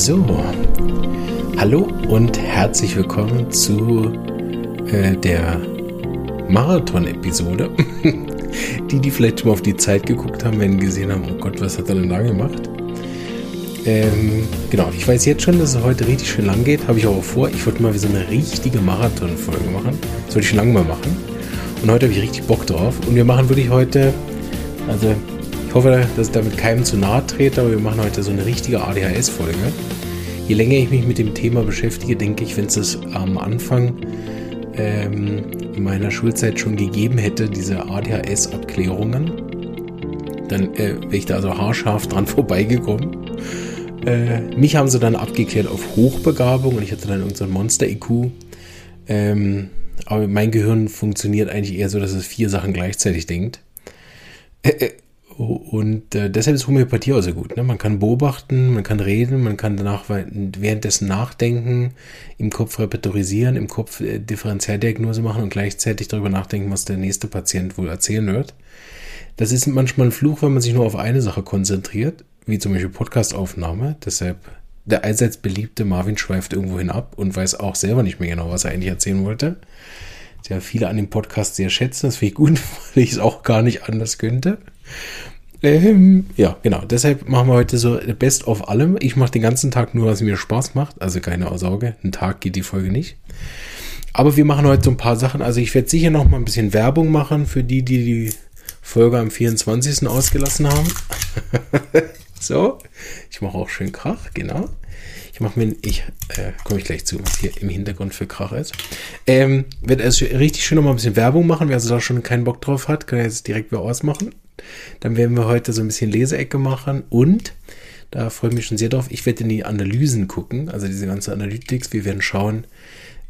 So, hallo und herzlich willkommen zu äh, der Marathon-Episode. die, die vielleicht schon mal auf die Zeit geguckt haben, werden gesehen haben, oh Gott, was hat er denn da gemacht? Ähm, genau, ich weiß jetzt schon, dass es heute richtig schön lang geht. Habe ich auch vor. Ich wollte mal so eine richtige Marathon-Folge machen. Das wollte ich schon lange mal machen. Und heute habe ich richtig Bock drauf. Und wir machen wirklich heute, also ich hoffe, dass ich damit keinem zu nahe trete, aber wir machen heute so eine richtige ADHS-Folge. Je länger ich mich mit dem Thema beschäftige, denke ich, wenn es das am Anfang ähm, meiner Schulzeit schon gegeben hätte, diese ADHS-Abklärungen, dann äh, wäre ich da also haarscharf dran vorbeigekommen. Äh, mich haben sie dann abgeklärt auf Hochbegabung und ich hatte dann irgendein Monster-IQ. Ähm, aber mein Gehirn funktioniert eigentlich eher so, dass es vier Sachen gleichzeitig denkt. Äh, äh und äh, deshalb ist Homöopathie auch so gut. Ne? Man kann beobachten, man kann reden, man kann danach währenddessen nachdenken, im Kopf repertorisieren, im Kopf äh, Differentialdiagnose machen und gleichzeitig darüber nachdenken, was der nächste Patient wohl erzählen wird. Das ist manchmal ein Fluch, wenn man sich nur auf eine Sache konzentriert, wie zum Beispiel Podcastaufnahme. Deshalb der allseits beliebte Marvin schweift irgendwo hinab und weiß auch selber nicht mehr genau, was er eigentlich erzählen wollte. Sehr viele an dem Podcast sehr schätzen, das finde ich gut, weil ich es auch gar nicht anders könnte. Ähm, ja, genau. Deshalb machen wir heute so Best of allem. Ich mache den ganzen Tag nur, was mir Spaß macht. Also keine Sorge, ein Tag geht die Folge nicht. Aber wir machen heute so ein paar Sachen. Also ich werde sicher noch mal ein bisschen Werbung machen für die, die die Folge am 24. ausgelassen haben. so, ich mache auch schön Krach, genau. Ich mache mir, ich äh, komme ich gleich zu, was hier im Hintergrund für Krach ist. Ähm, werde also richtig schön noch mal ein bisschen Werbung machen. Wer also da schon keinen Bock drauf hat, kann jetzt direkt wieder ausmachen. Dann werden wir heute so ein bisschen Leseecke machen und da freue ich mich schon sehr drauf. Ich werde in die Analysen gucken, also diese ganze Analytics. Wir werden schauen,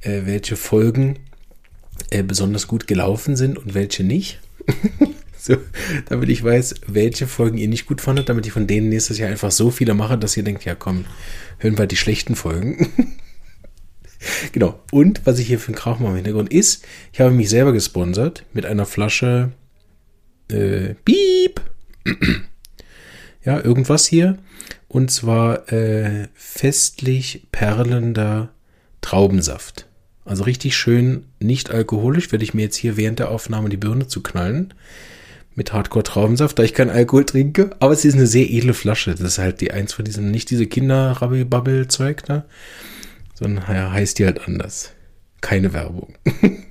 äh, welche Folgen äh, besonders gut gelaufen sind und welche nicht. so, damit ich weiß, welche Folgen ihr nicht gut fandet, damit ich von denen nächstes Jahr einfach so viele mache, dass ihr denkt, ja komm, hören wir die schlechten Folgen. genau. Und was ich hier für ein Krach mache im Hintergrund ist, ich habe mich selber gesponsert mit einer Flasche äh, Piep. ja, irgendwas hier. Und zwar äh, festlich perlender Traubensaft. Also richtig schön nicht alkoholisch. Werde ich mir jetzt hier während der Aufnahme die Birne zu knallen. Mit Hardcore Traubensaft, da ich keinen Alkohol trinke. Aber es ist eine sehr edle Flasche. Das ist halt die eins von diesen, nicht diese Kinder-Rabbel-Babbel-Zeug da. Sondern ja, heißt die halt anders. Keine Werbung.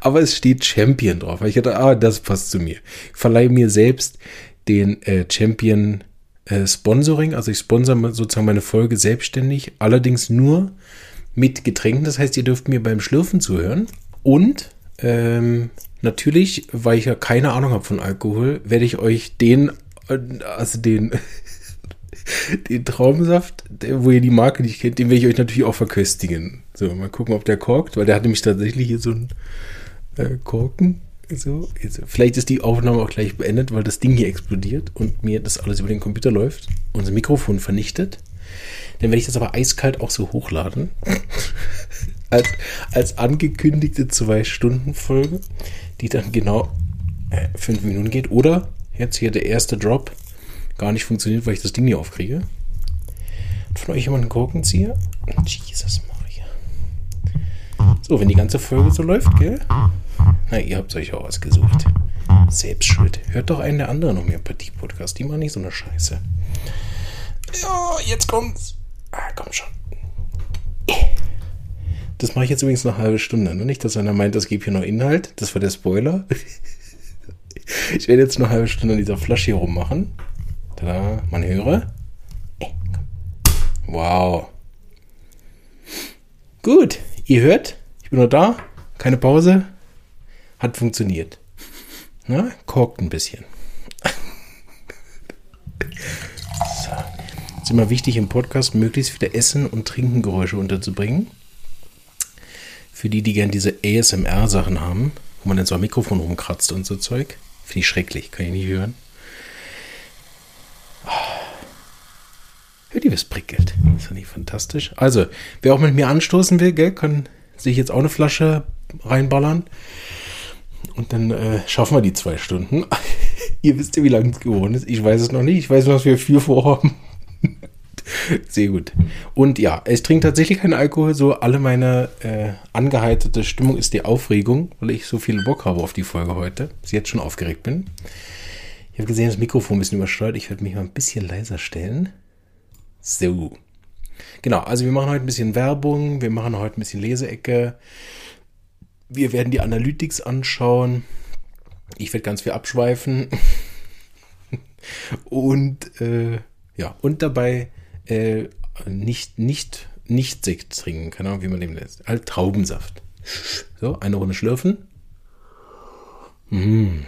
Aber es steht Champion drauf. Ich dachte, ah, das passt zu mir. Ich verleihe mir selbst den äh, Champion äh, Sponsoring. Also ich sponsere sozusagen meine Folge selbstständig, allerdings nur mit Getränken. Das heißt, ihr dürft mir beim Schlürfen zuhören. Und ähm, natürlich, weil ich ja keine Ahnung habe von Alkohol, werde ich euch den, äh, also den den Traubensaft, wo ihr die Marke nicht kennt, den werde ich euch natürlich auch verköstigen. So, mal gucken, ob der korkt, weil der hatte nämlich tatsächlich hier so einen äh, Korken. So, jetzt, vielleicht ist die Aufnahme auch gleich beendet, weil das Ding hier explodiert und mir das alles über den Computer läuft, unser Mikrofon vernichtet. Dann werde ich das aber eiskalt auch so hochladen. als, als angekündigte Zwei-Stunden-Folge, die dann genau äh, fünf Minuten geht. Oder jetzt hier der erste Drop gar nicht funktioniert, weil ich das Ding nicht aufkriege. Hat von euch jemand einen Korkenzieher? Jesus Maria. So, wenn die ganze Folge so läuft, gell? Na, ihr habt euch auch ausgesucht. Selbst schuld. Hört doch einen der anderen Homöopathie-Podcast. Die machen nicht so eine Scheiße. Ja, jetzt kommt's. Ah, komm schon. Das mache ich jetzt übrigens noch eine halbe Stunde. Ne? Nicht, dass einer meint, es gibt hier noch Inhalt. Das war der Spoiler. Ich werde jetzt eine halbe Stunde an dieser Flasche hier rummachen. Tada, man höre. Wow. Gut, ihr hört, ich bin noch da. Keine Pause. Hat funktioniert. Na, korkt ein bisschen. so. Es ist immer wichtig im Podcast, möglichst viele Essen- und Trinkengeräusche unterzubringen. Für die, die gern diese ASMR-Sachen haben, wo man dann so am Mikrofon rumkratzt und so Zeug. Finde ich schrecklich, kann ich nicht hören. Hört ihr, was prickelt? Ist ja nicht fantastisch. Also, wer auch mit mir anstoßen will, gell, kann sich jetzt auch eine Flasche reinballern. Und dann äh, schaffen wir die zwei Stunden. ihr wisst ja, wie lange es geworden ist. Ich weiß es noch nicht. Ich weiß, was wir viel vorhaben. Sehr gut. Und ja, ich trinke tatsächlich keinen Alkohol. So alle meine äh, angeheiterte Stimmung ist die Aufregung, weil ich so viel Bock habe auf die Folge heute. Ich jetzt schon aufgeregt bin. Ich habe gesehen, das Mikrofon ein bisschen übersteuert. Ich werde mich mal ein bisschen leiser stellen. So. Genau, also wir machen heute ein bisschen Werbung. Wir machen heute ein bisschen Leseecke. Wir werden die Analytics anschauen. Ich werde ganz viel abschweifen. und äh, ja, und dabei äh, nicht, nicht, nicht Sekt trinken, keine Ahnung, wie man den lässt. Halt Traubensaft. So, eine Runde schlürfen. Mm.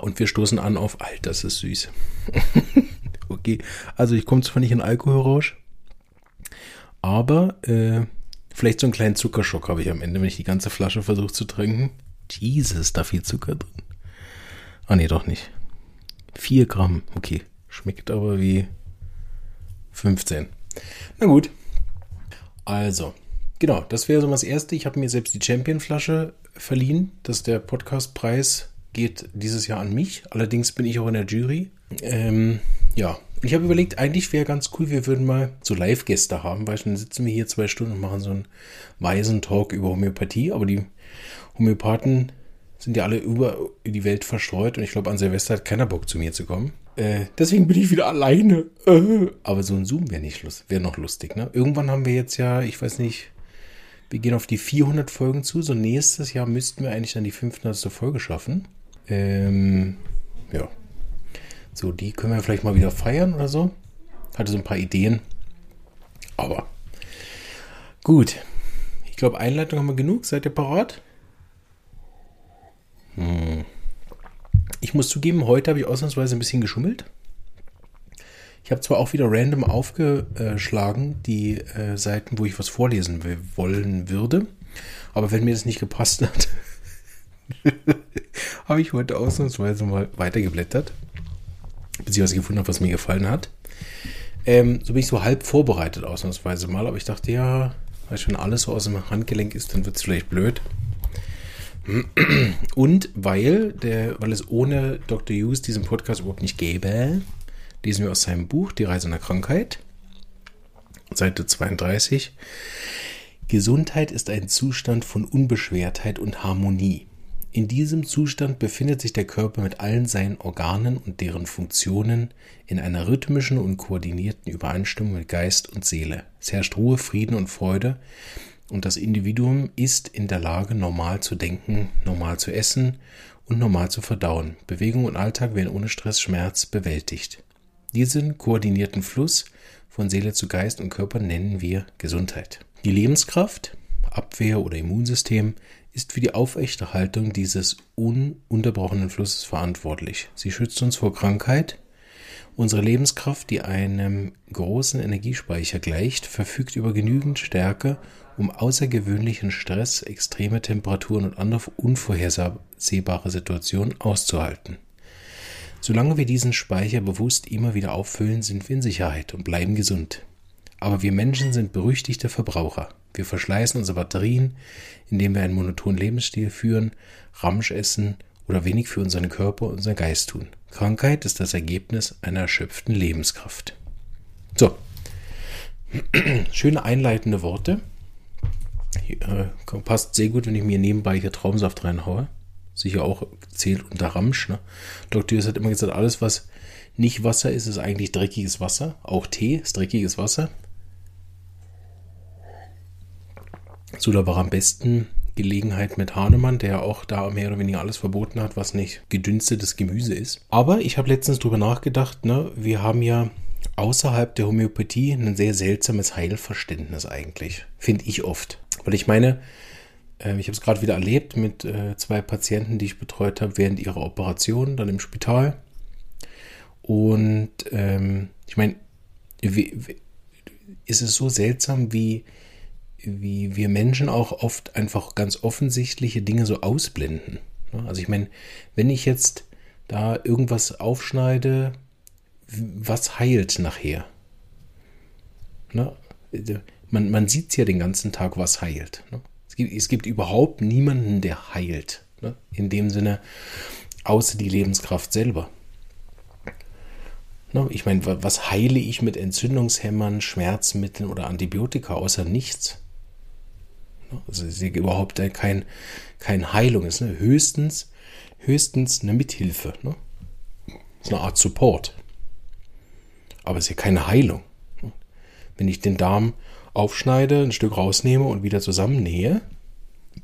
Und wir stoßen an auf, Alter, das ist süß. okay, also ich komme zwar nicht in Alkoholrausch, aber äh, vielleicht so einen kleinen Zuckerschock habe ich am Ende, wenn ich die ganze Flasche versuche zu trinken. Jesus, da viel Zucker drin. Ah, nee, doch nicht. 4 Gramm, okay. Schmeckt aber wie 15. Na gut. Also, genau, das wäre so das Erste. Ich habe mir selbst die Champion-Flasche verliehen. Das ist der Podcastpreis geht dieses Jahr an mich. Allerdings bin ich auch in der Jury. Ähm, ja, ich habe überlegt, eigentlich wäre ganz cool, wir würden mal so Live-Gäste haben, weil dann sitzen wir hier zwei Stunden und machen so einen weisen Talk über Homöopathie. Aber die Homöopathen sind ja alle über die Welt verstreut und ich glaube, an Silvester hat keiner Bock zu mir zu kommen. Äh, deswegen bin ich wieder alleine. Äh. Aber so ein Zoom wäre nicht lust, wäre noch lustig, ne? Irgendwann haben wir jetzt ja, ich weiß nicht, wir gehen auf die 400 Folgen zu. So nächstes Jahr müssten wir eigentlich dann die 500. Folge schaffen. Ähm, ja. So, die können wir vielleicht mal wieder feiern oder so. Hatte so ein paar Ideen. Aber gut. Ich glaube, Einleitung haben wir genug. Seid ihr parat? Hm. Ich muss zugeben, heute habe ich ausnahmsweise ein bisschen geschummelt. Ich habe zwar auch wieder random aufgeschlagen, die äh, Seiten, wo ich was vorlesen wollen würde, aber wenn mir das nicht gepasst hat, habe ich heute ausnahmsweise mal weitergeblättert, beziehungsweise gefunden habe, was mir gefallen hat. Ähm, so bin ich so halb vorbereitet ausnahmsweise mal, aber ich dachte, ja, weil schon alles so aus dem Handgelenk ist, dann wird es vielleicht blöd. Und weil, der, weil es ohne Dr. Hughes diesen Podcast überhaupt nicht gäbe, lesen wir aus seinem Buch Die Reise einer Krankheit, Seite 32. Gesundheit ist ein Zustand von Unbeschwertheit und Harmonie. In diesem Zustand befindet sich der Körper mit allen seinen Organen und deren Funktionen in einer rhythmischen und koordinierten Übereinstimmung mit Geist und Seele. Es herrscht Ruhe, Frieden und Freude und das Individuum ist in der Lage, normal zu denken, normal zu essen und normal zu verdauen. Bewegung und Alltag werden ohne Stress, Schmerz bewältigt. Diesen koordinierten Fluss von Seele zu Geist und Körper nennen wir Gesundheit. Die Lebenskraft, Abwehr oder Immunsystem ist für die Aufrechterhaltung dieses ununterbrochenen Flusses verantwortlich. Sie schützt uns vor Krankheit. Unsere Lebenskraft, die einem großen Energiespeicher gleicht, verfügt über genügend Stärke, um außergewöhnlichen Stress, extreme Temperaturen und andere unvorhersehbare Situationen auszuhalten. Solange wir diesen Speicher bewusst immer wieder auffüllen, sind wir in Sicherheit und bleiben gesund. Aber wir Menschen sind berüchtigte Verbraucher. Wir verschleißen unsere Batterien, indem wir einen monotonen Lebensstil führen, Ramsch essen oder wenig für unseren Körper und unseren Geist tun. Krankheit ist das Ergebnis einer erschöpften Lebenskraft. So, schöne einleitende Worte. Hier, äh, passt sehr gut, wenn ich mir nebenbei hier Traumsaft reinhaue. Sicher auch zählt unter Ramsch. Ne? Dr. Hughes hat immer gesagt, alles, was nicht Wasser ist, ist eigentlich dreckiges Wasser. Auch Tee ist dreckiges Wasser. So, da war am besten Gelegenheit mit Hahnemann, der auch da mehr oder weniger alles verboten hat, was nicht gedünstetes Gemüse ist. Aber ich habe letztens drüber nachgedacht, ne, wir haben ja außerhalb der Homöopathie ein sehr seltsames Heilverständnis eigentlich. Finde ich oft. Weil ich meine, äh, ich habe es gerade wieder erlebt mit äh, zwei Patienten, die ich betreut habe während ihrer Operation, dann im Spital. Und ähm, ich meine, ist es so seltsam, wie wie wir Menschen auch oft einfach ganz offensichtliche Dinge so ausblenden. Also ich meine, wenn ich jetzt da irgendwas aufschneide, was heilt nachher? Man, man sieht ja den ganzen Tag, was heilt. Es gibt, es gibt überhaupt niemanden, der heilt. In dem Sinne, außer die Lebenskraft selber. Ne? Ich meine, was heile ich mit Entzündungshämmern, Schmerzmitteln oder Antibiotika außer nichts? Also es ist überhaupt kein, kein Heilung. Es ist ne? höchstens, höchstens eine Mithilfe. Ne? Eine Art Support. Aber es ist ja keine Heilung. Ne? Wenn ich den Darm aufschneide, ein Stück rausnehme und wieder zusammennähe,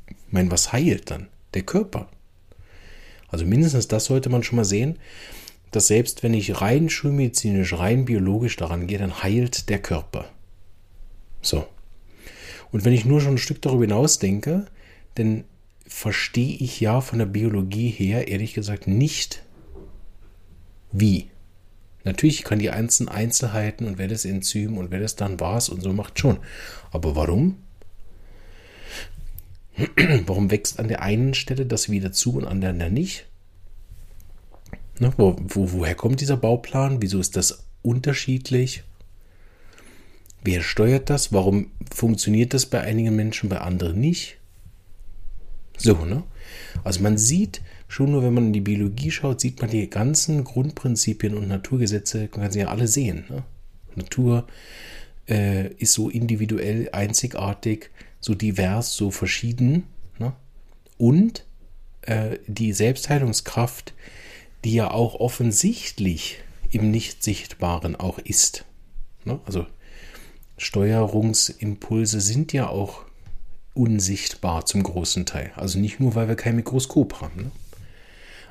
ich meine, was heilt dann? Der Körper. Also mindestens das sollte man schon mal sehen dass selbst wenn ich rein schulmedizinisch, rein biologisch daran gehe, dann heilt der Körper. So. Und wenn ich nur schon ein Stück darüber hinaus denke, dann verstehe ich ja von der Biologie her, ehrlich gesagt, nicht, wie. Natürlich kann die einzelnen Einzelheiten und wer das Enzym und wer das dann war und so macht schon. Aber warum? Warum wächst an der einen Stelle das wieder zu und an der anderen nicht? Ne? Wo, wo, woher kommt dieser Bauplan? Wieso ist das unterschiedlich? Wer steuert das? Warum funktioniert das bei einigen Menschen, bei anderen nicht? So, ne? Also man sieht schon nur, wenn man in die Biologie schaut, sieht man die ganzen Grundprinzipien und Naturgesetze, man kann sie ja alle sehen. Ne? Natur äh, ist so individuell, einzigartig, so divers, so verschieden. Ne? Und äh, die Selbstheilungskraft die ja auch offensichtlich im Nicht-Sichtbaren auch ist. Ne? Also Steuerungsimpulse sind ja auch unsichtbar zum großen Teil. Also nicht nur, weil wir kein Mikroskop haben. Ne?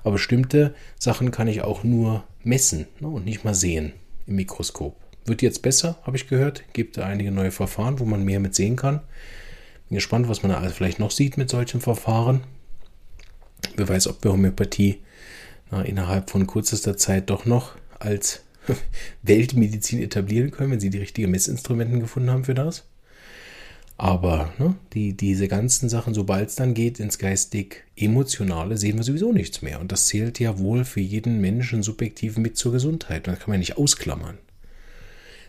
Aber bestimmte Sachen kann ich auch nur messen ne? und nicht mal sehen im Mikroskop. Wird jetzt besser, habe ich gehört. Gibt einige neue Verfahren, wo man mehr mit sehen kann. Bin gespannt, was man da vielleicht noch sieht mit solchen Verfahren. Wer weiß, ob wir Homöopathie na, innerhalb von kürzester Zeit doch noch als Weltmedizin etablieren können, wenn sie die richtigen Messinstrumenten gefunden haben für das. Aber ne, die, diese ganzen Sachen, sobald es dann geht ins geistig-emotionale, sehen wir sowieso nichts mehr. Und das zählt ja wohl für jeden Menschen subjektiv mit zur Gesundheit. Das kann man nicht ausklammern.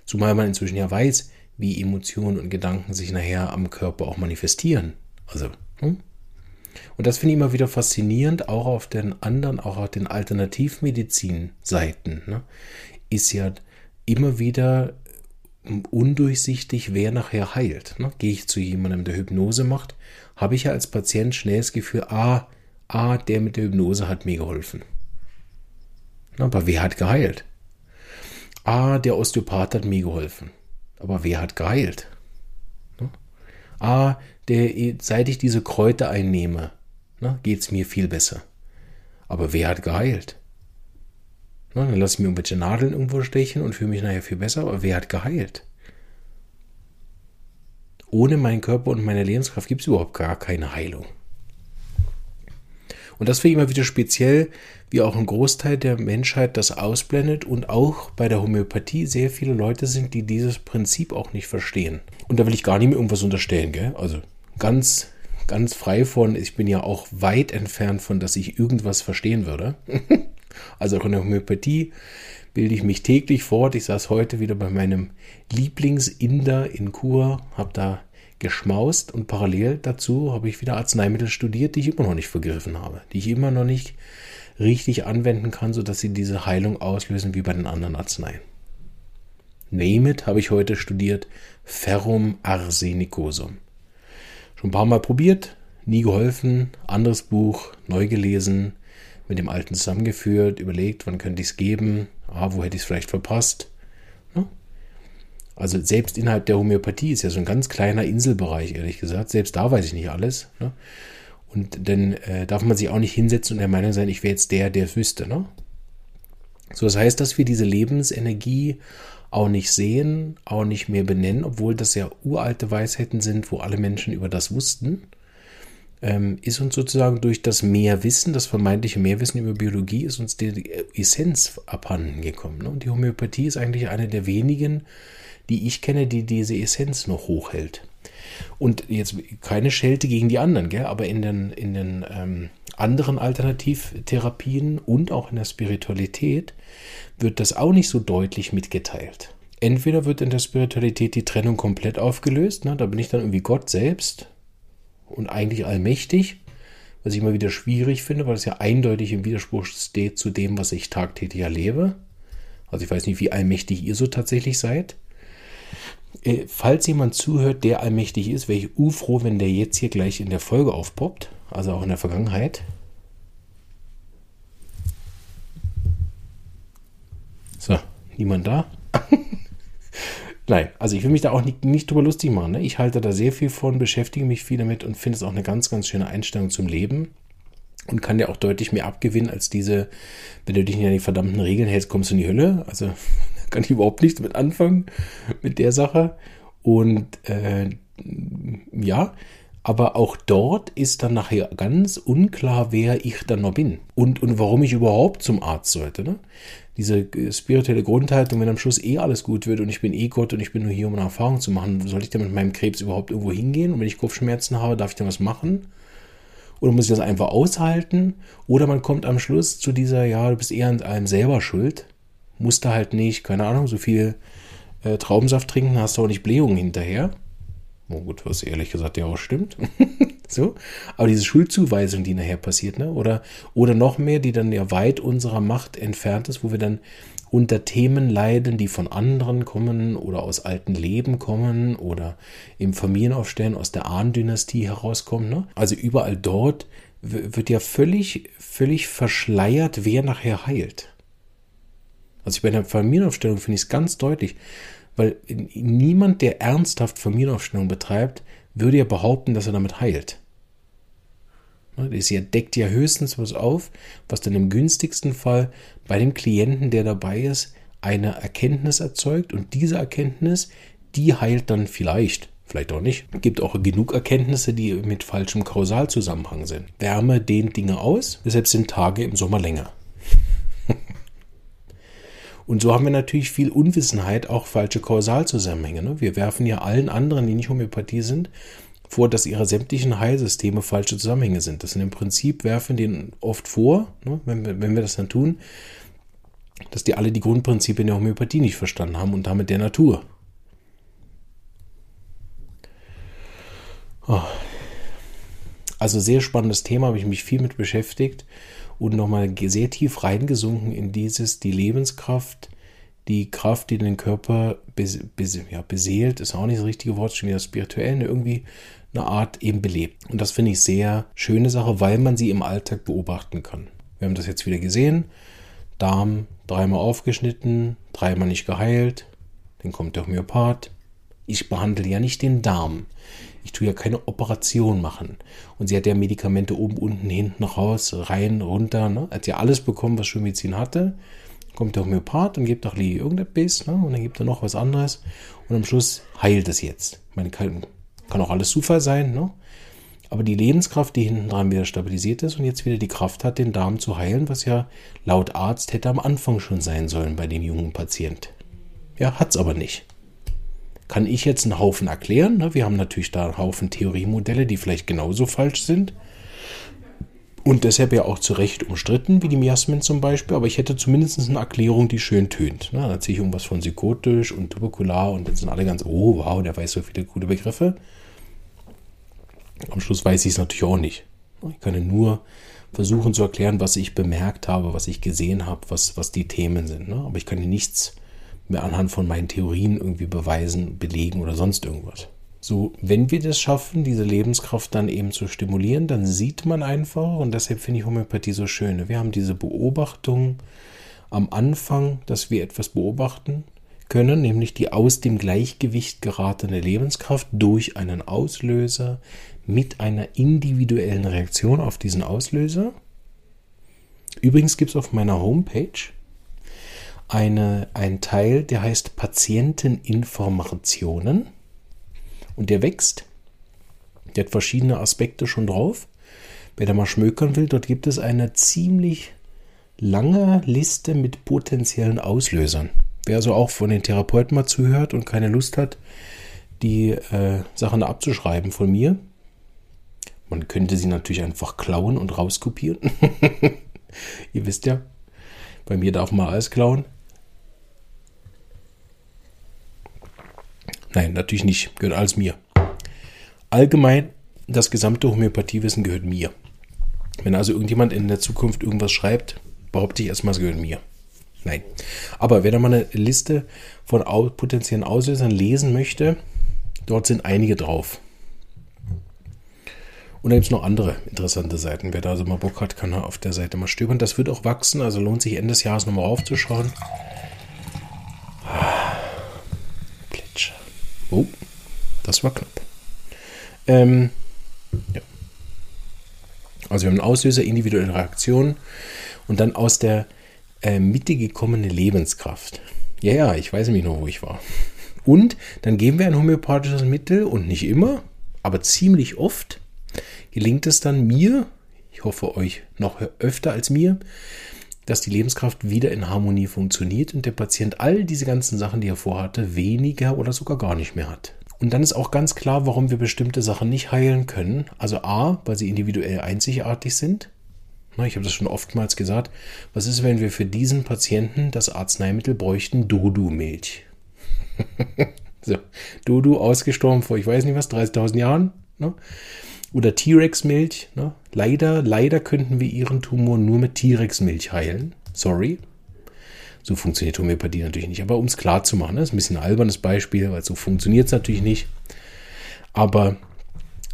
Zumal man inzwischen ja weiß, wie Emotionen und Gedanken sich nachher am Körper auch manifestieren. Also, hm? Und das finde ich immer wieder faszinierend, auch auf den anderen, auch auf den Alternativmedizin-Seiten, ne, ist ja immer wieder undurchsichtig, wer nachher heilt. Ne? Gehe ich zu jemandem, der Hypnose macht, habe ich ja als Patient schnell das Gefühl, ah, ah, der mit der Hypnose hat mir geholfen. Aber wer hat geheilt? Ah, der Osteopath hat mir geholfen. Aber wer hat geheilt? ah, der, seit ich diese Kräuter einnehme, geht es mir viel besser. Aber wer hat geheilt? Na, dann lasse ich mir irgendwelche Nadeln irgendwo stechen und fühle mich nachher viel besser, aber wer hat geheilt? Ohne meinen Körper und meine Lebenskraft gibt es überhaupt gar keine Heilung. Und das finde ich immer wieder speziell, wie auch ein Großteil der Menschheit das ausblendet und auch bei der Homöopathie sehr viele Leute sind, die dieses Prinzip auch nicht verstehen. Und da will ich gar nicht mehr irgendwas unterstellen, gell? Also ganz, ganz frei von, ich bin ja auch weit entfernt von, dass ich irgendwas verstehen würde. also in der Homöopathie bilde ich mich täglich fort. Ich saß heute wieder bei meinem Lieblingsinder in Kur, habe da geschmaust und parallel dazu habe ich wieder Arzneimittel studiert, die ich immer noch nicht vergriffen habe, die ich immer noch nicht richtig anwenden kann, sodass sie diese Heilung auslösen wie bei den anderen Arzneien. Name it habe ich heute studiert, Ferrum arsenicosum. Schon ein paar Mal probiert, nie geholfen, anderes Buch, neu gelesen, mit dem alten zusammengeführt, überlegt, wann könnte ich es geben, ah, wo hätte ich es vielleicht verpasst. Also selbst innerhalb der Homöopathie ist ja so ein ganz kleiner Inselbereich, ehrlich gesagt. Selbst da weiß ich nicht alles. Ne? Und dann äh, darf man sich auch nicht hinsetzen und der Meinung sein, ich wäre jetzt der, der es wüsste. Ne? So, das heißt, dass wir diese Lebensenergie auch nicht sehen, auch nicht mehr benennen, obwohl das ja uralte Weisheiten sind, wo alle Menschen über das wussten, ähm, ist uns sozusagen durch das Mehrwissen, das vermeintliche Mehrwissen über Biologie, ist uns die Essenz abhanden gekommen. Ne? Und die Homöopathie ist eigentlich eine der wenigen die ich kenne, die diese Essenz noch hochhält. Und jetzt keine Schelte gegen die anderen, gell? aber in den, in den ähm, anderen Alternativtherapien und auch in der Spiritualität wird das auch nicht so deutlich mitgeteilt. Entweder wird in der Spiritualität die Trennung komplett aufgelöst, ne? da bin ich dann irgendwie Gott selbst und eigentlich allmächtig, was ich immer wieder schwierig finde, weil es ja eindeutig im Widerspruch steht zu dem, was ich tagtäglich erlebe. Also ich weiß nicht, wie allmächtig ihr so tatsächlich seid. Äh, falls jemand zuhört, der allmächtig ist, wäre ich ufroh, wenn der jetzt hier gleich in der Folge aufpoppt. Also auch in der Vergangenheit. So, niemand da? Nein, also ich will mich da auch nicht, nicht drüber lustig machen. Ne? Ich halte da sehr viel von, beschäftige mich viel damit und finde es auch eine ganz, ganz schöne Einstellung zum Leben. Und kann dir auch deutlich mehr abgewinnen als diese, wenn du dich nicht an die verdammten Regeln hältst, kommst du in die Hölle. Also kann ich überhaupt nichts mit anfangen mit der Sache. Und äh, ja, aber auch dort ist dann nachher ganz unklar, wer ich dann noch bin und, und warum ich überhaupt zum Arzt sollte. Ne? Diese äh, spirituelle Grundhaltung, wenn am Schluss eh alles gut wird und ich bin eh Gott und ich bin nur hier, um eine Erfahrung zu machen, soll ich dann mit meinem Krebs überhaupt irgendwo hingehen? Und wenn ich Kopfschmerzen habe, darf ich dann was machen? Oder muss ich das einfach aushalten? Oder man kommt am Schluss zu dieser, ja, du bist eher an allem selber schuld. Musst du halt nicht, keine Ahnung, so viel äh, Traubensaft trinken, hast du auch nicht Blähungen hinterher. Oh gut, was ehrlich gesagt ja auch stimmt. so. Aber diese Schuldzuweisung, die nachher passiert, ne? Oder, oder noch mehr, die dann ja weit unserer Macht entfernt ist, wo wir dann unter Themen leiden, die von anderen kommen oder aus alten Leben kommen oder im Familienaufstellen aus der Ahndynastie herauskommen. Ne? Also überall dort wird ja völlig, völlig verschleiert, wer nachher heilt. Also bei der Familienaufstellung finde ich es ganz deutlich. Weil niemand, der ernsthaft Familienaufstellung betreibt, würde ja behaupten, dass er damit heilt. Das ne, deckt ja höchstens was auf, was dann im günstigsten Fall bei dem Klienten, der dabei ist, eine Erkenntnis erzeugt und diese Erkenntnis, die heilt dann vielleicht, vielleicht auch nicht. Es gibt auch genug Erkenntnisse, die mit falschem Kausalzusammenhang sind. Wärme dehnt Dinge aus, deshalb sind Tage im Sommer länger. Und so haben wir natürlich viel Unwissenheit, auch falsche Kausalzusammenhänge. Ne? Wir werfen ja allen anderen, die nicht Homöopathie sind, vor, dass ihre sämtlichen Heilsysteme falsche Zusammenhänge sind. Das sind im Prinzip, werfen denen oft vor, ne, wenn, wir, wenn wir das dann tun, dass die alle die Grundprinzipien der Homöopathie nicht verstanden haben und damit der Natur. Oh. Also sehr spannendes Thema, habe ich mich viel mit beschäftigt und nochmal sehr tief reingesunken in dieses, die Lebenskraft, die Kraft, die den Körper bes, bes, ja, beseelt, ist auch nicht das richtige Wort, schon wieder spirituell, ne, irgendwie eine Art eben belebt. Und das finde ich sehr schöne Sache, weil man sie im Alltag beobachten kann. Wir haben das jetzt wieder gesehen. Darm dreimal aufgeschnitten, dreimal nicht geheilt. Dann kommt der Homöopath. Ich behandle ja nicht den Darm. Ich tue ja keine Operation machen. Und sie hat ja Medikamente oben, unten, hinten raus, rein, runter. Ne? Hat ja alles bekommen, was Schulmedizin hatte. Kommt der Homöopath und gibt doch Lee irgendetwas. Ne? Und dann gibt er noch was anderes. Und am Schluss heilt es jetzt. Meine, kann, kann auch alles Zufall sein. Ne? Aber die Lebenskraft, die hinten dran wieder stabilisiert ist und jetzt wieder die Kraft hat, den Darm zu heilen, was ja laut Arzt hätte am Anfang schon sein sollen bei dem jungen Patient. Ja, hat's aber nicht kann ich jetzt einen Haufen erklären. Ne? Wir haben natürlich da einen Haufen Theoriemodelle, die vielleicht genauso falsch sind. Und deshalb ja auch zu Recht umstritten, wie die Miasmen zum Beispiel. Aber ich hätte zumindest eine Erklärung, die schön tönt. Ne? Da erzähle ich irgendwas von psychotisch und tuberkular und jetzt sind alle ganz, oh wow, der weiß so viele gute Begriffe. Am Schluss weiß ich es natürlich auch nicht. Ich kann nur versuchen zu erklären, was ich bemerkt habe, was ich gesehen habe, was, was die Themen sind. Ne? Aber ich kann dir nichts mir anhand von meinen Theorien irgendwie beweisen, belegen oder sonst irgendwas. So, wenn wir das schaffen, diese Lebenskraft dann eben zu stimulieren, dann sieht man einfach, und deshalb finde ich Homöopathie so schön. Wir haben diese Beobachtung am Anfang, dass wir etwas beobachten können, nämlich die aus dem Gleichgewicht geratene Lebenskraft durch einen Auslöser mit einer individuellen Reaktion auf diesen Auslöser. Übrigens gibt es auf meiner Homepage eine, ein Teil, der heißt Patienteninformationen und der wächst. Der hat verschiedene Aspekte schon drauf. Wer da mal schmökern will, dort gibt es eine ziemlich lange Liste mit potenziellen Auslösern. Wer also auch von den Therapeuten mal zuhört und keine Lust hat, die äh, Sachen abzuschreiben von mir, man könnte sie natürlich einfach klauen und rauskopieren. Ihr wisst ja, bei mir darf man alles klauen. Nein, natürlich nicht. Gehört alles mir. Allgemein, das gesamte Homöopathiewissen gehört mir. Wenn also irgendjemand in der Zukunft irgendwas schreibt, behaupte ich erstmal, es gehört mir. Nein. Aber wer da mal eine Liste von potenziellen Auslösern lesen möchte, dort sind einige drauf. Und da gibt es noch andere interessante Seiten. Wer da so mal Bock hat, kann auf der Seite mal stöbern. Das wird auch wachsen, also lohnt sich Ende des Jahres nochmal aufzuschauen. Plätscher. Oh, das war knapp. Ähm, ja. Also wir haben einen Auslöser, individuelle Reaktionen und dann aus der äh, Mitte gekommene Lebenskraft. Ja, ja, ich weiß nämlich noch, wo ich war. Und dann geben wir ein homöopathisches Mittel und nicht immer, aber ziemlich oft gelingt es dann mir, ich hoffe euch noch öfter als mir, dass die Lebenskraft wieder in Harmonie funktioniert und der Patient all diese ganzen Sachen, die er vorhatte, weniger oder sogar gar nicht mehr hat. Und dann ist auch ganz klar, warum wir bestimmte Sachen nicht heilen können. Also A, weil sie individuell einzigartig sind. Ich habe das schon oftmals gesagt. Was ist, wenn wir für diesen Patienten das Arzneimittel bräuchten? Dodu-Milch. so, Dodu ausgestorben vor, ich weiß nicht was, 30.000 Jahren. Ne? Oder T-Rex-Milch. Ne? Leider, leider könnten wir ihren Tumor nur mit T-Rex-Milch heilen. Sorry. So funktioniert Homöopathie natürlich nicht. Aber um es klar zu machen, das ist ein bisschen ein albernes Beispiel, weil so funktioniert es natürlich nicht. Aber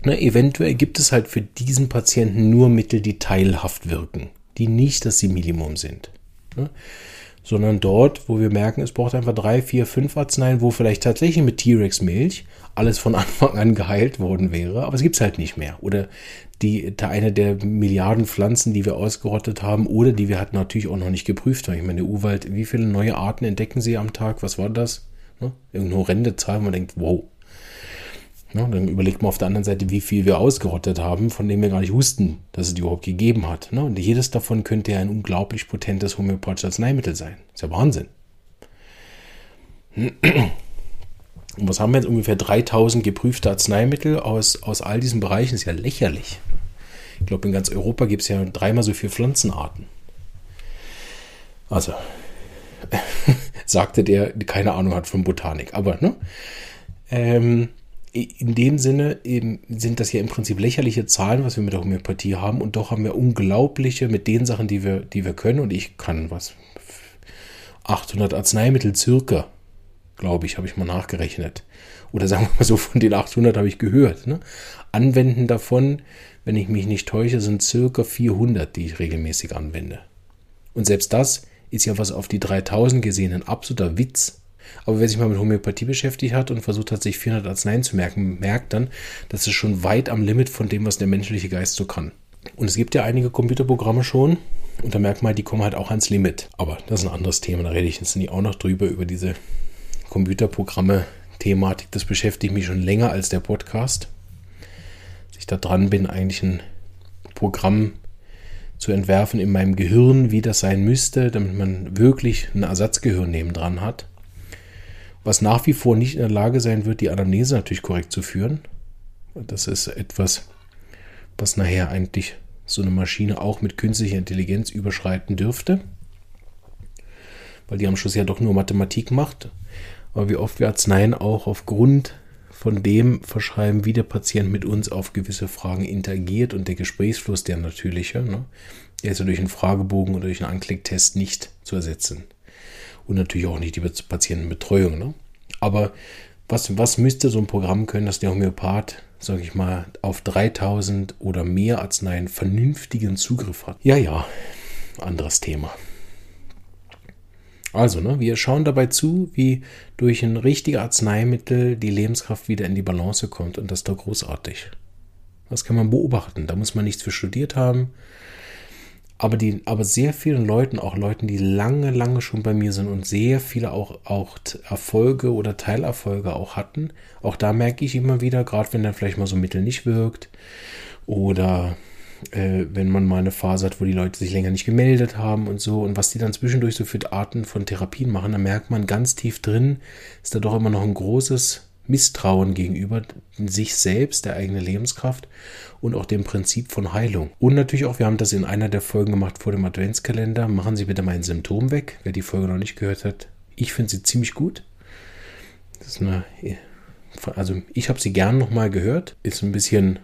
ne, eventuell gibt es halt für diesen Patienten nur Mittel, die teilhaft wirken, die nicht das Simillimum sind. Ne? Sondern dort, wo wir merken, es braucht einfach drei, vier, fünf Arzneien, wo vielleicht tatsächlich mit T-Rex-Milch alles von Anfang an geheilt worden wäre, aber es gibt es halt nicht mehr. Oder die, eine der Milliarden Pflanzen, die wir ausgerottet haben oder die wir hatten natürlich auch noch nicht geprüft. Ich meine, der Urwald, wie viele neue Arten entdecken sie am Tag? Was war das? Ne? Irgendeine horrende Zahl, man denkt, wow. Ja, dann überlegt man auf der anderen Seite, wie viel wir ausgerottet haben, von dem wir gar nicht wussten, dass es die überhaupt gegeben hat. Ne? Und jedes davon könnte ja ein unglaublich potentes homöopathisches Arzneimittel sein. ist ja Wahnsinn. Und was haben wir jetzt? Ungefähr 3000 geprüfte Arzneimittel aus, aus all diesen Bereichen. Ist ja lächerlich. Ich glaube, in ganz Europa gibt es ja dreimal so viele Pflanzenarten. Also, sagte der, keine Ahnung hat von Botanik. Aber, ne? Ähm, in dem Sinne eben sind das ja im Prinzip lächerliche Zahlen, was wir mit der Homöopathie haben. Und doch haben wir unglaubliche mit den Sachen, die wir, die wir können. Und ich kann was. 800 Arzneimittel circa glaube ich, habe ich mal nachgerechnet. Oder sagen wir mal so, von den 800 habe ich gehört. Ne? Anwenden davon, wenn ich mich nicht täusche, sind circa 400, die ich regelmäßig anwende. Und selbst das ist ja was auf die 3000 gesehen ein absoluter Witz. Aber wer sich mal mit Homöopathie beschäftigt hat und versucht hat, sich 400 Arzneien zu merken, merkt dann, dass es schon weit am Limit von dem, was der menschliche Geist so kann. Und es gibt ja einige Computerprogramme schon, und da merkt man, die kommen halt auch ans Limit. Aber das ist ein anderes Thema, da rede ich jetzt nicht auch noch drüber, über diese Computerprogramme Thematik, das beschäftigt mich schon länger als der Podcast. Dass ich da dran bin, eigentlich ein Programm zu entwerfen in meinem Gehirn, wie das sein müsste, damit man wirklich ein Ersatzgehirn nebendran hat. Was nach wie vor nicht in der Lage sein wird, die Anamnese natürlich korrekt zu führen. Das ist etwas, was nachher eigentlich so eine Maschine auch mit künstlicher Intelligenz überschreiten dürfte. Weil die am Schluss ja doch nur Mathematik macht aber wie oft wir Arzneien auch aufgrund von dem verschreiben, wie der Patient mit uns auf gewisse Fragen interagiert und der Gesprächsfluss, der natürliche, ne, der ist ja durch einen Fragebogen oder durch einen Anklicktest nicht zu ersetzen. Und natürlich auch nicht die Patientenbetreuung. Ne? Aber was, was müsste so ein Programm können, dass der Homöopath, sage ich mal, auf 3000 oder mehr Arzneien vernünftigen Zugriff hat? Ja, ja, anderes Thema. Also, ne, wir schauen dabei zu, wie durch ein richtiges Arzneimittel die Lebenskraft wieder in die Balance kommt und das ist doch großartig. Das kann man beobachten. Da muss man nichts für studiert haben. Aber, die, aber sehr vielen Leuten, auch Leuten, die lange, lange schon bei mir sind und sehr viele auch, auch Erfolge oder Teilerfolge auch hatten, auch da merke ich immer wieder, gerade wenn dann vielleicht mal so ein Mittel nicht wirkt oder äh, wenn man mal eine Phase hat, wo die Leute sich länger nicht gemeldet haben und so und was die dann zwischendurch so für Arten von Therapien machen, dann merkt man ganz tief drin, ist da doch immer noch ein großes Misstrauen gegenüber sich selbst, der eigenen Lebenskraft und auch dem Prinzip von Heilung. Und natürlich auch, wir haben das in einer der Folgen gemacht vor dem Adventskalender. Machen Sie bitte mein Symptom weg. Wer die Folge noch nicht gehört hat, ich finde sie ziemlich gut. Das ist eine, also ich habe sie gern nochmal gehört. Ist ein bisschen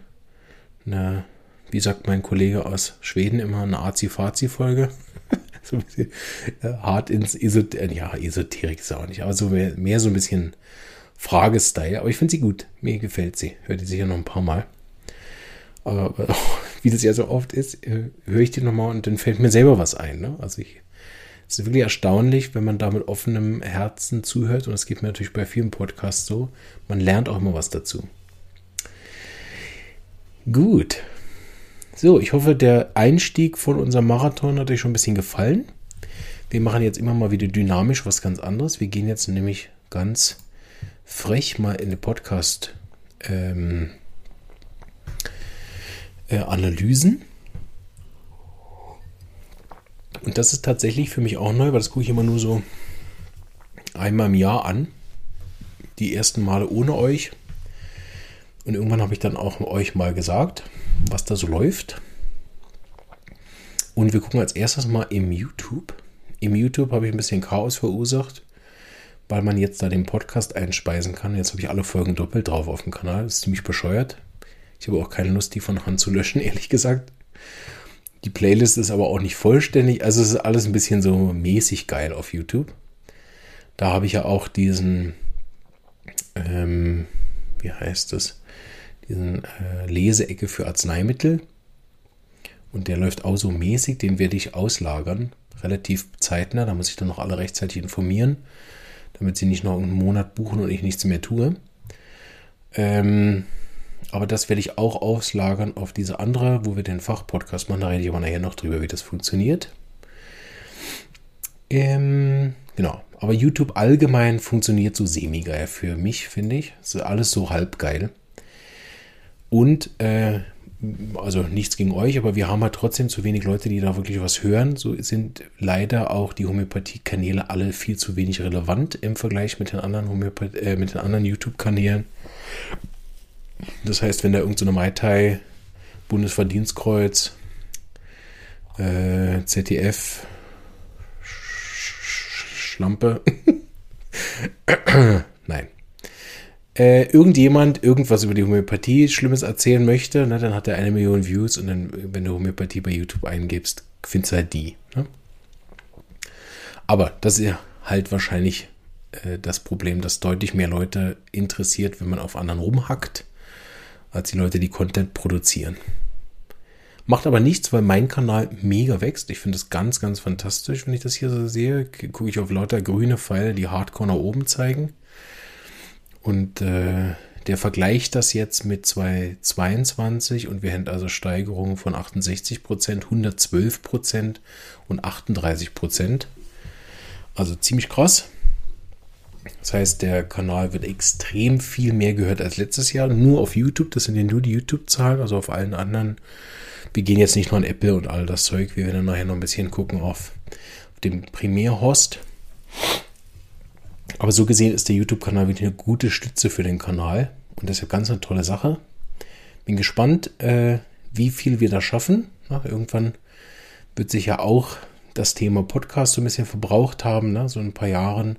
eine wie sagt mein Kollege aus Schweden immer, eine Azi-Fazi-Folge. so ein bisschen äh, hart ins Esoterik, äh, ja, Esoterik ist auch nicht, aber so mehr, mehr so ein bisschen Fragestyle. Aber ich finde sie gut. Mir gefällt sie. Hört die sicher noch ein paar Mal. Aber wie das ja so oft ist, äh, höre ich die nochmal und dann fällt mir selber was ein. Ne? Also ich, es ist wirklich erstaunlich, wenn man da mit offenem Herzen zuhört. Und es geht mir natürlich bei vielen Podcasts so. Man lernt auch immer was dazu. Gut. So, ich hoffe, der Einstieg von unserem Marathon hat euch schon ein bisschen gefallen. Wir machen jetzt immer mal wieder dynamisch was ganz anderes. Wir gehen jetzt nämlich ganz frech mal in den Podcast ähm, äh, Analysen. Und das ist tatsächlich für mich auch neu, weil das gucke ich immer nur so einmal im Jahr an. Die ersten Male ohne euch. Und irgendwann habe ich dann auch euch mal gesagt, was da so läuft. Und wir gucken als erstes mal im YouTube. Im YouTube habe ich ein bisschen Chaos verursacht, weil man jetzt da den Podcast einspeisen kann. Jetzt habe ich alle Folgen doppelt drauf auf dem Kanal. Das ist ziemlich bescheuert. Ich habe auch keine Lust, die von Hand zu löschen, ehrlich gesagt. Die Playlist ist aber auch nicht vollständig. Also es ist alles ein bisschen so mäßig geil auf YouTube. Da habe ich ja auch diesen, ähm, wie heißt das? diesen äh, Leseecke für Arzneimittel. Und der läuft auch so mäßig, den werde ich auslagern, relativ zeitnah. Da muss ich dann noch alle rechtzeitig informieren, damit sie nicht noch einen Monat buchen und ich nichts mehr tue. Ähm, aber das werde ich auch auslagern auf diese andere, wo wir den Fachpodcast machen. Da rede ich aber nachher noch drüber, wie das funktioniert. Ähm, genau. Aber YouTube allgemein funktioniert so semi-geil für mich, finde ich. Es ist alles so halb geil. Und äh, also nichts gegen euch, aber wir haben halt trotzdem zu wenig Leute, die da wirklich was hören. So sind leider auch die Homöopathie-Kanäle alle viel zu wenig relevant im Vergleich mit den anderen Homöopath äh, mit den anderen YouTube-Kanälen. Das heißt, wenn da irgendeine so Mai Tai, Bundesverdienstkreuz, äh, ZDF, Schlampe, nein, äh, irgendjemand irgendwas über die Homöopathie Schlimmes erzählen möchte, ne, dann hat er eine Million Views und dann, wenn du Homöopathie bei YouTube eingibst, findest du halt die. Ne? Aber das ist ja halt wahrscheinlich äh, das Problem, dass deutlich mehr Leute interessiert, wenn man auf anderen rumhackt, als die Leute, die Content produzieren. Macht aber nichts, weil mein Kanal mega wächst. Ich finde es ganz, ganz fantastisch, wenn ich das hier so sehe. Gucke ich auf lauter grüne Pfeile, die Hardcore nach oben zeigen. Und äh, der vergleicht das jetzt mit 2022 und wir haben also Steigerungen von 68 Prozent, 112 Prozent und 38 Prozent. Also ziemlich krass. Das heißt, der Kanal wird extrem viel mehr gehört als letztes Jahr. Nur auf YouTube, das sind ja nur die YouTube-Zahlen, also auf allen anderen. Wir gehen jetzt nicht nur an Apple und all das Zeug. Wir werden nachher noch ein bisschen gucken auf, auf dem Primärhost. Aber so gesehen ist der YouTube-Kanal wirklich eine gute Stütze für den Kanal. Und das ist ganz eine tolle Sache. Bin gespannt, äh, wie viel wir da schaffen. Na, irgendwann wird sich ja auch das Thema Podcast so ein bisschen verbraucht haben, ne? so ein paar Jahren.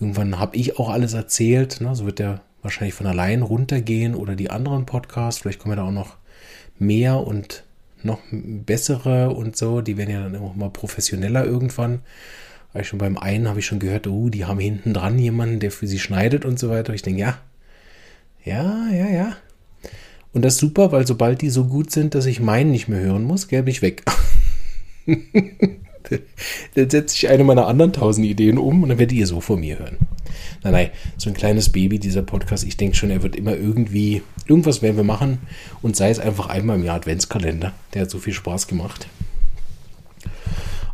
Irgendwann habe ich auch alles erzählt. Ne? So wird der wahrscheinlich von allein runtergehen oder die anderen Podcasts. Vielleicht kommen ja da auch noch mehr und noch bessere und so. Die werden ja dann auch mal professioneller irgendwann. Weil schon beim einen habe ich schon gehört, oh, die haben hinten dran jemanden, der für sie schneidet und so weiter. Ich denke, ja, ja, ja, ja. Und das ist super, weil sobald die so gut sind, dass ich meinen nicht mehr hören muss, bin ich weg. dann setze ich eine meiner anderen tausend Ideen um und dann werdet ihr so von mir hören. Nein, nein, so ein kleines Baby, dieser Podcast. Ich denke schon, er wird immer irgendwie, irgendwas werden wir machen und sei es einfach einmal im Jahr Adventskalender. Der hat so viel Spaß gemacht.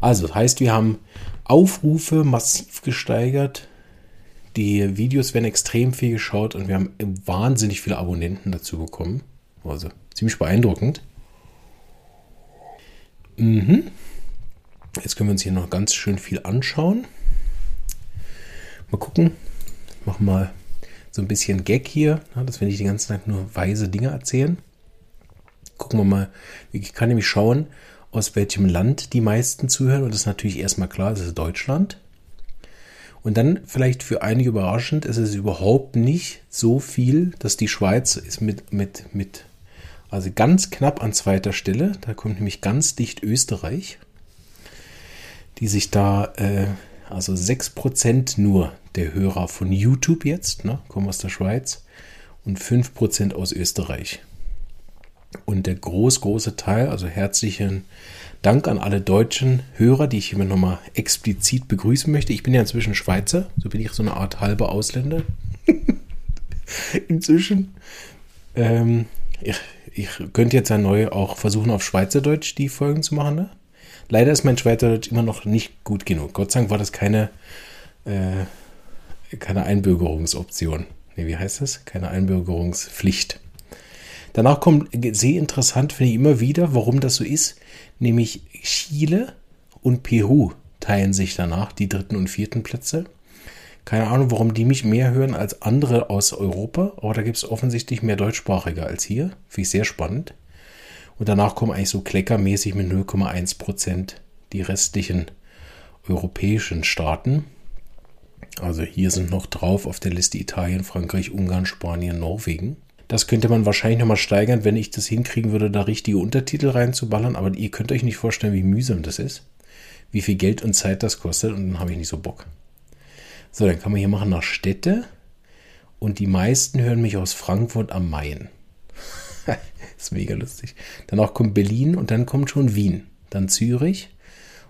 Also, das heißt, wir haben Aufrufe massiv gesteigert. Die Videos werden extrem viel geschaut und wir haben wahnsinnig viele Abonnenten dazu bekommen. Also ziemlich beeindruckend. Mhm. Jetzt können wir uns hier noch ganz schön viel anschauen. Mal gucken. Ich mache mal so ein bisschen Gag hier, dass wir nicht den ganzen Tag nur weise Dinge erzählen. Gucken wir mal. Ich kann nämlich schauen, aus welchem Land die meisten zuhören. Und das ist natürlich erstmal klar, das ist Deutschland. Und dann vielleicht für einige überraschend, ist es überhaupt nicht so viel, dass die Schweiz ist mit, mit, mit, also ganz knapp an zweiter Stelle. Da kommt nämlich ganz dicht Österreich. die sich da, äh, also 6% nur der Hörer von YouTube jetzt, ne, kommen aus der Schweiz, und 5% aus Österreich. Und der groß, große Teil, also herzlichen Dank an alle deutschen Hörer, die ich hier nochmal explizit begrüßen möchte. Ich bin ja inzwischen Schweizer, so bin ich so eine Art halber Ausländer. inzwischen. Ähm, ich, ich könnte jetzt ja neu auch versuchen, auf Schweizerdeutsch die Folgen zu machen. Ne? Leider ist mein Schweizerdeutsch immer noch nicht gut genug. Gott sei Dank war das keine, äh, keine Einbürgerungsoption. Ne, wie heißt das? Keine Einbürgerungspflicht. Danach kommt sehr interessant, finde ich immer wieder, warum das so ist. Nämlich Chile und Peru teilen sich danach die dritten und vierten Plätze. Keine Ahnung, warum die mich mehr hören als andere aus Europa, aber da gibt es offensichtlich mehr Deutschsprachige als hier. Finde ich sehr spannend. Und danach kommen eigentlich so kleckermäßig mit 0,1 Prozent die restlichen europäischen Staaten. Also hier sind noch drauf auf der Liste Italien, Frankreich, Ungarn, Spanien, Norwegen. Das könnte man wahrscheinlich nochmal steigern, wenn ich das hinkriegen würde, da richtige Untertitel reinzuballern. Aber ihr könnt euch nicht vorstellen, wie mühsam das ist. Wie viel Geld und Zeit das kostet. Und dann habe ich nicht so Bock. So, dann kann man hier machen nach Städte. Und die meisten hören mich aus Frankfurt am Main. ist mega lustig. Danach kommt Berlin und dann kommt schon Wien. Dann Zürich.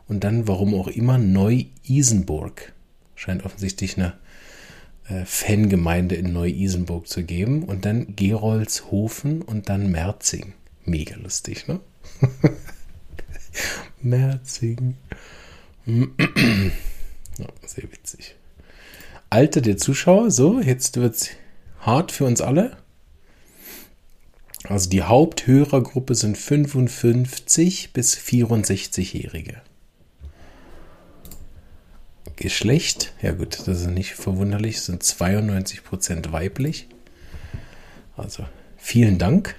Und dann, warum auch immer, Neu-Isenburg. Scheint offensichtlich eine äh, Fangemeinde in Neu-Isenburg zu geben. Und dann Gerolzhofen und dann Merzing. Mega lustig, ne? Merzing. ja, sehr witzig. Alter der Zuschauer, so, jetzt wird es hart für uns alle. Also die Haupthörergruppe sind 55 bis 64-Jährige. Geschlecht, ja gut, das ist nicht verwunderlich, sind 92% weiblich. Also vielen Dank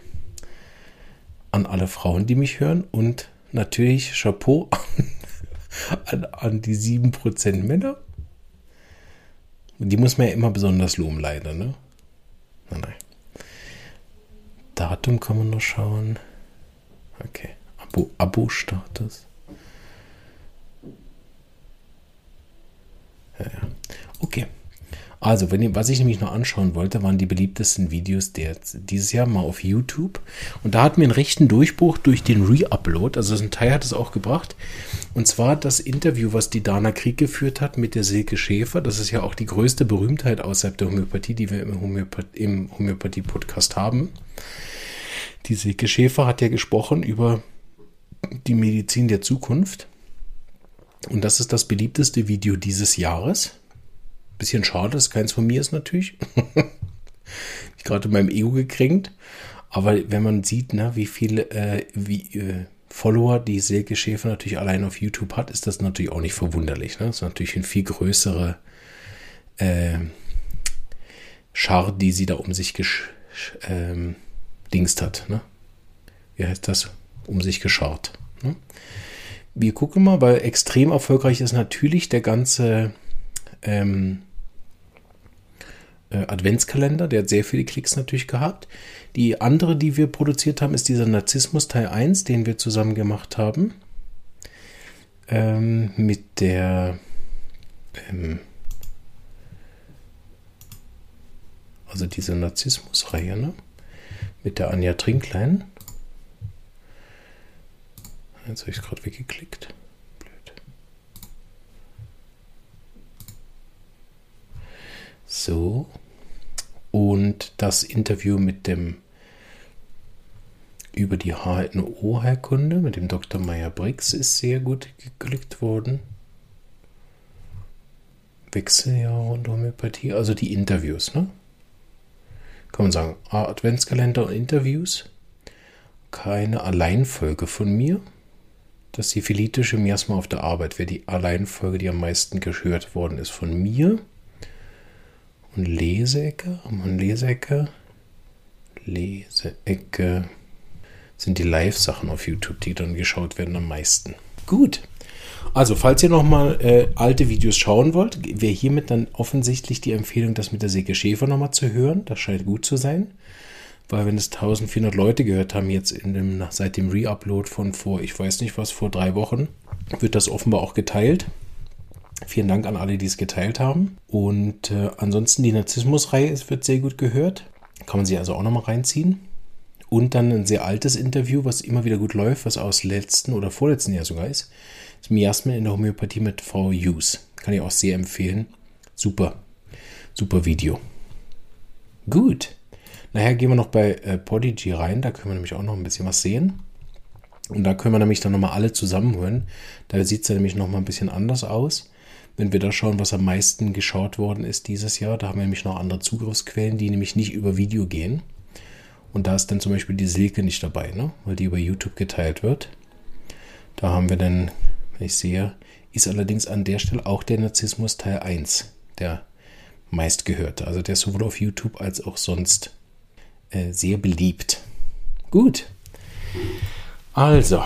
an alle Frauen, die mich hören und natürlich Chapeau an, an die 7% Männer. Die muss man ja immer besonders loben, leider, ne? Nein, nein. Datum kann man noch schauen. Okay. Abo-Status. Okay. Also, wenn ihr, was ich nämlich noch anschauen wollte, waren die beliebtesten Videos der, dieses Jahr mal auf YouTube. Und da hatten wir einen rechten Durchbruch durch den Re-Upload. Also, ein Teil hat es auch gebracht. Und zwar das Interview, was die Dana Krieg geführt hat mit der Silke Schäfer. Das ist ja auch die größte Berühmtheit außerhalb der Homöopathie, die wir im, Homöopathie, im Homöopathie-Podcast haben. Die Silke Schäfer hat ja gesprochen über die Medizin der Zukunft. Und das ist das beliebteste Video dieses Jahres. Bisschen schade, dass keins von mir ist natürlich. ich gerade in meinem Ego gekränkt. Aber wenn man sieht, ne, wie viele äh, wie, äh, Follower die Silke Schäfer natürlich allein auf YouTube hat, ist das natürlich auch nicht verwunderlich. Ne? Das ist natürlich eine viel größere äh, Schar, die sie da um sich gesch ähm, dingst hat. Ne? Wie heißt das? Um sich geschart. Wir gucken mal, weil extrem erfolgreich ist natürlich der ganze ähm, äh, Adventskalender, der hat sehr viele Klicks natürlich gehabt. Die andere, die wir produziert haben, ist dieser Narzissmus Teil 1, den wir zusammen gemacht haben. Ähm, mit der ähm, also diese Narzissmus-Reihe, ne? Mit der Anja Trinklein. Jetzt habe ich es gerade weggeklickt. So. Und das Interview mit dem über die HNO-Herkunde mit dem Dr. Meyer-Briggs ist sehr gut geklickt worden. Wechseljahre und Homöopathie, also die Interviews, ne? Kann man sagen, Adventskalender und Interviews. Keine Alleinfolge von mir. Das syphilitische Miasma auf der Arbeit wäre die Alleinfolge, die am meisten gehört worden ist von mir. Und Leseecke, eine Leseecke? Leseecke sind die Live-Sachen auf YouTube, die dann geschaut werden am meisten. Gut. Also, falls ihr nochmal äh, alte Videos schauen wollt, wäre hiermit dann offensichtlich die Empfehlung, das mit der Silke Schäfer nochmal zu hören. Das scheint gut zu sein. Weil wenn es 1400 Leute gehört haben jetzt in dem, seit dem Re-Upload von vor, ich weiß nicht was, vor drei Wochen, wird das offenbar auch geteilt. Vielen Dank an alle, die es geteilt haben. Und äh, ansonsten die Narzissmus-Reihe wird sehr gut gehört. Kann man sie also auch nochmal reinziehen. Und dann ein sehr altes Interview, was immer wieder gut läuft, was aus letzten oder vorletzten Jahr sogar ist. Das Miasmen in der Homöopathie mit Frau Hughes. Kann ich auch sehr empfehlen. Super. Super Video. Gut. Nachher gehen wir noch bei äh, Podigy rein. Da können wir nämlich auch noch ein bisschen was sehen. Und da können wir nämlich dann nochmal alle zusammenhören. Da sieht es ja nämlich nochmal ein bisschen anders aus. Wenn wir da schauen, was am meisten geschaut worden ist dieses Jahr, da haben wir nämlich noch andere Zugriffsquellen, die nämlich nicht über Video gehen. Und da ist dann zum Beispiel die Silke nicht dabei, ne? weil die über YouTube geteilt wird. Da haben wir dann, wenn ich sehe, ist allerdings an der Stelle auch der Narzissmus Teil 1, der meistgehörte. Also der sowohl auf YouTube als auch sonst äh, sehr beliebt. Gut. Also,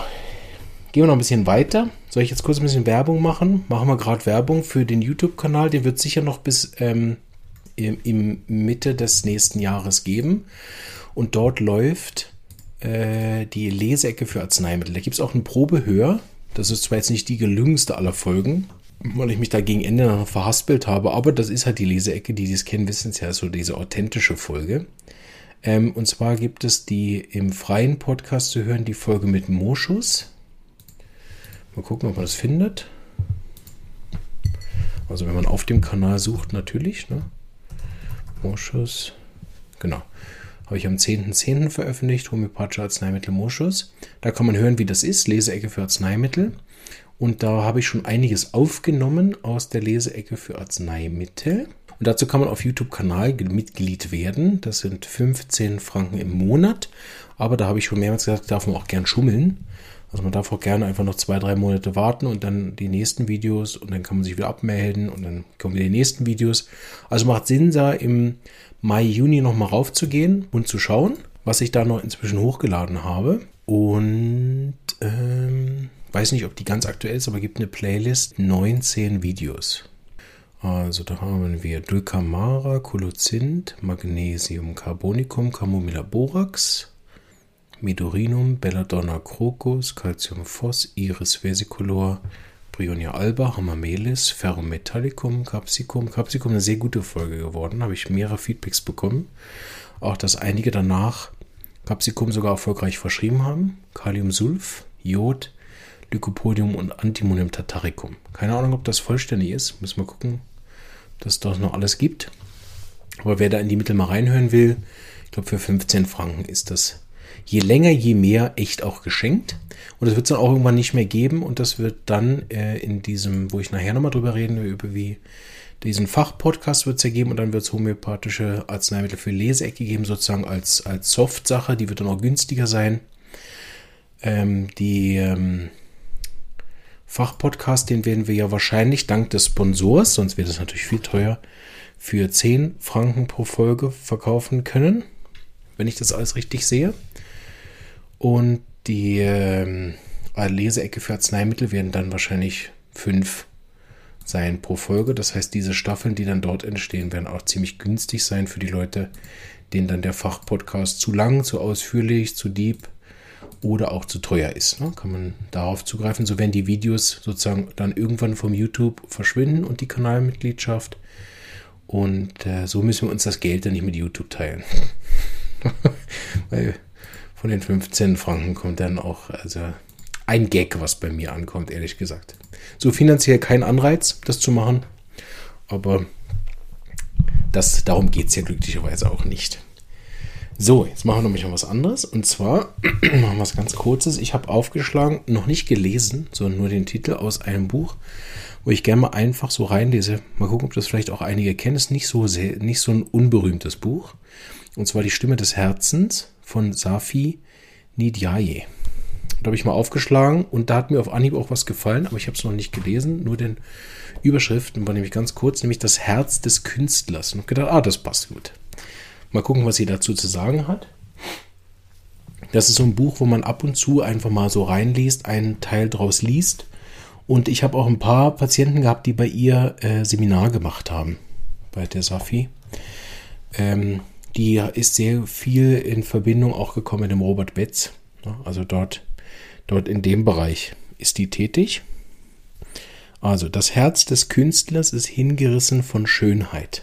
gehen wir noch ein bisschen weiter. Soll ich jetzt kurz ein bisschen Werbung machen? Machen wir gerade Werbung für den YouTube-Kanal. Der wird sicher noch bis ähm, im, im, Mitte des nächsten Jahres geben. Und dort läuft äh, die Leseecke für Arzneimittel. Da gibt es auch ein Probehör. Das ist zwar jetzt nicht die gelungenste aller Folgen, weil ich mich da gegen Ende noch verhaspelt habe, aber das ist halt die Leseecke, die dies kennen, wissen es ja, so diese authentische Folge. Ähm, und zwar gibt es die im freien Podcast zu hören, die Folge mit Moschus. Mal gucken, ob man das findet. Also wenn man auf dem Kanal sucht, natürlich. Ne? Moschus. Genau. Habe ich am 10.10. .10. veröffentlicht, Homöopathische Arzneimittel Moschus. Da kann man hören, wie das ist, Leseecke für Arzneimittel. Und da habe ich schon einiges aufgenommen aus der Leseecke für Arzneimittel. Und dazu kann man auf YouTube-Kanal Mitglied werden. Das sind 15 Franken im Monat. Aber da habe ich schon mehrmals gesagt, darf man auch gern schummeln. Also man darf auch gerne einfach noch zwei, drei Monate warten und dann die nächsten Videos und dann kann man sich wieder abmelden und dann kommen wieder die nächsten Videos. Also macht Sinn, da im Mai, Juni nochmal raufzugehen und zu schauen, was ich da noch inzwischen hochgeladen habe. Und ähm, weiß nicht, ob die ganz aktuell ist, aber gibt eine Playlist 19 Videos. Also da haben wir Dulcamara, Colocint, Magnesium, Carbonicum, Camomilla borax, Medurinum, Belladonna crocus, Calcium phos, Iris versicolor, Brionia alba, Hamamelis, Ferrum metallicum, Capsicum. Capsicum eine sehr gute Folge geworden, habe ich mehrere Feedbacks bekommen. Auch, dass einige danach Capsicum sogar erfolgreich verschrieben haben. Kaliumsulf, Jod, Lycopodium und Antimonium tataricum. Keine Ahnung, ob das vollständig ist. Müssen wir gucken dass es dort noch alles gibt. Aber wer da in die Mittel mal reinhören will, ich glaube für 15 Franken ist das je länger, je mehr echt auch geschenkt. Und das wird es dann auch irgendwann nicht mehr geben. Und das wird dann äh, in diesem, wo ich nachher nochmal drüber reden will, über wie diesen Fachpodcast wird es ja geben und dann wird es homöopathische Arzneimittel für Leseecke geben, sozusagen als, als Soft-Sache. Die wird dann auch günstiger sein. Ähm, die ähm, Fachpodcast, den werden wir ja wahrscheinlich dank des Sponsors, sonst wäre das natürlich viel teuer, für 10 Franken pro Folge verkaufen können, wenn ich das alles richtig sehe. Und die äh, Leseecke für Arzneimittel werden dann wahrscheinlich 5 sein pro Folge. Das heißt, diese Staffeln, die dann dort entstehen, werden auch ziemlich günstig sein für die Leute, denen dann der Fachpodcast zu lang, zu ausführlich, zu deep oder auch zu teuer ist. Ne? Kann man darauf zugreifen. So werden die Videos sozusagen dann irgendwann vom YouTube verschwinden und die Kanalmitgliedschaft. Und äh, so müssen wir uns das Geld dann nicht mit YouTube teilen. Weil von den 15 Franken kommt dann auch also ein Gag, was bei mir ankommt, ehrlich gesagt. So finanziell kein Anreiz, das zu machen. Aber das, darum geht es ja glücklicherweise auch nicht. So, jetzt machen wir nämlich noch was anderes. Und zwar machen wir was ganz Kurzes. Ich habe aufgeschlagen, noch nicht gelesen, sondern nur den Titel aus einem Buch, wo ich gerne mal einfach so reinlese. Mal gucken, ob das vielleicht auch einige kennen. Es ist nicht so, sehr, nicht so ein unberühmtes Buch. Und zwar Die Stimme des Herzens von Safi Nidjaye. Da habe ich mal aufgeschlagen und da hat mir auf Anhieb auch was gefallen, aber ich habe es noch nicht gelesen, nur den Überschriften war nämlich ganz kurz, nämlich das Herz des Künstlers. Und habe gedacht, ah, das passt gut. Mal gucken, was sie dazu zu sagen hat. Das ist so ein Buch, wo man ab und zu einfach mal so reinliest, einen Teil draus liest. Und ich habe auch ein paar Patienten gehabt, die bei ihr äh, Seminar gemacht haben, bei der Safi. Ähm, die ist sehr viel in Verbindung auch gekommen mit dem Robert Betz. Also dort, dort in dem Bereich ist die tätig. Also, das Herz des Künstlers ist hingerissen von Schönheit.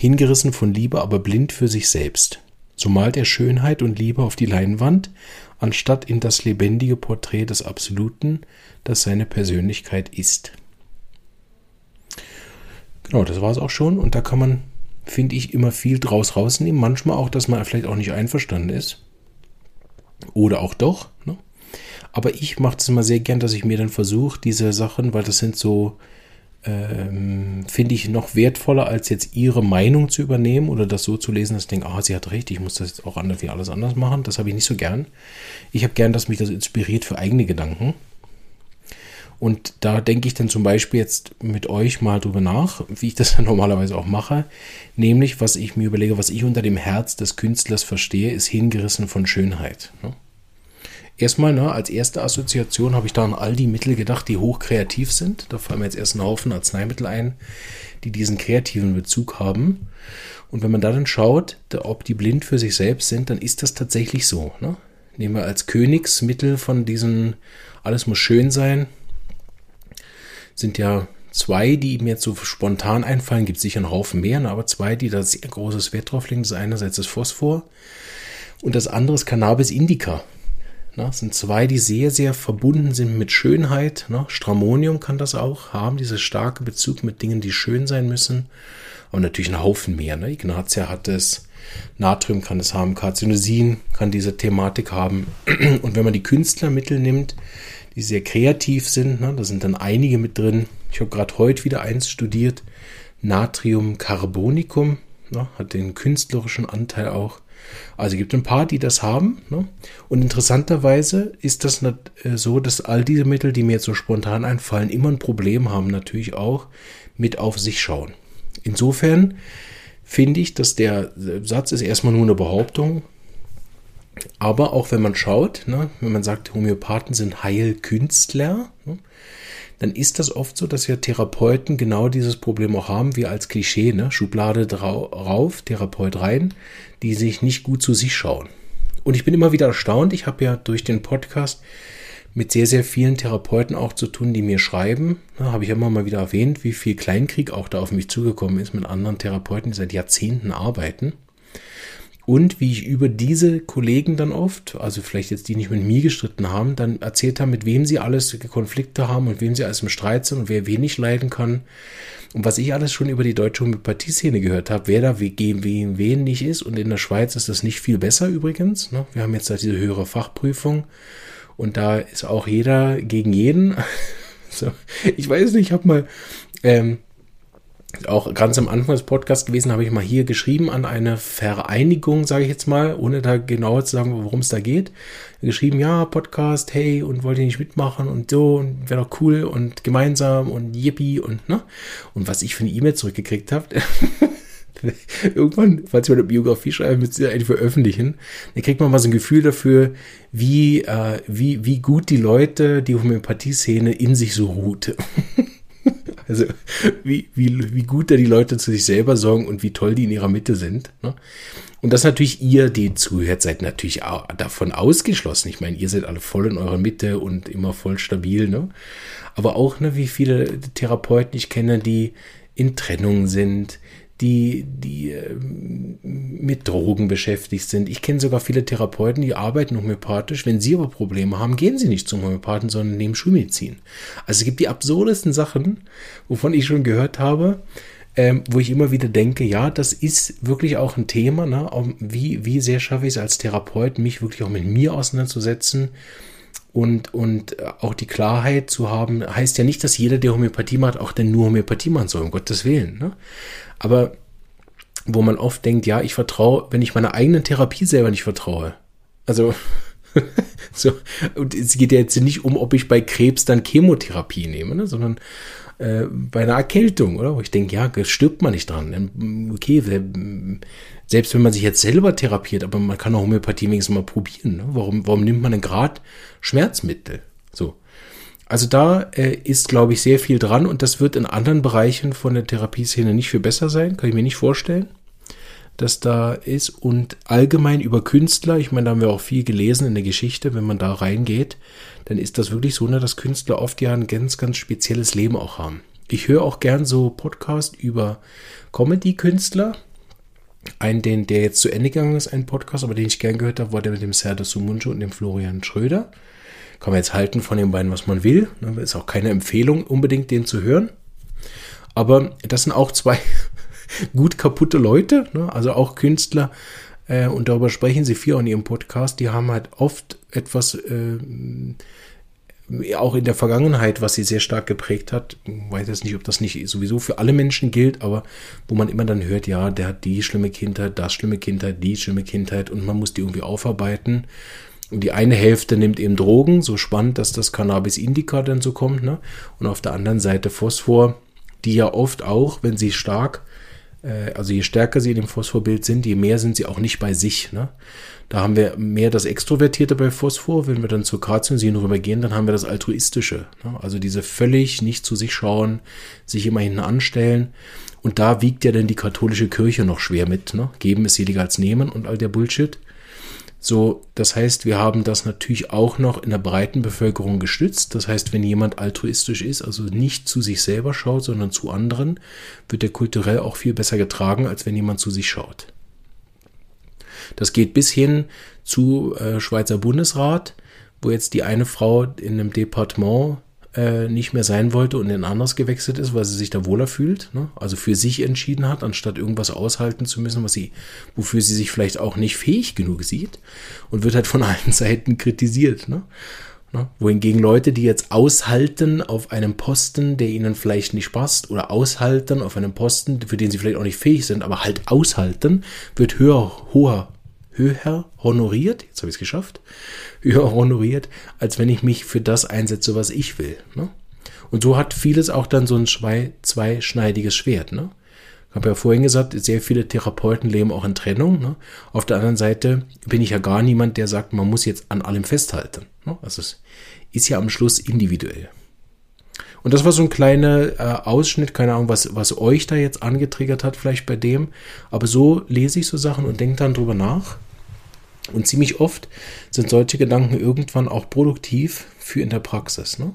Hingerissen von Liebe, aber blind für sich selbst. So malt er Schönheit und Liebe auf die Leinwand, anstatt in das lebendige Porträt des Absoluten, das seine Persönlichkeit ist. Genau, das war es auch schon. Und da kann man, finde ich, immer viel draus rausnehmen. Manchmal auch, dass man vielleicht auch nicht einverstanden ist. Oder auch doch. Ne? Aber ich mache es immer sehr gern, dass ich mir dann versuche, diese Sachen, weil das sind so, ähm, finde ich, noch wertvoller, als jetzt ihre Meinung zu übernehmen oder das so zu lesen, dass ich denke, ah, sie hat recht, ich muss das jetzt auch anders, wie alles anders machen. Das habe ich nicht so gern. Ich habe gern, dass mich das inspiriert für eigene Gedanken. Und da denke ich dann zum Beispiel jetzt mit euch mal drüber nach, wie ich das normalerweise auch mache. Nämlich, was ich mir überlege, was ich unter dem Herz des Künstlers verstehe, ist hingerissen von Schönheit. Ne? Erstmal, ne, als erste Assoziation habe ich da an all die Mittel gedacht, die hochkreativ sind. Da fallen mir jetzt erst ein Haufen Arzneimittel ein, die diesen kreativen Bezug haben. Und wenn man da dann schaut, ob die blind für sich selbst sind, dann ist das tatsächlich so. Ne? Nehmen wir als Königsmittel von diesen, alles muss schön sein, sind ja zwei, die mir jetzt so spontan einfallen, gibt sicher einen Haufen mehr, ne, aber zwei, die da sehr großes Wert drauf legen. Das ist einerseits das Phosphor und das andere ist Cannabis indica. Ne, das sind zwei, die sehr, sehr verbunden sind mit Schönheit. Ne? Stramonium kann das auch haben, dieser starke Bezug mit Dingen, die schön sein müssen. Aber natürlich ein Haufen mehr. Ne? Ignatia hat es, Natrium kann es haben, Carcinosin kann diese Thematik haben. Und wenn man die Künstlermittel nimmt, die sehr kreativ sind, ne? da sind dann einige mit drin. Ich habe gerade heute wieder eins studiert, Natrium Carbonicum, ne? hat den künstlerischen Anteil auch. Also gibt ein paar, die das haben. Ne? Und interessanterweise ist das äh, so, dass all diese Mittel, die mir jetzt so spontan einfallen, immer ein Problem haben, natürlich auch mit auf sich schauen. Insofern finde ich, dass der Satz ist erstmal nur eine Behauptung. Aber auch wenn man schaut, ne, wenn man sagt, Homöopathen sind Heilkünstler, ne, dann ist das oft so, dass ja Therapeuten genau dieses Problem auch haben, wie als Klischee, ne? Schublade rauf, Therapeut rein, die sich nicht gut zu sich schauen. Und ich bin immer wieder erstaunt, ich habe ja durch den Podcast mit sehr, sehr vielen Therapeuten auch zu tun, die mir schreiben. Da habe ich immer mal wieder erwähnt, wie viel Kleinkrieg auch da auf mich zugekommen ist mit anderen Therapeuten, die seit Jahrzehnten arbeiten und wie ich über diese Kollegen dann oft, also vielleicht jetzt die nicht mit mir gestritten haben, dann erzählt haben, mit wem sie alles Konflikte haben und wem sie alles im Streit sind und wer wenig leiden kann. Und was ich alles schon über die deutsche Homöopathie-Szene gehört habe, wer da gegen wen, wen nicht ist. Und in der Schweiz ist das nicht viel besser übrigens. Ne? Wir haben jetzt da diese höhere Fachprüfung und da ist auch jeder gegen jeden. so, ich weiß nicht, ich habe mal ähm, auch ganz am Anfang des Podcasts gewesen, habe ich mal hier geschrieben an eine Vereinigung, sage ich jetzt mal, ohne da genauer zu sagen, worum es da geht. Geschrieben, ja, Podcast, hey, und wollt ihr nicht mitmachen und so, und wäre doch cool und gemeinsam und yippie und, ne? Und was ich für eine E-Mail zurückgekriegt habe, irgendwann, falls wir eine Biografie schreiben, müsst ihr eigentlich veröffentlichen, dann kriegt man mal so ein Gefühl dafür, wie, äh, wie, wie gut die Leute die Homöopathie-Szene in sich so ruht. Also wie, wie, wie gut da die Leute zu sich selber sorgen und wie toll die in ihrer Mitte sind. Ne? Und das natürlich ihr, die zuhört, seid natürlich davon ausgeschlossen. Ich meine, ihr seid alle voll in eurer Mitte und immer voll stabil. Ne? Aber auch, ne, wie viele Therapeuten ich kenne, die in Trennung sind, die, die äh, mit Drogen beschäftigt sind. Ich kenne sogar viele Therapeuten, die arbeiten homöopathisch. Wenn sie aber Probleme haben, gehen sie nicht zum Homöopathen, sondern nehmen Schulmedizin. Also es gibt die absurdesten Sachen, wovon ich schon gehört habe, ähm, wo ich immer wieder denke, ja, das ist wirklich auch ein Thema. Ne? Wie, wie sehr schaffe ich es als Therapeut, mich wirklich auch mit mir auseinanderzusetzen? Und, und auch die Klarheit zu haben, heißt ja nicht, dass jeder, der Homöopathie macht, auch denn nur Homöopathie machen soll, um Gottes Willen. Ne? Aber wo man oft denkt, ja, ich vertraue, wenn ich meiner eigenen Therapie selber nicht vertraue. Also, so, und es geht ja jetzt nicht um, ob ich bei Krebs dann Chemotherapie nehme, ne, sondern äh, bei einer Erkältung, oder? Wo ich denke, ja, stirbt man nicht dran. Okay, selbst wenn man sich jetzt selber therapiert, aber man kann auch Homöopathie wenigstens mal probieren. Ne? Warum, warum nimmt man denn gerade Schmerzmittel? So. Also da äh, ist, glaube ich, sehr viel dran und das wird in anderen Bereichen von der Therapieszene nicht viel besser sein, kann ich mir nicht vorstellen. das da ist und allgemein über Künstler, ich meine, da haben wir auch viel gelesen in der Geschichte, wenn man da reingeht, dann ist das wirklich so, ne, dass Künstler oft ja ein ganz, ganz spezielles Leben auch haben. Ich höre auch gern so Podcast über Comedy-Künstler. Ein, den, der jetzt zu Ende gegangen ist, ein Podcast, aber den ich gern gehört habe, war der mit dem Serdar Sumuncu und dem Florian Schröder. Kann man jetzt halten von den beiden, was man will. Ne, ist auch keine Empfehlung, unbedingt den zu hören. Aber das sind auch zwei gut kaputte Leute, ne? also auch Künstler. Äh, und darüber sprechen sie viel in ihrem Podcast. Die haben halt oft etwas, äh, auch in der Vergangenheit, was sie sehr stark geprägt hat. Weiß jetzt nicht, ob das nicht sowieso für alle Menschen gilt, aber wo man immer dann hört, ja, der hat die schlimme Kindheit, das schlimme Kindheit, die schlimme Kindheit und man muss die irgendwie aufarbeiten. Und die eine Hälfte nimmt eben Drogen, so spannend, dass das Cannabis Indica dann so kommt, ne? Und auf der anderen Seite Phosphor, die ja oft auch, wenn sie stark, also je stärker sie in dem Phosphorbild sind, je mehr sind sie auch nicht bei sich. Ne? Da haben wir mehr das Extrovertierte bei Phosphor. Wenn wir dann zur Katiensinne rübergehen, dann haben wir das Altruistische. Ne? Also diese völlig nicht zu sich schauen, sich immer hinten anstellen. Und da wiegt ja dann die katholische Kirche noch schwer mit. Ne? Geben ist seliger als nehmen und all der Bullshit. So, das heißt, wir haben das natürlich auch noch in der breiten Bevölkerung gestützt. Das heißt, wenn jemand altruistisch ist, also nicht zu sich selber schaut, sondern zu anderen, wird er kulturell auch viel besser getragen, als wenn jemand zu sich schaut. Das geht bis hin zu äh, Schweizer Bundesrat, wo jetzt die eine Frau in einem Departement äh, nicht mehr sein wollte und in ein anderes gewechselt ist, weil sie sich da wohler fühlt, ne? also für sich entschieden hat, anstatt irgendwas aushalten zu müssen, was sie, wofür sie sich vielleicht auch nicht fähig genug sieht und wird halt von allen Seiten kritisiert. Ne? Ne? Wohingegen Leute, die jetzt aushalten auf einem Posten, der ihnen vielleicht nicht passt, oder aushalten auf einem Posten, für den sie vielleicht auch nicht fähig sind, aber halt aushalten, wird höher, hoher höher honoriert, jetzt habe ich es geschafft, höher honoriert, als wenn ich mich für das einsetze, was ich will. Ne? Und so hat vieles auch dann so ein zwei, zweischneidiges Schwert. Ne? Ich habe ja vorhin gesagt, sehr viele Therapeuten leben auch in Trennung. Ne? Auf der anderen Seite bin ich ja gar niemand, der sagt, man muss jetzt an allem festhalten. Ne? Also es ist ja am Schluss individuell. Und das war so ein kleiner äh, Ausschnitt, keine Ahnung, was, was euch da jetzt angetriggert hat, vielleicht bei dem. Aber so lese ich so Sachen und denke dann drüber nach. Und ziemlich oft sind solche Gedanken irgendwann auch produktiv für in der Praxis. Ne?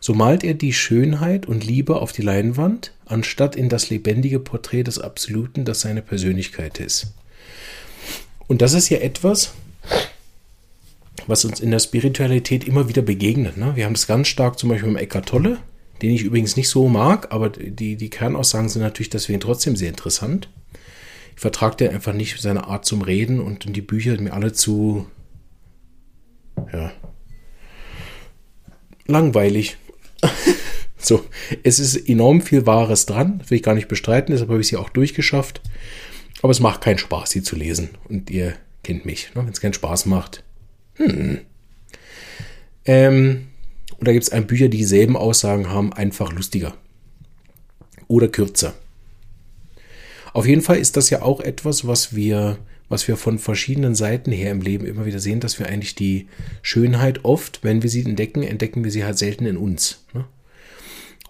So malt er die Schönheit und Liebe auf die Leinwand, anstatt in das lebendige Porträt des Absoluten, das seine Persönlichkeit ist. Und das ist ja etwas, was uns in der Spiritualität immer wieder begegnet. Ne? Wir haben es ganz stark zum Beispiel im Eckart Tolle, den ich übrigens nicht so mag, aber die, die Kernaussagen sind natürlich deswegen trotzdem sehr interessant. Ich vertrage dir einfach nicht seine Art zum Reden und die Bücher sind mir alle zu, ja, langweilig. so, es ist enorm viel Wahres dran, will ich gar nicht bestreiten, deshalb habe ich sie auch durchgeschafft. Aber es macht keinen Spaß, sie zu lesen. Und ihr kennt mich. Ne? Wenn es keinen Spaß macht, hm. Ähm, und da gibt es ein Bücher, die dieselben Aussagen haben, einfach lustiger. Oder kürzer. Auf jeden Fall ist das ja auch etwas, was wir, was wir von verschiedenen Seiten her im Leben immer wieder sehen, dass wir eigentlich die Schönheit oft, wenn wir sie entdecken, entdecken wir sie halt selten in uns. Ne?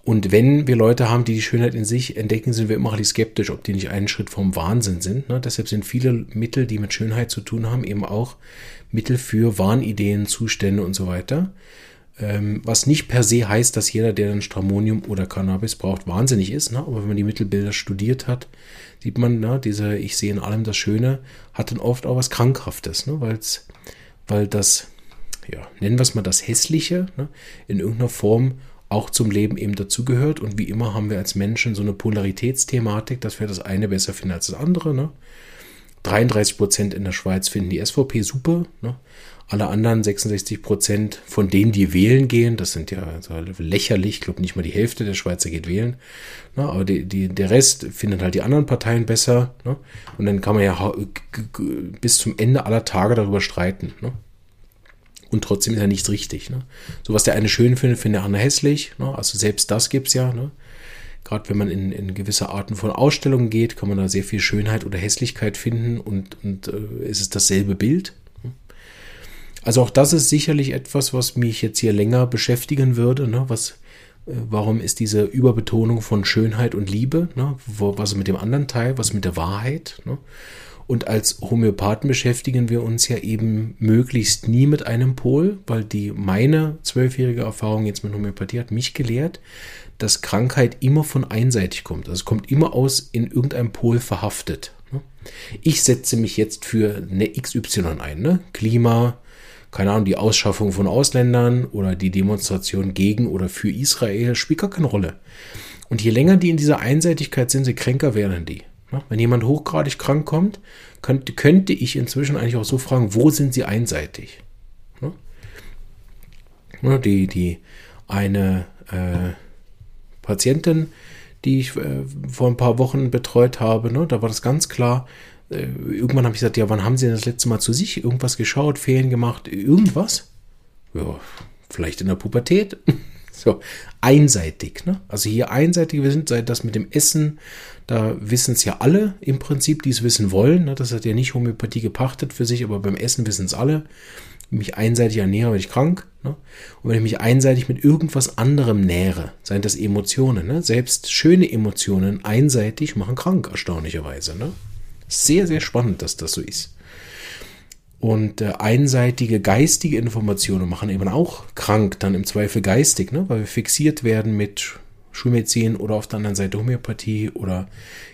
Und wenn wir Leute haben, die die Schönheit in sich entdecken, sind wir immer ein skeptisch, ob die nicht einen Schritt vom Wahnsinn sind. Ne? Deshalb sind viele Mittel, die mit Schönheit zu tun haben, eben auch Mittel für Wahnideen, Zustände und so weiter. Ähm, was nicht per se heißt, dass jeder, der dann Stramonium oder Cannabis braucht, wahnsinnig ist. Ne? Aber wenn man die Mittelbilder studiert hat, sieht man, ne, diese Ich sehe in allem das Schöne, hat dann oft auch was Krankhaftes, ne? Weil's, weil das, ja, nennen wir es mal das Hässliche, ne? in irgendeiner Form auch zum Leben eben dazugehört. Und wie immer haben wir als Menschen so eine Polaritätsthematik, dass wir das eine besser finden als das andere. Ne? 33 Prozent in der Schweiz finden die SVP super. Ne? Alle anderen 66 Prozent von denen, die wählen gehen, das sind ja also lächerlich, ich glaube nicht mal die Hälfte der Schweizer geht wählen. Ne? Aber die, die, der Rest findet halt die anderen Parteien besser. Ne? Und dann kann man ja bis zum Ende aller Tage darüber streiten. Ne? und trotzdem ist ja nichts richtig. Ne? So was der eine schön findet, findet der andere hässlich. Ne? Also selbst das gibt es ja. Ne? Gerade wenn man in, in gewisse Arten von Ausstellungen geht, kann man da sehr viel Schönheit oder Hässlichkeit finden und, und äh, es ist dasselbe Bild. Also auch das ist sicherlich etwas, was mich jetzt hier länger beschäftigen würde, ne? was warum ist diese Überbetonung von Schönheit und Liebe? Ne? Was mit dem anderen Teil? Was mit der Wahrheit? Ne? Und als Homöopathen beschäftigen wir uns ja eben möglichst nie mit einem Pol, weil die meine zwölfjährige Erfahrung jetzt mit Homöopathie hat mich gelehrt, dass Krankheit immer von einseitig kommt. Also es kommt immer aus in irgendeinem Pol verhaftet. Ne? Ich setze mich jetzt für eine XY ein, ne? Klima, keine Ahnung, die Ausschaffung von Ausländern oder die Demonstration gegen oder für Israel spielt gar keine Rolle. Und je länger die in dieser Einseitigkeit sind, je kränker werden die. Wenn jemand hochgradig krank kommt, könnte, könnte ich inzwischen eigentlich auch so fragen, wo sind sie einseitig? Die, die eine äh, Patientin, die ich äh, vor ein paar Wochen betreut habe, ne, da war das ganz klar. Äh, irgendwann habe ich gesagt, ja, wann haben Sie denn das letzte Mal zu sich irgendwas geschaut, Ferien gemacht, irgendwas? Ja, vielleicht in der Pubertät. So, einseitig. Ne? Also hier einseitig, wir sind seit das mit dem Essen, da wissen es ja alle im Prinzip, die es wissen wollen. Ne? Das hat ja nicht Homöopathie gepachtet für sich, aber beim Essen wissen es alle. Wenn ich mich einseitig ernähre, werde ich krank. Ne? Und wenn ich mich einseitig mit irgendwas anderem nähere, seien das Emotionen, ne? selbst schöne Emotionen einseitig machen krank, erstaunlicherweise. Ne? Sehr, sehr spannend, dass das so ist. Und äh, einseitige geistige Informationen machen eben auch krank, dann im Zweifel geistig, ne? weil wir fixiert werden mit Schulmedizin oder auf der anderen Seite Homöopathie oder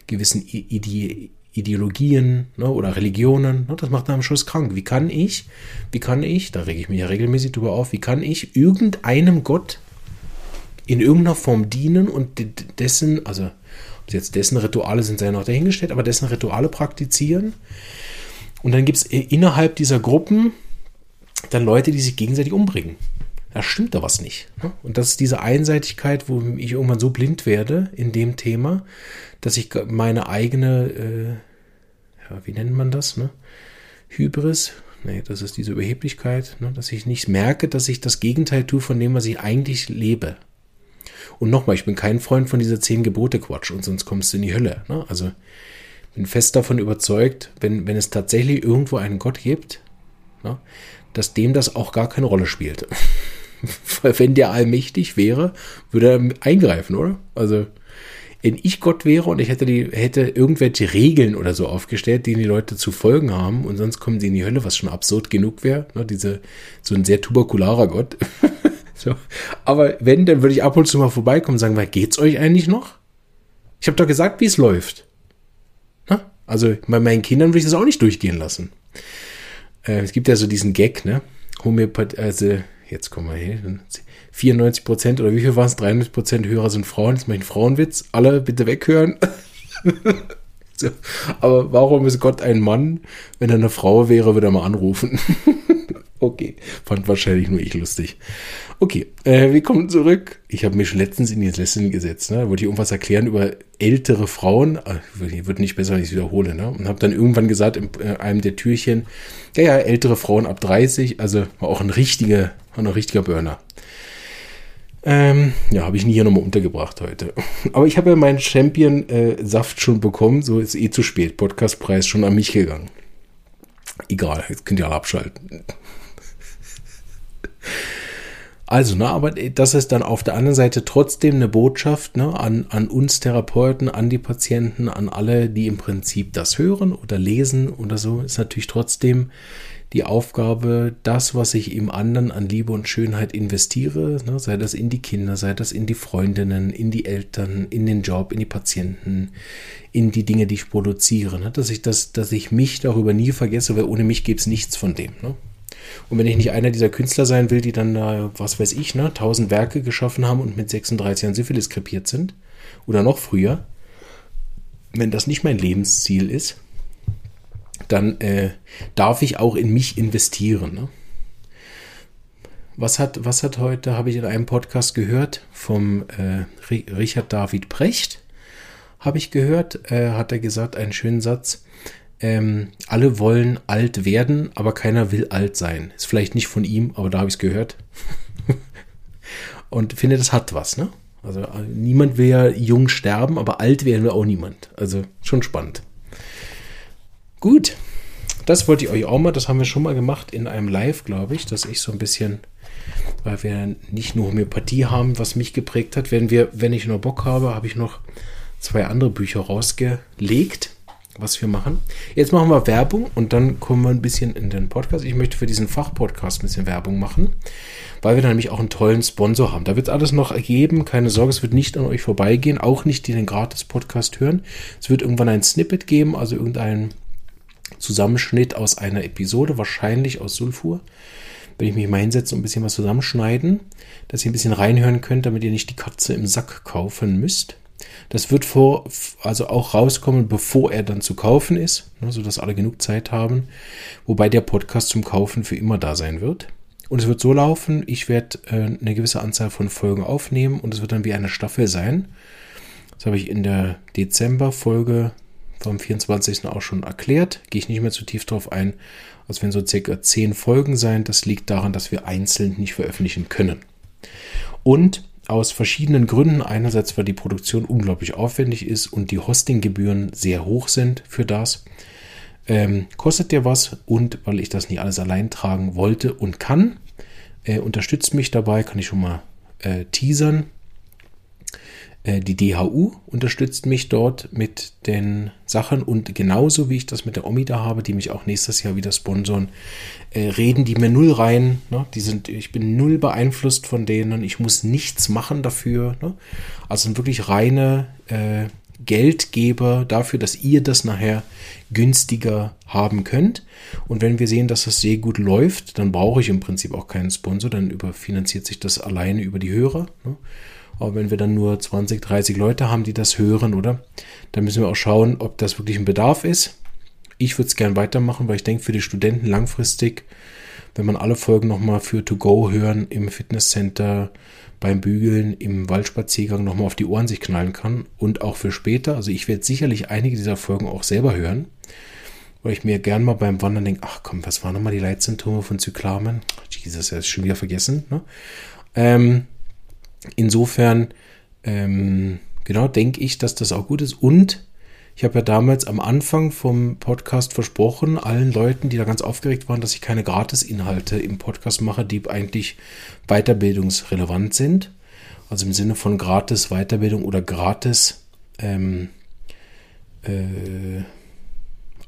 gewissen Ide Ideologien ne? oder Religionen. Ne? Das macht dann am Schluss krank. Wie kann ich, wie kann ich, da rege ich mich ja regelmäßig drüber auf, wie kann ich irgendeinem Gott in irgendeiner Form dienen und dessen, also jetzt dessen Rituale sind, sei noch dahingestellt, aber dessen Rituale praktizieren, und dann gibt es innerhalb dieser Gruppen dann Leute, die sich gegenseitig umbringen. Da stimmt da was nicht. Ne? Und das ist diese Einseitigkeit, wo ich irgendwann so blind werde in dem Thema, dass ich meine eigene, äh, ja, wie nennt man das, ne? Hybris, nee, das ist diese Überheblichkeit, ne? dass ich nicht merke, dass ich das Gegenteil tue von dem, was ich eigentlich lebe. Und nochmal, ich bin kein Freund von dieser zehn Gebote Quatsch und sonst kommst du in die Hölle. Ne? Also bin fest davon überzeugt, wenn, wenn es tatsächlich irgendwo einen Gott gibt, na, dass dem das auch gar keine Rolle spielt. Weil wenn der allmächtig wäre, würde er eingreifen, oder? Also, wenn ich Gott wäre und ich hätte, die, hätte irgendwelche Regeln oder so aufgestellt, denen die Leute zu folgen haben und sonst kommen sie in die Hölle, was schon absurd genug wäre. Ne? Diese, so ein sehr tuberkularer Gott. so. Aber wenn, dann würde ich ab und zu mal vorbeikommen und sagen, weil geht's euch eigentlich noch? Ich habe doch gesagt, wie es läuft. Also bei meinen Kindern würde ich das auch nicht durchgehen lassen. Äh, es gibt ja so diesen Gag, ne? Homöopathie, also jetzt kommen wir hier. 94 Prozent oder wie viel waren es? 93 Prozent Hörer sind Frauen. Das mache ich einen Frauenwitz. Alle bitte weghören. Aber warum ist Gott ein Mann? Wenn er eine Frau wäre, würde er mal anrufen. okay. Fand wahrscheinlich nur ich lustig. Okay, äh, wir kommen zurück. Ich habe mich letztens in die Lesson gesetzt. Ne? Wollte ich irgendwas erklären über ältere Frauen. Äh, wird nicht besser, wenn ich es wiederhole. Ne? Und habe dann irgendwann gesagt, in äh, einem der Türchen, ja, ja, ältere Frauen ab 30. Also war auch ein richtiger, ein richtiger Burner. Ähm, ja, habe ich nie hier nochmal untergebracht heute. Aber ich habe ja meinen Champion-Saft äh, schon bekommen. So ist eh zu spät. Podcastpreis schon an mich gegangen. Egal, jetzt könnt ihr alle abschalten. Also, ne, aber das ist dann auf der anderen Seite trotzdem eine Botschaft ne, an, an uns Therapeuten, an die Patienten, an alle, die im Prinzip das hören oder lesen oder so, ist natürlich trotzdem die Aufgabe, das, was ich im anderen an Liebe und Schönheit investiere, ne, sei das in die Kinder, sei das in die Freundinnen, in die Eltern, in den Job, in die Patienten, in die Dinge, die ich produziere, ne, dass ich das, dass ich mich darüber nie vergesse, weil ohne mich gäbe es nichts von dem. Ne? Und wenn ich nicht einer dieser Künstler sein will, die dann, äh, was weiß ich, ne, tausend Werke geschaffen haben und mit 36 Jahren Syphilis krepiert sind, oder noch früher, wenn das nicht mein Lebensziel ist, dann äh, darf ich auch in mich investieren. Ne? Was hat, was hat heute, habe ich in einem Podcast gehört, vom äh, Richard David Precht, habe ich gehört, äh, hat er gesagt, einen schönen Satz, ähm, alle wollen alt werden, aber keiner will alt sein. Ist vielleicht nicht von ihm, aber da habe ich es gehört. und finde, das hat was, ne? Also äh, niemand will ja jung sterben, aber alt werden wir auch niemand. Also schon spannend. Gut, das wollte ich euch auch mal, das haben wir schon mal gemacht in einem Live, glaube ich, dass ich so ein bisschen weil wir nicht nur Homöopathie haben, was mich geprägt hat. Wenn wir, wenn ich noch Bock habe, habe ich noch zwei andere Bücher rausgelegt, was wir machen. Jetzt machen wir Werbung und dann kommen wir ein bisschen in den Podcast. Ich möchte für diesen Fachpodcast ein bisschen Werbung machen, weil wir da nämlich auch einen tollen Sponsor haben. Da wird alles noch ergeben, keine Sorge, es wird nicht an euch vorbeigehen, auch nicht die den Gratis-Podcast hören. Es wird irgendwann ein Snippet geben, also irgendein Zusammenschnitt aus einer Episode, wahrscheinlich aus Sulfur. Wenn ich mich mal hinsetze und ein bisschen was zusammenschneiden, dass ihr ein bisschen reinhören könnt, damit ihr nicht die Katze im Sack kaufen müsst. Das wird vor, also auch rauskommen, bevor er dann zu kaufen ist, ne, sodass alle genug Zeit haben, wobei der Podcast zum Kaufen für immer da sein wird. Und es wird so laufen, ich werde äh, eine gewisse Anzahl von Folgen aufnehmen und es wird dann wie eine Staffel sein. Das habe ich in der Dezember-Folge vom 24. auch schon erklärt. Gehe ich nicht mehr zu tief drauf ein. Also wenn so circa 10 Folgen sein. Das liegt daran, dass wir einzeln nicht veröffentlichen können. Und aus verschiedenen Gründen. Einerseits, weil die Produktion unglaublich aufwendig ist und die Hostinggebühren sehr hoch sind für das. Ähm, kostet der was und weil ich das nicht alles allein tragen wollte und kann, äh, unterstützt mich dabei, kann ich schon mal äh, teasern. Äh, die DHU unterstützt mich dort mit den Sachen und genauso wie ich das mit der Omi da habe, die mich auch nächstes Jahr wieder sponsoren, äh, reden die mir null rein. Ne? Die sind, ich bin null beeinflusst von denen. Ich muss nichts machen dafür. Ne? Also sind wirklich reine äh, Geldgeber dafür, dass ihr das nachher günstiger haben könnt. Und wenn wir sehen, dass das sehr gut läuft, dann brauche ich im Prinzip auch keinen Sponsor. Dann überfinanziert sich das alleine über die Hörer. Ne? Aber wenn wir dann nur 20, 30 Leute haben, die das hören, oder? Dann müssen wir auch schauen, ob das wirklich ein Bedarf ist. Ich würde es gern weitermachen, weil ich denke, für die Studenten langfristig, wenn man alle Folgen nochmal für To Go hören, im Fitnesscenter, beim Bügeln, im Waldspaziergang nochmal auf die Ohren sich knallen kann und auch für später. Also ich werde sicherlich einige dieser Folgen auch selber hören, weil ich mir gern mal beim Wandern denke, ach komm, was waren nochmal die Leitsymptome von Zyklamen? Jesus, er ist schon wieder vergessen. Ne? Ähm, Insofern, ähm, genau, denke ich, dass das auch gut ist. Und ich habe ja damals am Anfang vom Podcast versprochen, allen Leuten, die da ganz aufgeregt waren, dass ich keine Gratis-Inhalte im Podcast mache, die eigentlich weiterbildungsrelevant sind. Also im Sinne von gratis Weiterbildung oder gratis ähm, äh,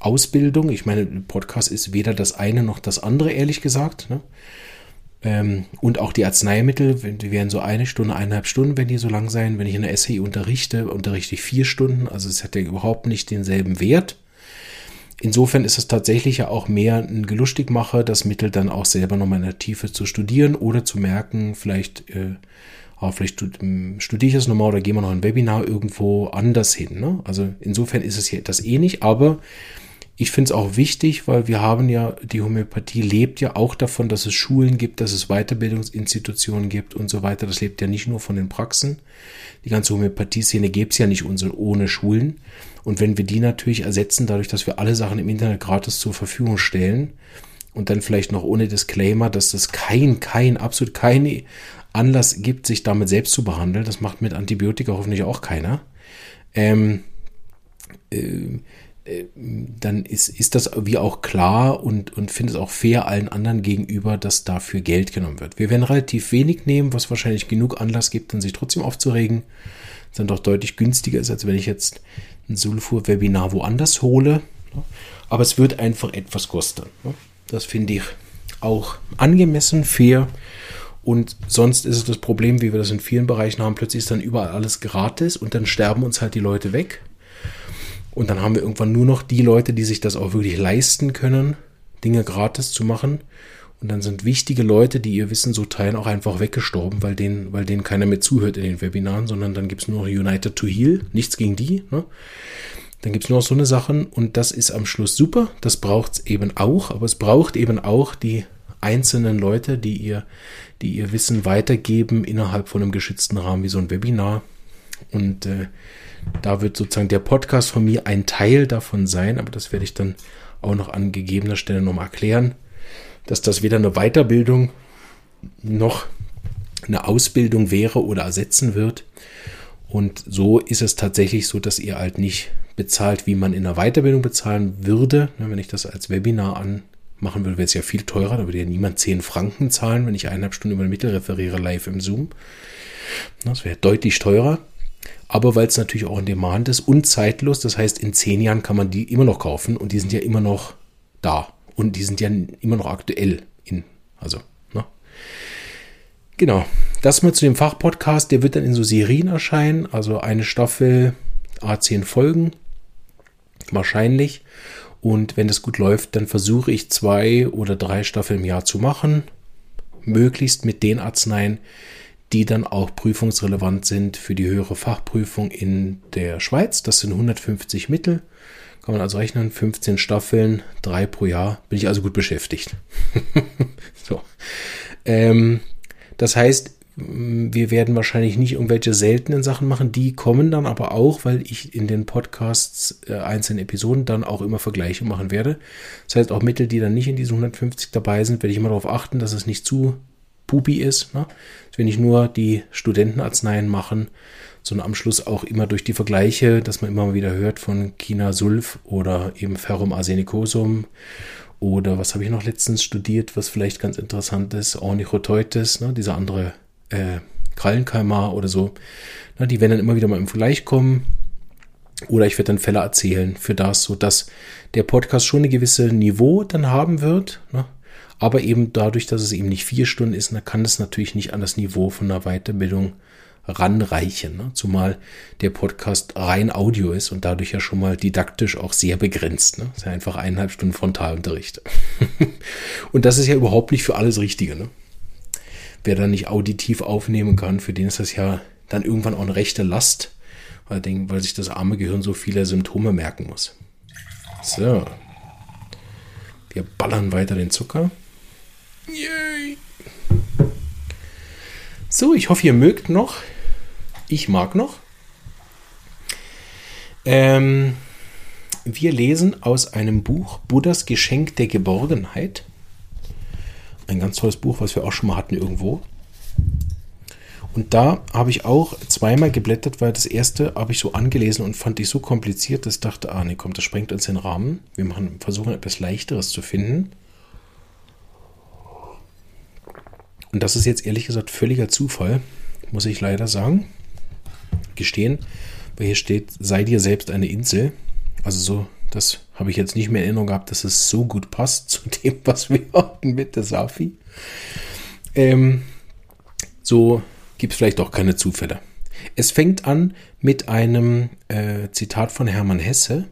Ausbildung. Ich meine, Podcast ist weder das eine noch das andere, ehrlich gesagt. Ne? Ähm, und auch die Arzneimittel, die werden so eine Stunde, eineinhalb Stunden, wenn die so lang sein. Wenn ich in der SAI unterrichte, unterrichte ich vier Stunden. Also es hat ja überhaupt nicht denselben Wert. Insofern ist es tatsächlich ja auch mehr ein Gelustigmacher, das Mittel dann auch selber nochmal in der Tiefe zu studieren oder zu merken, vielleicht, äh, ah, vielleicht ähm, studiere ich das nochmal oder gehen wir noch ein Webinar irgendwo anders hin. Ne? Also insofern ist es hier das eh nicht, aber ich finde es auch wichtig, weil wir haben ja, die Homöopathie lebt ja auch davon, dass es Schulen gibt, dass es Weiterbildungsinstitutionen gibt und so weiter. Das lebt ja nicht nur von den Praxen. Die ganze Homöopathie-Szene gäbe es ja nicht ohne Schulen. Und wenn wir die natürlich ersetzen, dadurch, dass wir alle Sachen im Internet gratis zur Verfügung stellen und dann vielleicht noch ohne Disclaimer, dass das kein, kein, absolut keine Anlass gibt, sich damit selbst zu behandeln, das macht mit Antibiotika hoffentlich auch keiner. Ähm, äh, dann ist, ist das wie auch klar und, und finde es auch fair allen anderen gegenüber, dass dafür Geld genommen wird. Wir werden relativ wenig nehmen, was wahrscheinlich genug Anlass gibt, dann sich trotzdem aufzuregen. Das dann doch deutlich günstiger ist, als wenn ich jetzt ein Sulfur-Webinar woanders hole. Aber es wird einfach etwas kosten. Das finde ich auch angemessen, fair. Und sonst ist es das Problem, wie wir das in vielen Bereichen haben, plötzlich ist dann überall alles gratis und dann sterben uns halt die Leute weg. Und dann haben wir irgendwann nur noch die Leute, die sich das auch wirklich leisten können, Dinge gratis zu machen. Und dann sind wichtige Leute, die ihr Wissen so teilen, auch einfach weggestorben, weil denen, weil denen keiner mehr zuhört in den Webinaren, sondern dann gibt es nur noch United to Heal, nichts gegen die. Ne? Dann gibt es nur noch so eine Sachen und das ist am Schluss super. Das braucht es eben auch, aber es braucht eben auch die einzelnen Leute, die ihr, die ihr Wissen weitergeben innerhalb von einem geschützten Rahmen wie so ein Webinar. Und äh, da wird sozusagen der Podcast von mir ein Teil davon sein, aber das werde ich dann auch noch an gegebener Stelle nochmal erklären, dass das weder eine Weiterbildung noch eine Ausbildung wäre oder ersetzen wird. Und so ist es tatsächlich so, dass ihr halt nicht bezahlt, wie man in einer Weiterbildung bezahlen würde, ne, wenn ich das als Webinar machen würde, wäre es ja viel teurer. Da würde ja niemand 10 Franken zahlen, wenn ich eineinhalb Stunden über ein Mittel referiere live im Zoom. Das wäre deutlich teurer. Aber weil es natürlich auch in Demand ist und zeitlos, das heißt, in zehn Jahren kann man die immer noch kaufen und die sind ja immer noch da. Und die sind ja immer noch aktuell in, also, ne? Genau. Das mal zu dem Fachpodcast, der wird dann in so Serien erscheinen, also eine Staffel, A10 Folgen, wahrscheinlich. Und wenn das gut läuft, dann versuche ich zwei oder drei Staffeln im Jahr zu machen. Möglichst mit den Arzneien, die dann auch prüfungsrelevant sind für die höhere Fachprüfung in der Schweiz. Das sind 150 Mittel. Kann man also rechnen, 15 Staffeln, drei pro Jahr. Bin ich also gut beschäftigt. so. Ähm, das heißt, wir werden wahrscheinlich nicht irgendwelche seltenen Sachen machen. Die kommen dann aber auch, weil ich in den Podcasts äh, einzelnen Episoden dann auch immer Vergleiche machen werde. Das heißt, auch Mittel, die dann nicht in diesen 150 dabei sind, werde ich immer darauf achten, dass es nicht zu pupi ist. Ne? Dass wir nicht nur die Studentenarzneien machen, sondern am Schluss auch immer durch die Vergleiche, dass man immer wieder hört von China-Sulf oder eben Ferrum arsenicosum oder was habe ich noch letztens studiert, was vielleicht ganz interessant ist, Ornichoteutes, ne? dieser andere äh, Krallenkalmar oder so. Na, die werden dann immer wieder mal im Vergleich kommen. Oder ich werde dann Fälle erzählen für das, sodass der Podcast schon ein gewisses Niveau dann haben wird. Ne? Aber eben dadurch, dass es eben nicht vier Stunden ist, dann kann es natürlich nicht an das Niveau von einer Weiterbildung ranreichen. Ne? Zumal der Podcast rein Audio ist und dadurch ja schon mal didaktisch auch sehr begrenzt. Ne? Das ist ja einfach eineinhalb Stunden Frontalunterricht. und das ist ja überhaupt nicht für alles Richtige. Ne? wer da nicht auditiv aufnehmen kann, für den ist das ja dann irgendwann auch eine rechte Last, weil, weil sich das arme Gehirn so viele Symptome merken muss. So. Wir ballern weiter den Zucker. Yay. So, ich hoffe, ihr mögt noch. Ich mag noch. Ähm, wir lesen aus einem Buch Buddhas Geschenk der Geborgenheit ein ganz tolles Buch, was wir auch schon mal hatten irgendwo. Und da habe ich auch zweimal geblättert, weil das erste habe ich so angelesen und fand ich so kompliziert, dass ich dachte, ah nee, komm, das sprengt uns den Rahmen. Wir machen, versuchen etwas Leichteres zu finden. Und das ist jetzt ehrlich gesagt völliger Zufall, muss ich leider sagen. Gestehen, weil hier steht, sei dir selbst eine Insel. Also so das habe ich jetzt nicht mehr in Erinnerung gehabt, dass es so gut passt zu dem, was wir hatten mit der Safi. Ähm, so gibt es vielleicht auch keine Zufälle. Es fängt an mit einem äh, Zitat von Hermann Hesse.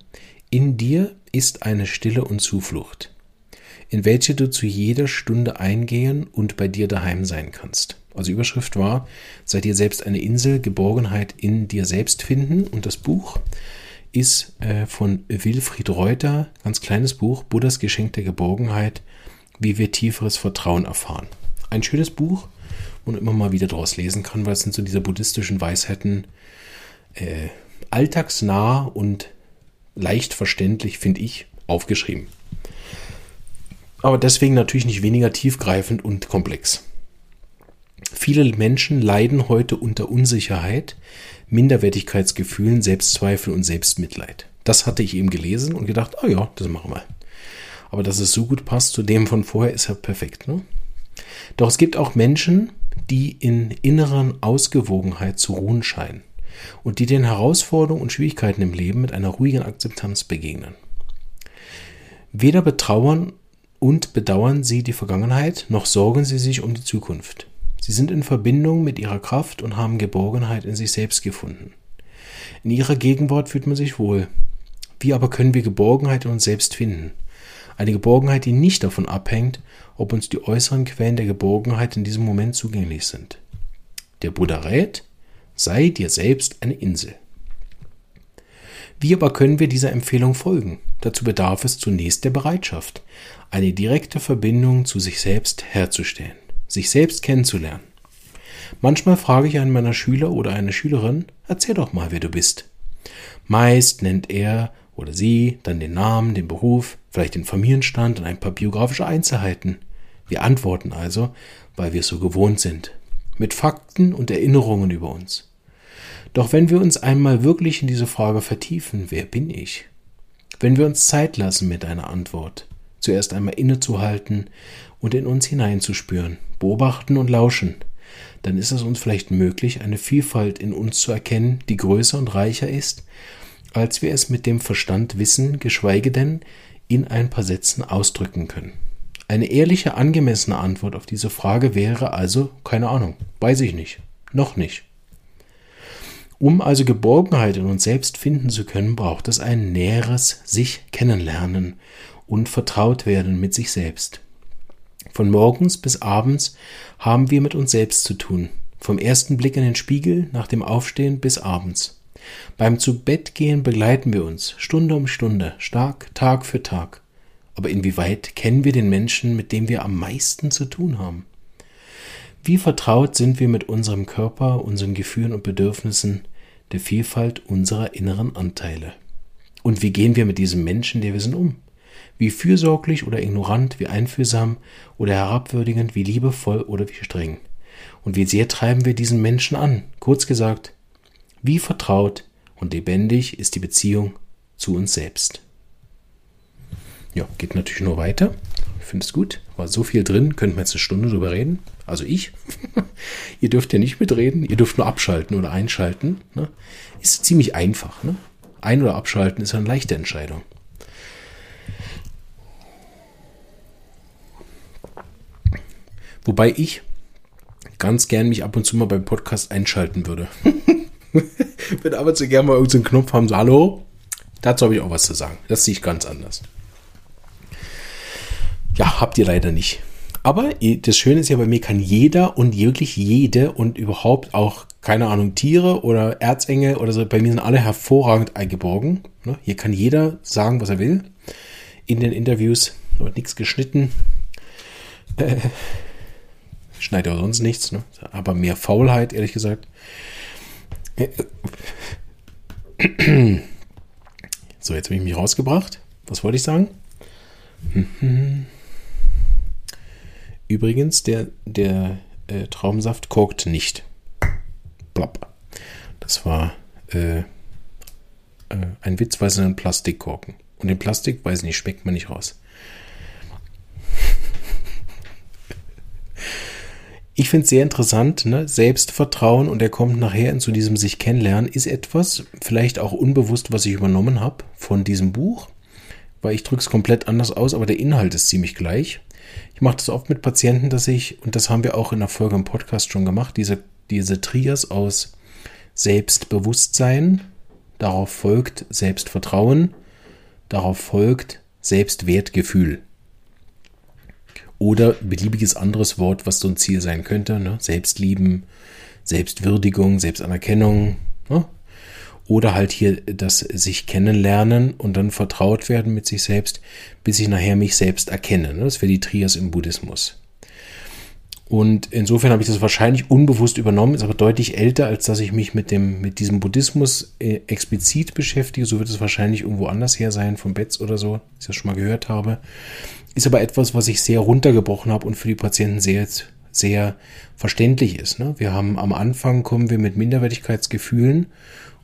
In dir ist eine Stille und Zuflucht, in welche du zu jeder Stunde eingehen und bei dir daheim sein kannst. Also Überschrift war, sei dir selbst eine Insel, Geborgenheit in dir selbst finden und das Buch ist äh, von Wilfried Reuter, ganz kleines Buch, Buddhas Geschenk der Geborgenheit, wie wir tieferes Vertrauen erfahren. Ein schönes Buch, wo man immer mal wieder daraus lesen kann, weil es sind so diese buddhistischen Weisheiten äh, alltagsnah und leicht verständlich, finde ich, aufgeschrieben. Aber deswegen natürlich nicht weniger tiefgreifend und komplex. Viele Menschen leiden heute unter Unsicherheit, Minderwertigkeitsgefühlen, Selbstzweifel und Selbstmitleid. Das hatte ich eben gelesen und gedacht, oh ja, das machen wir. Aber dass es so gut passt zu dem von vorher, ist ja perfekt. Ne? Doch es gibt auch Menschen, die in inneren Ausgewogenheit zu ruhen scheinen und die den Herausforderungen und Schwierigkeiten im Leben mit einer ruhigen Akzeptanz begegnen. Weder betrauern und bedauern sie die Vergangenheit, noch sorgen sie sich um die Zukunft. Sie sind in Verbindung mit ihrer Kraft und haben Geborgenheit in sich selbst gefunden. In ihrer Gegenwart fühlt man sich wohl. Wie aber können wir Geborgenheit in uns selbst finden? Eine Geborgenheit, die nicht davon abhängt, ob uns die äußeren Quellen der Geborgenheit in diesem Moment zugänglich sind. Der Buddha rät, sei dir selbst eine Insel. Wie aber können wir dieser Empfehlung folgen? Dazu bedarf es zunächst der Bereitschaft, eine direkte Verbindung zu sich selbst herzustellen sich selbst kennenzulernen. Manchmal frage ich einen meiner Schüler oder eine Schülerin, erzähl doch mal, wer du bist. Meist nennt er oder sie dann den Namen, den Beruf, vielleicht den Familienstand und ein paar biografische Einzelheiten. Wir antworten also, weil wir es so gewohnt sind, mit Fakten und Erinnerungen über uns. Doch wenn wir uns einmal wirklich in diese Frage vertiefen, wer bin ich? Wenn wir uns Zeit lassen mit einer Antwort, zuerst einmal innezuhalten und in uns hineinzuspüren, beobachten und lauschen, dann ist es uns vielleicht möglich, eine Vielfalt in uns zu erkennen, die größer und reicher ist, als wir es mit dem Verstand wissen, geschweige denn in ein paar Sätzen ausdrücken können. Eine ehrliche, angemessene Antwort auf diese Frage wäre also, keine Ahnung, weiß ich nicht, noch nicht. Um also Geborgenheit in uns selbst finden zu können, braucht es ein näheres sich kennenlernen und vertraut werden mit sich selbst. Von morgens bis abends haben wir mit uns selbst zu tun, vom ersten Blick in den Spiegel nach dem Aufstehen bis abends. Beim Zubettgehen begleiten wir uns Stunde um Stunde, stark Tag für Tag. Aber inwieweit kennen wir den Menschen, mit dem wir am meisten zu tun haben? Wie vertraut sind wir mit unserem Körper, unseren Gefühlen und Bedürfnissen, der Vielfalt unserer inneren Anteile? Und wie gehen wir mit diesem Menschen, der wir sind, um? Wie fürsorglich oder ignorant, wie einfühlsam oder herabwürdigend, wie liebevoll oder wie streng? Und wie sehr treiben wir diesen Menschen an? Kurz gesagt, wie vertraut und lebendig ist die Beziehung zu uns selbst? Ja, geht natürlich nur weiter. Ich finde es gut. War so viel drin, könnten wir jetzt eine Stunde drüber reden. Also ich. ihr dürft ja nicht mitreden, ihr dürft nur abschalten oder einschalten. Ne? Ist ziemlich einfach. Ne? Ein- oder abschalten ist eine leichte Entscheidung. Wobei ich ganz gern mich ab und zu mal beim Podcast einschalten würde. würde aber zu gern mal irgendeinen Knopf haben, so hallo, dazu habe ich auch was zu sagen. Das sehe ich ganz anders. Ja, habt ihr leider nicht. Aber das Schöne ist ja, bei mir kann jeder und wirklich jede und überhaupt auch, keine Ahnung, Tiere oder Erzengel oder so, bei mir sind alle hervorragend eingeborgen. Ne? Hier kann jeder sagen, was er will. In den Interviews wird nichts geschnitten. Schneidet auch sonst nichts, ne? aber mehr Faulheit, ehrlich gesagt. So, jetzt habe ich mich rausgebracht. Was wollte ich sagen? Übrigens, der, der äh, Traubensaft korkt nicht. Blapp. Das war äh, äh, ein Witz, weil es ein Plastikkorken. Und den Plastik, weiß nicht, schmeckt man nicht raus. Ich finde es sehr interessant, ne? Selbstvertrauen und er kommt nachher in zu diesem sich kennenlernen, ist etwas, vielleicht auch unbewusst, was ich übernommen habe von diesem Buch, weil ich drücke es komplett anders aus, aber der Inhalt ist ziemlich gleich. Ich mache das oft mit Patienten, dass ich, und das haben wir auch in der Folge im Podcast schon gemacht, diese, diese Trias aus Selbstbewusstsein, darauf folgt Selbstvertrauen, darauf folgt Selbstwertgefühl. Oder beliebiges anderes Wort, was so ein Ziel sein könnte. Ne? Selbstlieben, Selbstwürdigung, Selbstanerkennung. Ne? Oder halt hier das sich kennenlernen und dann vertraut werden mit sich selbst, bis ich nachher mich selbst erkenne. Ne? Das wäre die Trias im Buddhismus. Und insofern habe ich das wahrscheinlich unbewusst übernommen, ist aber deutlich älter, als dass ich mich mit dem, mit diesem Buddhismus äh, explizit beschäftige. So wird es wahrscheinlich irgendwo anders her sein, von Betz oder so, dass ich das schon mal gehört habe. Ist aber etwas, was ich sehr runtergebrochen habe und für die Patienten sehr, sehr verständlich ist. Ne? Wir haben am Anfang kommen wir mit Minderwertigkeitsgefühlen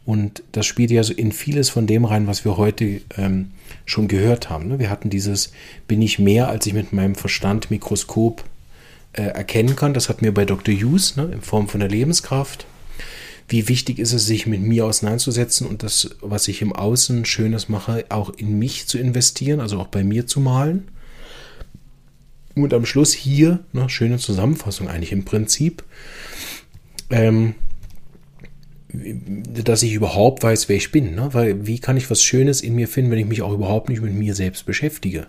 und das spielt ja so in vieles von dem rein, was wir heute ähm, schon gehört haben. Ne? Wir hatten dieses, bin ich mehr, als ich mit meinem Verstand Mikroskop äh, erkennen kann. Das hat mir bei Dr. Hughes ne, in Form von der Lebenskraft. Wie wichtig ist es, sich mit mir auseinanderzusetzen und das, was ich im Außen Schönes mache, auch in mich zu investieren, also auch bei mir zu malen. Und am Schluss hier, ne, schöne Zusammenfassung eigentlich im Prinzip, ähm, dass ich überhaupt weiß, wer ich bin. Ne? Weil wie kann ich was Schönes in mir finden, wenn ich mich auch überhaupt nicht mit mir selbst beschäftige?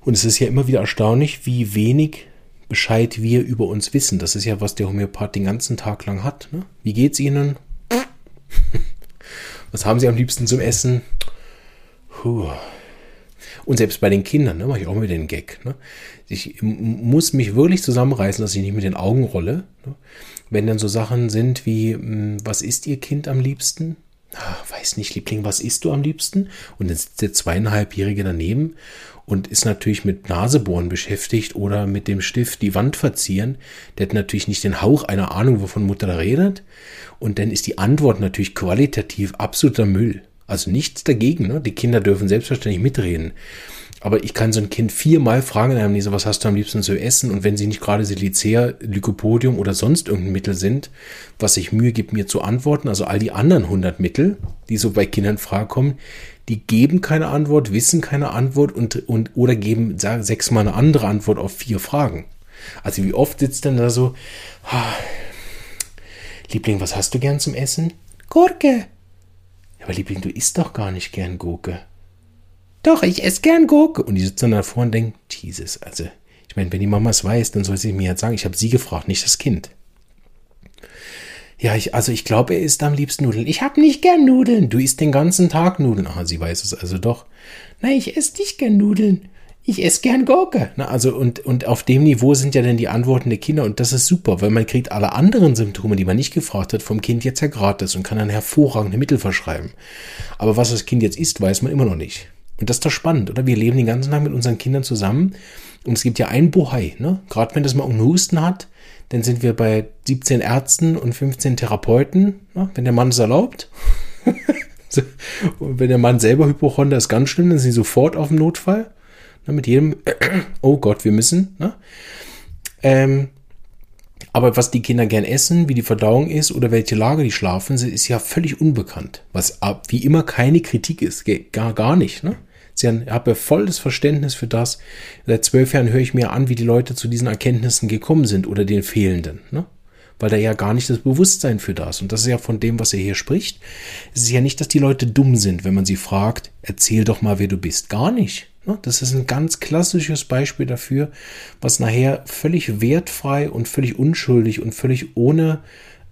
Und es ist ja immer wieder erstaunlich, wie wenig Bescheid wir über uns wissen. Das ist ja, was der Homöopath den ganzen Tag lang hat. Ne? Wie geht's Ihnen? was haben Sie am liebsten zum Essen? Puh. Und selbst bei den Kindern, ne, mache ich auch immer den Gag. Ne? Ich muss mich wirklich zusammenreißen, dass ich nicht mit den Augen rolle. Ne? Wenn dann so Sachen sind wie, hm, was isst Ihr Kind am liebsten? Ah, weiß nicht, Liebling, was isst du am liebsten? Und dann sitzt der zweieinhalbjährige daneben und ist natürlich mit Nasebohren beschäftigt oder mit dem Stift die Wand verzieren. Der hat natürlich nicht den Hauch einer Ahnung, wovon Mutter da redet. Und dann ist die Antwort natürlich qualitativ absoluter Müll. Also nichts dagegen. Ne? Die Kinder dürfen selbstverständlich mitreden. Aber ich kann so ein Kind viermal fragen in einem Leser, was hast du am liebsten zu essen? Und wenn sie nicht gerade Silicea, Lycopodium oder sonst irgendein Mittel sind, was sich Mühe gibt, mir zu antworten, also all die anderen 100 Mittel, die so bei Kindern fragen die geben keine Antwort, wissen keine Antwort und, und oder geben sagen, sechsmal eine andere Antwort auf vier Fragen. Also wie oft sitzt denn da so, ah, Liebling, was hast du gern zum Essen? Gurke. Aber Liebling, du isst doch gar nicht gern Gurke. Doch, ich esse gern Gurke. Und die sitzen dann davor und denken, Jesus, also, ich meine, wenn die Mama es weiß, dann soll sie mir jetzt sagen, ich habe sie gefragt, nicht das Kind. Ja, ich, also ich glaube, er isst am liebsten Nudeln. Ich habe nicht gern Nudeln. Du isst den ganzen Tag Nudeln. Ah, sie weiß es also doch. Nein, ich esse nicht gern Nudeln. Ich esse gern Gurke. Na, also und, und auf dem Niveau sind ja dann die Antworten der Kinder und das ist super, weil man kriegt alle anderen Symptome, die man nicht gefragt hat, vom Kind jetzt ja gratis und kann dann hervorragende Mittel verschreiben. Aber was das Kind jetzt isst, weiß man immer noch nicht. Und das ist doch spannend, oder? Wir leben den ganzen Tag mit unseren Kindern zusammen und es gibt ja einen Bohai, ne? Gerade wenn das mal einen Husten hat, dann sind wir bei 17 Ärzten und 15 Therapeuten, ne? wenn der Mann es erlaubt. und wenn der Mann selber Hypochonder ist ganz schlimm, dann sind sie sofort auf dem Notfall. Ne? Mit jedem, oh Gott, wir müssen. Ne? Ähm, aber was die Kinder gern essen, wie die Verdauung ist oder welche Lage die schlafen, ist ja völlig unbekannt. Was wie immer keine Kritik ist. Gar, gar nicht. Ne? Ich habe volles Verständnis für das. Seit zwölf Jahren höre ich mir an, wie die Leute zu diesen Erkenntnissen gekommen sind oder den fehlenden. Ne? Weil da ja gar nicht das Bewusstsein für das. Und das ist ja von dem, was er hier spricht. Es ist ja nicht, dass die Leute dumm sind, wenn man sie fragt, erzähl doch mal, wer du bist. Gar nicht. Ne? Das ist ein ganz klassisches Beispiel dafür, was nachher völlig wertfrei und völlig unschuldig und völlig ohne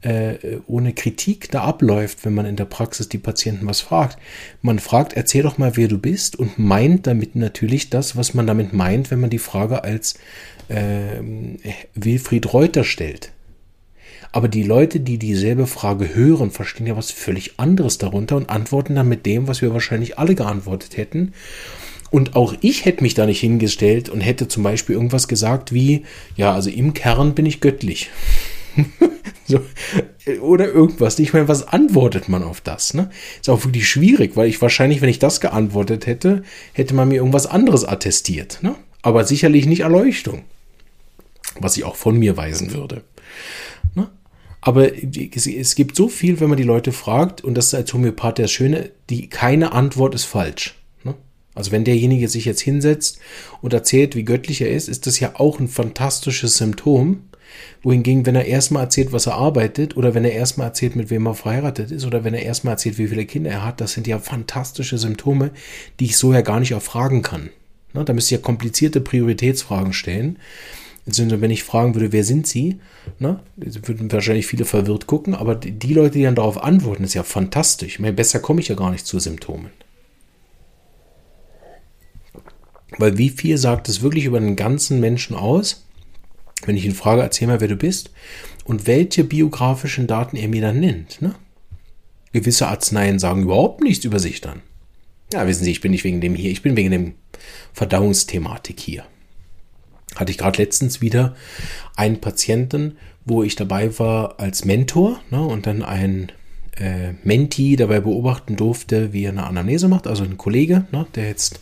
äh, ohne Kritik da abläuft, wenn man in der Praxis die Patienten was fragt. Man fragt, erzähl doch mal, wer du bist und meint damit natürlich das, was man damit meint, wenn man die Frage als äh, Wilfried Reuter stellt. Aber die Leute, die dieselbe Frage hören, verstehen ja was völlig anderes darunter und antworten dann mit dem, was wir wahrscheinlich alle geantwortet hätten. Und auch ich hätte mich da nicht hingestellt und hätte zum Beispiel irgendwas gesagt wie, ja, also im Kern bin ich göttlich. so, oder irgendwas. Ich meine, was antwortet man auf das? Ne? Ist auch wirklich schwierig, weil ich wahrscheinlich, wenn ich das geantwortet hätte, hätte man mir irgendwas anderes attestiert. Ne? Aber sicherlich nicht Erleuchtung. Was ich auch von mir weisen würde. Ne? Aber es gibt so viel, wenn man die Leute fragt, und das ist als Homöopath das Schöne, die, keine Antwort ist falsch. Ne? Also wenn derjenige sich jetzt hinsetzt und erzählt, wie göttlich er ist, ist das ja auch ein fantastisches Symptom wohingegen, wenn er erstmal erzählt, was er arbeitet, oder wenn er erstmal erzählt, mit wem er verheiratet ist, oder wenn er erstmal erzählt, wie viele Kinder er hat, das sind ja fantastische Symptome, die ich so ja gar nicht erfragen kann. Ne, da müsste ich ja komplizierte Prioritätsfragen stellen. Wenn ich fragen würde, wer sind Sie, ne, würden wahrscheinlich viele verwirrt gucken, aber die Leute, die dann darauf antworten, ist ja fantastisch. Meine, besser komme ich ja gar nicht zu Symptomen. Weil wie viel sagt es wirklich über den ganzen Menschen aus? Wenn ich ihn frage, erzähl mal, wer du bist und welche biografischen Daten er mir dann nennt. Ne? Gewisse Arzneien sagen überhaupt nichts über sich dann. Ja, wissen Sie, ich bin nicht wegen dem hier, ich bin wegen dem Verdauungsthematik hier. Hatte ich gerade letztens wieder einen Patienten, wo ich dabei war als Mentor ne, und dann ein äh, Menti dabei beobachten durfte, wie er eine Anamnese macht, also ein Kollege, ne, der jetzt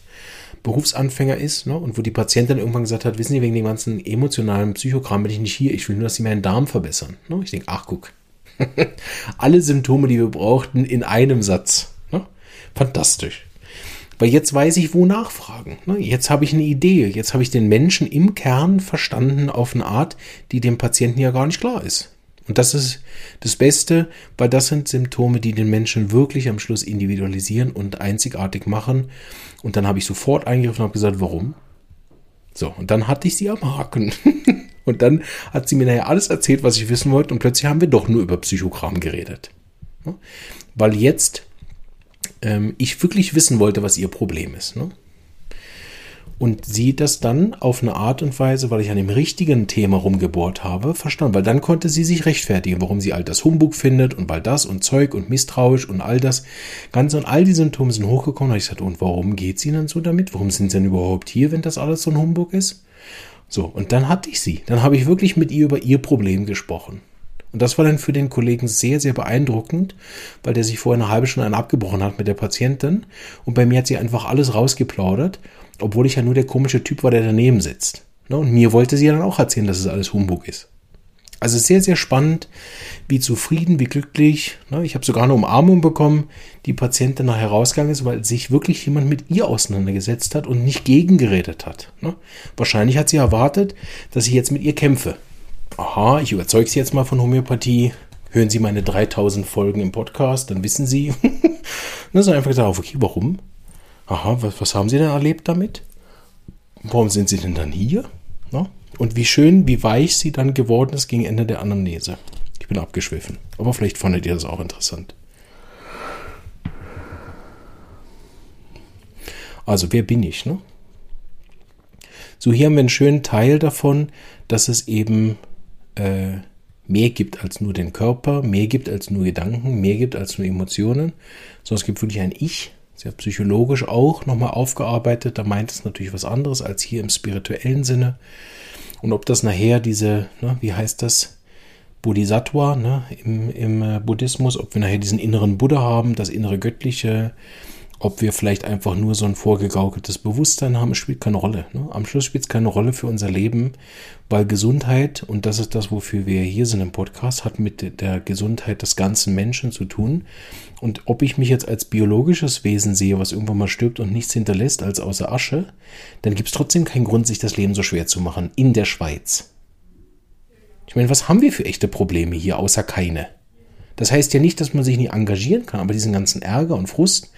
Berufsanfänger ist ne? und wo die Patientin irgendwann gesagt hat, wissen Sie, wegen dem ganzen emotionalen Psychogramm bin ich nicht hier, ich will nur, dass Sie meinen Darm verbessern. Ne? Ich denke, ach guck, alle Symptome, die wir brauchten, in einem Satz. Ne? Fantastisch. Weil jetzt weiß ich, wo nachfragen. Ne? Jetzt habe ich eine Idee. Jetzt habe ich den Menschen im Kern verstanden auf eine Art, die dem Patienten ja gar nicht klar ist. Und das ist das Beste, weil das sind Symptome, die den Menschen wirklich am Schluss individualisieren und einzigartig machen. Und dann habe ich sofort eingegriffen und habe gesagt, warum? So, und dann hatte ich sie am Haken. und dann hat sie mir nachher alles erzählt, was ich wissen wollte. Und plötzlich haben wir doch nur über Psychogramm geredet. Weil jetzt ähm, ich wirklich wissen wollte, was ihr Problem ist. Ne? Und sie das dann auf eine Art und Weise, weil ich an dem richtigen Thema rumgebohrt habe, verstanden. Weil dann konnte sie sich rechtfertigen, warum sie all das Humbug findet und weil das und Zeug und misstrauisch und all das Ganze und all die Symptome sind hochgekommen. Habe ich gesagt, und warum geht sie dann so damit? Warum sind sie denn überhaupt hier, wenn das alles so ein Humbug ist? So, und dann hatte ich sie. Dann habe ich wirklich mit ihr über ihr Problem gesprochen. Und das war dann für den Kollegen sehr, sehr beeindruckend, weil der sich vorher eine halbe Stunde einen abgebrochen hat mit der Patientin. Und bei mir hat sie einfach alles rausgeplaudert, obwohl ich ja nur der komische Typ war, der daneben sitzt. Ne? Und mir wollte sie dann auch erzählen, dass es alles Humbug ist. Also sehr, sehr spannend, wie zufrieden, wie glücklich. Ne? Ich habe sogar eine Umarmung bekommen, die Patientin nachher rausgegangen ist, weil sich wirklich jemand mit ihr auseinandergesetzt hat und nicht gegengeredet hat. Ne? Wahrscheinlich hat sie erwartet, dass ich jetzt mit ihr kämpfe. Aha, ich überzeuge Sie jetzt mal von Homöopathie. Hören Sie meine 3000 Folgen im Podcast, dann wissen Sie. dann ist einfach gesagt, okay, warum? Aha, was, was haben Sie denn erlebt damit? Warum sind Sie denn dann hier? Na? Und wie schön, wie weich sie dann geworden ist gegen Ende der Anamnese. Ich bin abgeschwiffen. Aber vielleicht fandet ihr das auch interessant. Also, wer bin ich? Ne? So, hier haben wir einen schönen Teil davon, dass es eben äh, mehr gibt als nur den Körper, mehr gibt als nur Gedanken, mehr gibt als nur Emotionen, sondern es gibt wirklich ein Ich, sehr psychologisch auch nochmal aufgearbeitet. Da meint es natürlich was anderes als hier im spirituellen Sinne. Und ob das nachher diese, ne, wie heißt das, Bodhisattva ne, im, im äh, Buddhismus, ob wir nachher diesen inneren Buddha haben, das innere Göttliche, ob wir vielleicht einfach nur so ein vorgegaukeltes Bewusstsein haben, spielt keine Rolle. Ne? Am Schluss spielt es keine Rolle für unser Leben, weil Gesundheit, und das ist das, wofür wir hier sind im Podcast, hat mit der Gesundheit des ganzen Menschen zu tun. Und ob ich mich jetzt als biologisches Wesen sehe, was irgendwann mal stirbt und nichts hinterlässt als außer Asche, dann gibt es trotzdem keinen Grund, sich das Leben so schwer zu machen in der Schweiz. Ich meine, was haben wir für echte Probleme hier, außer keine? Das heißt ja nicht, dass man sich nicht engagieren kann, aber diesen ganzen Ärger und Frust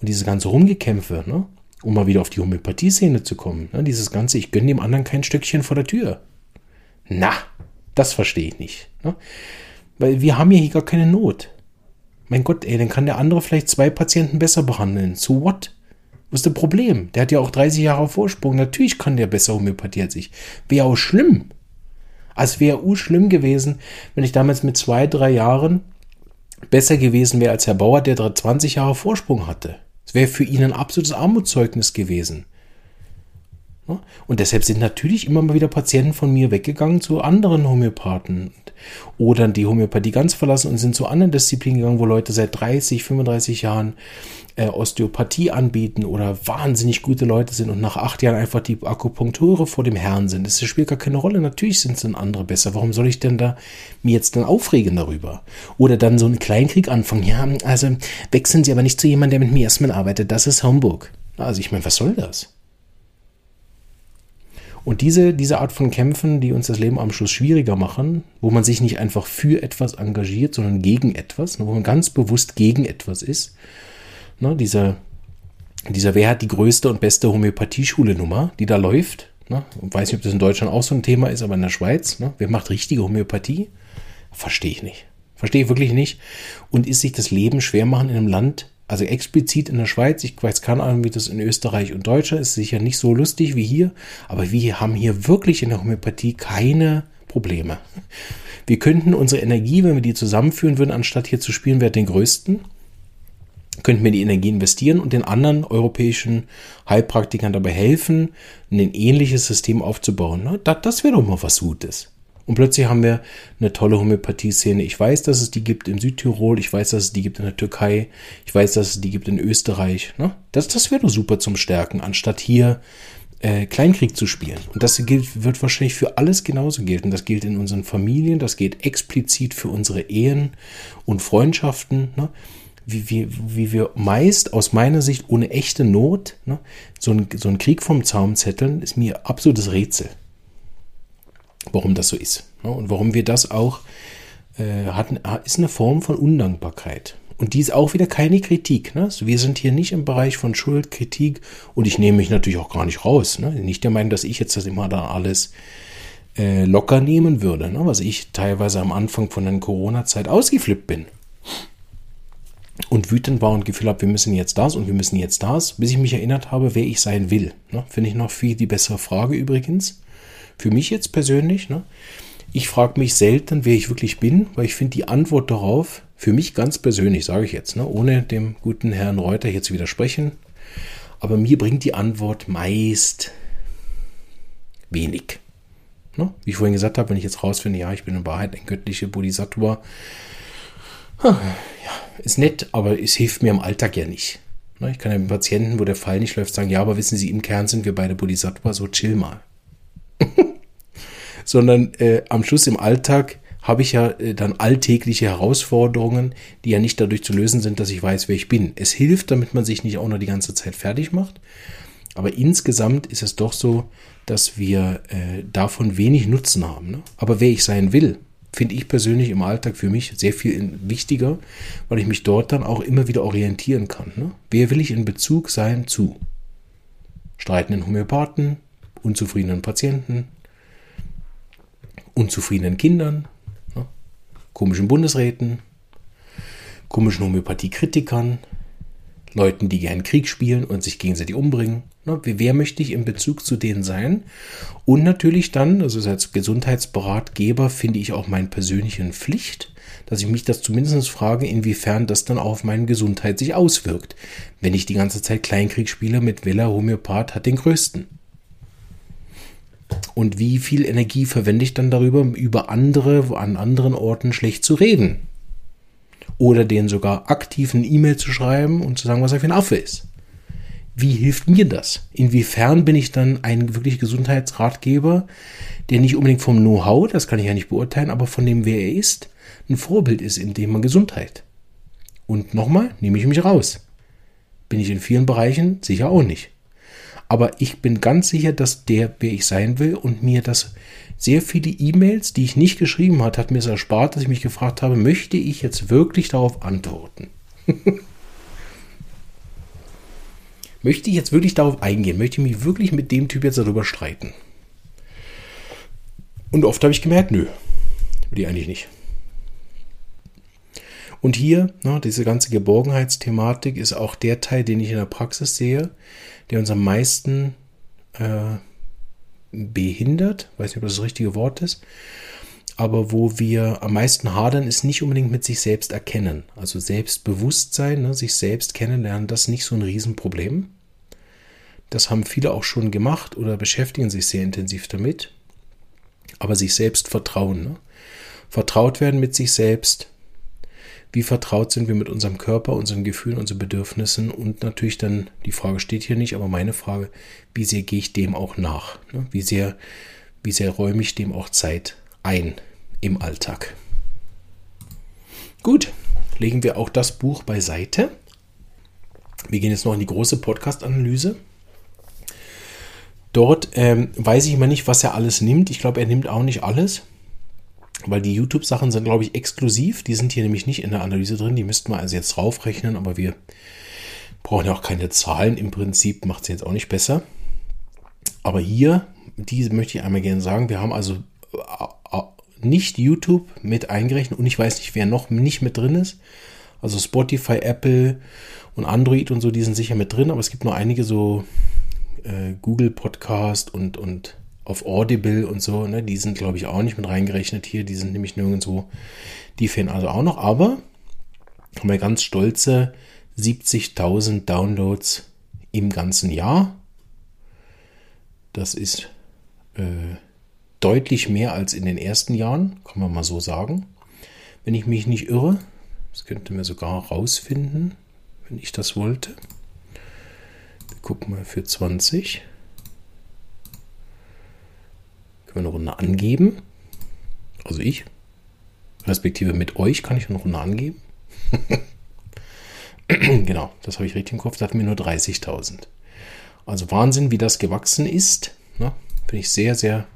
und diese ganze Rumgekämpfe, ne, um mal wieder auf die Homöopathie-Szene zu kommen, ne, dieses ganze, ich gönne dem anderen kein Stückchen vor der Tür. Na, das verstehe ich nicht. Ne? Weil wir haben ja hier gar keine Not. Mein Gott, ey, dann kann der andere vielleicht zwei Patienten besser behandeln. So what? Was ist das Problem? Der hat ja auch 30 Jahre Vorsprung. Natürlich kann der besser Homöopathie als ich. Wäre auch schlimm. Also wäre auch schlimm gewesen, wenn ich damals mit zwei, drei Jahren besser gewesen wäre als Herr Bauer, der 20 Jahre Vorsprung hatte. Es wäre für ihn ein absolutes Armutszeugnis gewesen. Und deshalb sind natürlich immer mal wieder Patienten von mir weggegangen zu anderen Homöopathen oder die Homöopathie ganz verlassen und sind zu anderen Disziplinen gegangen, wo Leute seit 30, 35 Jahren äh, Osteopathie anbieten oder wahnsinnig gute Leute sind und nach acht Jahren einfach die Akupunkture vor dem Herrn sind. Das spielt gar keine Rolle. Natürlich sind es dann andere besser. Warum soll ich denn da mir jetzt dann aufregen darüber? Oder dann so einen Kleinkrieg anfangen. Ja, also wechseln Sie aber nicht zu jemandem, der mit mir erstmal arbeitet. Das ist Homburg. Also ich meine, was soll das? Und diese, diese Art von Kämpfen, die uns das Leben am Schluss schwieriger machen, wo man sich nicht einfach für etwas engagiert, sondern gegen etwas, wo man ganz bewusst gegen etwas ist, ne, dieser, dieser, wer hat die größte und beste Homöopathieschule-Nummer, die da läuft, ne, weiß nicht, ob das in Deutschland auch so ein Thema ist, aber in der Schweiz, ne, wer macht richtige Homöopathie? Verstehe ich nicht. Verstehe ich wirklich nicht. Und ist sich das Leben schwer machen in einem Land, also explizit in der Schweiz, ich weiß keine Ahnung, wie das in Österreich und Deutschland ist, sicher nicht so lustig wie hier, aber wir haben hier wirklich in der Homöopathie keine Probleme. Wir könnten unsere Energie, wenn wir die zusammenführen würden, anstatt hier zu spielen, wer den größten, könnten wir die Energie investieren und den anderen europäischen Heilpraktikern dabei helfen, ein ähnliches System aufzubauen. Das, das wäre doch mal was Gutes. Und plötzlich haben wir eine tolle Homöopathie-Szene. Ich weiß, dass es die gibt in Südtirol, ich weiß, dass es die gibt in der Türkei, ich weiß, dass es die gibt in Österreich. Ne? Das, das wäre doch super zum Stärken, anstatt hier äh, Kleinkrieg zu spielen. Und das gilt, wird wahrscheinlich für alles genauso gelten. Das gilt in unseren Familien, das gilt explizit für unsere Ehen und Freundschaften. Ne? Wie, wie, wie wir meist aus meiner Sicht ohne echte Not ne? so, ein, so einen Krieg vom Zaum zetteln, ist mir absolutes Rätsel warum das so ist. Und warum wir das auch äh, hatten, ist eine Form von Undankbarkeit. Und die ist auch wieder keine Kritik. Ne? Also wir sind hier nicht im Bereich von Schuld, Kritik und ich nehme mich natürlich auch gar nicht raus. Ne? Nicht der Meinung, dass ich jetzt das immer da alles äh, locker nehmen würde, ne? was ich teilweise am Anfang von der Corona-Zeit ausgeflippt bin. Und wütend war und Gefühl habe, wir müssen jetzt das und wir müssen jetzt das, bis ich mich erinnert habe, wer ich sein will. Ne? Finde ich noch viel die bessere Frage übrigens. Für mich jetzt persönlich, ne? Ich frage mich selten, wer ich wirklich bin, weil ich finde die Antwort darauf, für mich ganz persönlich, sage ich jetzt, ne, ohne dem guten Herrn Reuter hier zu widersprechen, aber mir bringt die Antwort meist wenig. Ne? Wie ich vorhin gesagt habe, wenn ich jetzt rausfinde, ja, ich bin in Wahrheit ein göttlicher Bodhisattva, ja, ist nett, aber es hilft mir im Alltag ja nicht. Ne? Ich kann einem Patienten, wo der Fall nicht läuft, sagen, ja, aber wissen Sie, im Kern sind wir beide Bodhisattva, so chill mal. Sondern äh, am Schluss im Alltag habe ich ja äh, dann alltägliche Herausforderungen, die ja nicht dadurch zu lösen sind, dass ich weiß, wer ich bin. Es hilft, damit man sich nicht auch noch die ganze Zeit fertig macht. Aber insgesamt ist es doch so, dass wir äh, davon wenig Nutzen haben. Ne? Aber wer ich sein will, finde ich persönlich im Alltag für mich sehr viel wichtiger, weil ich mich dort dann auch immer wieder orientieren kann. Ne? Wer will ich in Bezug sein zu? Streitenden Homöopathen, unzufriedenen Patienten, unzufriedenen Kindern, ne? komischen Bundesräten, komischen Homöopathiekritikern, Leuten, die gern Krieg spielen und sich gegenseitig umbringen. Ne, wer möchte ich in Bezug zu denen sein? Und natürlich dann, also als Gesundheitsberatgeber finde ich auch meine persönliche Pflicht, dass ich mich das zumindest frage, inwiefern das dann auf meine Gesundheit sich auswirkt. Wenn ich die ganze Zeit Kleinkrieg spiele mit Villa Homöopath hat den größten. Und wie viel Energie verwende ich dann darüber, über andere an anderen Orten schlecht zu reden? Oder denen sogar aktiv eine E-Mail zu schreiben und zu sagen, was er für ein Affe ist. Wie hilft mir das? Inwiefern bin ich dann ein wirklich Gesundheitsratgeber, der nicht unbedingt vom Know-how, das kann ich ja nicht beurteilen, aber von dem, wer er ist, ein Vorbild ist in dem Gesundheit. Und nochmal, nehme ich mich raus. Bin ich in vielen Bereichen sicher auch nicht. Aber ich bin ganz sicher, dass der, wer ich sein will und mir das sehr viele E-Mails, die ich nicht geschrieben habe, hat mir es erspart, dass ich mich gefragt habe, möchte ich jetzt wirklich darauf antworten? möchte ich jetzt wirklich darauf eingehen? Möchte ich mich wirklich mit dem Typ jetzt darüber streiten? Und oft habe ich gemerkt, nö, will ich eigentlich nicht. Und hier, na, diese ganze Geborgenheitsthematik ist auch der Teil, den ich in der Praxis sehe, der uns am meisten äh, behindert, weiß nicht, ob das das richtige Wort ist, aber wo wir am meisten hadern, ist nicht unbedingt mit sich selbst erkennen. Also Selbstbewusstsein, ne, sich selbst kennenlernen, das ist nicht so ein Riesenproblem. Das haben viele auch schon gemacht oder beschäftigen sich sehr intensiv damit. Aber sich selbst vertrauen. Ne? Vertraut werden mit sich selbst, wie vertraut sind wir mit unserem Körper, unseren Gefühlen, unseren Bedürfnissen und natürlich dann, die Frage steht hier nicht, aber meine Frage, wie sehr gehe ich dem auch nach? Ne? Wie sehr, wie sehr räume ich dem auch Zeit ein im Alltag? Gut, legen wir auch das Buch beiseite. Wir gehen jetzt noch in die große Podcast-Analyse. Dort ähm, weiß ich immer nicht, was er alles nimmt. Ich glaube, er nimmt auch nicht alles. Weil die YouTube-Sachen sind, glaube ich, exklusiv. Die sind hier nämlich nicht in der Analyse drin. Die müssten wir also jetzt draufrechnen, aber wir brauchen ja auch keine Zahlen. Im Prinzip macht es jetzt auch nicht besser. Aber hier, diese möchte ich einmal gerne sagen, wir haben also äh, äh, nicht YouTube mit eingerechnet und ich weiß nicht, wer noch nicht mit drin ist. Also Spotify, Apple und Android und so, die sind sicher mit drin, aber es gibt noch einige so äh, Google Podcast und, und auf Audible und so, ne, die sind, glaube ich, auch nicht mit reingerechnet hier. Die sind nämlich nirgendwo. Die fehlen also auch noch, aber haben wir ganz stolze 70.000 Downloads im ganzen Jahr. Das ist äh, deutlich mehr als in den ersten Jahren, kann man mal so sagen. Wenn ich mich nicht irre, das könnte man sogar rausfinden, wenn ich das wollte. Wir gucken mal für 20. Können wir eine Runde angeben? Also ich. Respektive mit euch kann ich eine Runde angeben. genau, das habe ich richtig im Kopf. Da hatten wir nur 30.000. Also Wahnsinn, wie das gewachsen ist. Ne? Finde ich sehr, sehr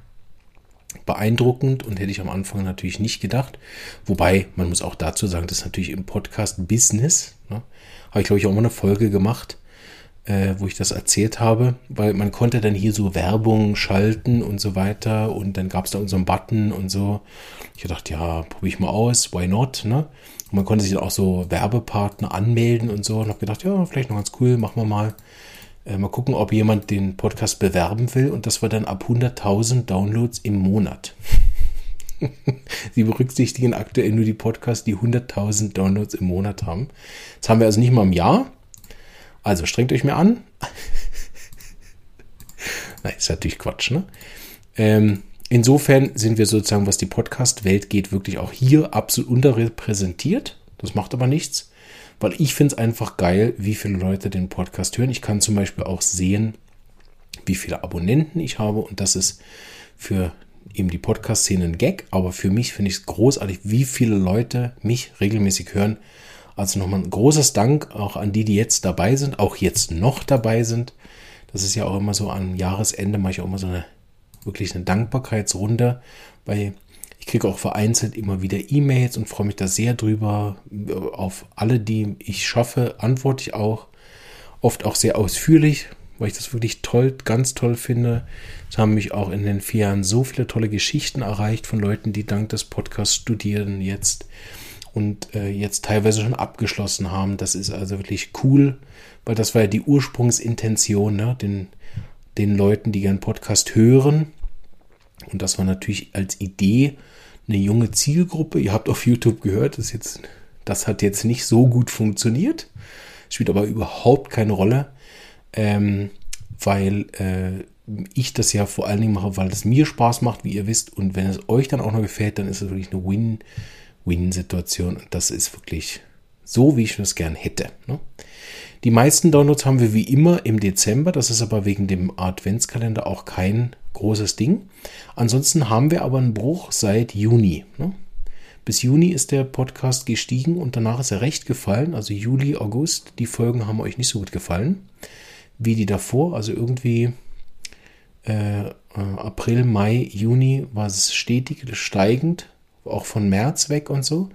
beeindruckend und hätte ich am Anfang natürlich nicht gedacht. Wobei, man muss auch dazu sagen, das ist natürlich im Podcast-Business. Ne? Habe ich, glaube ich, auch mal eine Folge gemacht äh, wo ich das erzählt habe, weil man konnte dann hier so Werbung schalten und so weiter und dann gab es da einen Button und so. Ich dachte, ja, probiere ich mal aus, why not, ne? Und man konnte sich dann auch so Werbepartner anmelden und so und habe gedacht, ja, vielleicht noch ganz cool, machen wir mal. Äh, mal gucken, ob jemand den Podcast bewerben will und das war dann ab 100.000 Downloads im Monat. Sie berücksichtigen aktuell nur die Podcasts, die 100.000 Downloads im Monat haben. Das haben wir also nicht mal im Jahr, also strengt euch mir an. Nein, ist natürlich Quatsch, ne? Ähm, insofern sind wir sozusagen, was die Podcast-Welt geht, wirklich auch hier absolut unterrepräsentiert. Das macht aber nichts, weil ich finde es einfach geil, wie viele Leute den Podcast hören. Ich kann zum Beispiel auch sehen, wie viele Abonnenten ich habe und das ist für eben die Podcast-Szene ein Gag, aber für mich finde ich es großartig, wie viele Leute mich regelmäßig hören. Also nochmal ein großes Dank auch an die, die jetzt dabei sind, auch jetzt noch dabei sind. Das ist ja auch immer so am Jahresende, mache ich auch immer so eine wirklich eine Dankbarkeitsrunde, weil ich kriege auch vereinzelt immer wieder E-Mails und freue mich da sehr drüber. Auf alle, die ich schaffe, antworte ich auch. Oft auch sehr ausführlich, weil ich das wirklich toll, ganz toll finde. Es haben mich auch in den vier Jahren so viele tolle Geschichten erreicht von Leuten, die dank des Podcasts studieren jetzt und äh, jetzt teilweise schon abgeschlossen haben. Das ist also wirklich cool, weil das war ja die Ursprungsintention, ne? den, den Leuten, die gern Podcast hören. Und das war natürlich als Idee eine junge Zielgruppe. Ihr habt auf YouTube gehört, das, jetzt, das hat jetzt nicht so gut funktioniert. Spielt aber überhaupt keine Rolle, ähm, weil äh, ich das ja vor allen Dingen mache, weil es mir Spaß macht, wie ihr wisst. Und wenn es euch dann auch noch gefällt, dann ist es wirklich eine Win-Win-Situation. Und das ist wirklich so, wie ich es gern hätte. Ne? Die meisten Downloads haben wir wie immer im Dezember. Das ist aber wegen dem Adventskalender auch kein großes Ding. Ansonsten haben wir aber einen Bruch seit Juni. Ne? Bis Juni ist der Podcast gestiegen und danach ist er recht gefallen. Also Juli, August, die Folgen haben euch nicht so gut gefallen wie die davor. Also irgendwie äh, äh April, Mai, Juni war es stetig steigend, auch von März weg und so.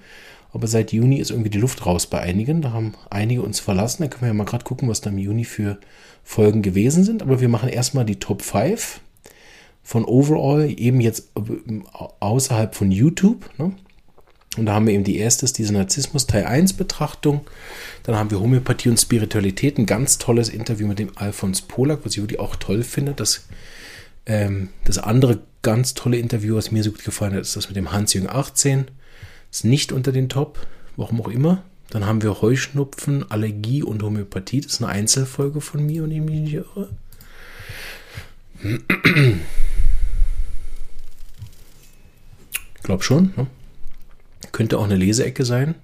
Aber seit Juni ist irgendwie die Luft raus bei einigen. Da haben einige uns verlassen. Da können wir ja mal gerade gucken, was da im Juni für Folgen gewesen sind. Aber wir machen erstmal die Top 5 von Overall, eben jetzt äh, außerhalb von YouTube. Ne? Und da haben wir eben die erste, diese Narzissmus Teil 1 Betrachtung. Dann haben wir Homöopathie und Spiritualität, ein ganz tolles Interview mit dem Alfons Polak, was wirklich auch toll finde. Das, ähm, das andere ganz tolle Interview, was mir so gut gefallen hat, ist das mit dem Hans-Jürgen 18. Ist nicht unter den Top, warum auch immer. Dann haben wir Heuschnupfen, Allergie und Homöopathie. Das ist eine Einzelfolge von mir, wenn ich mich. Ich glaube schon. Ne? Könnte auch eine Leseecke sein.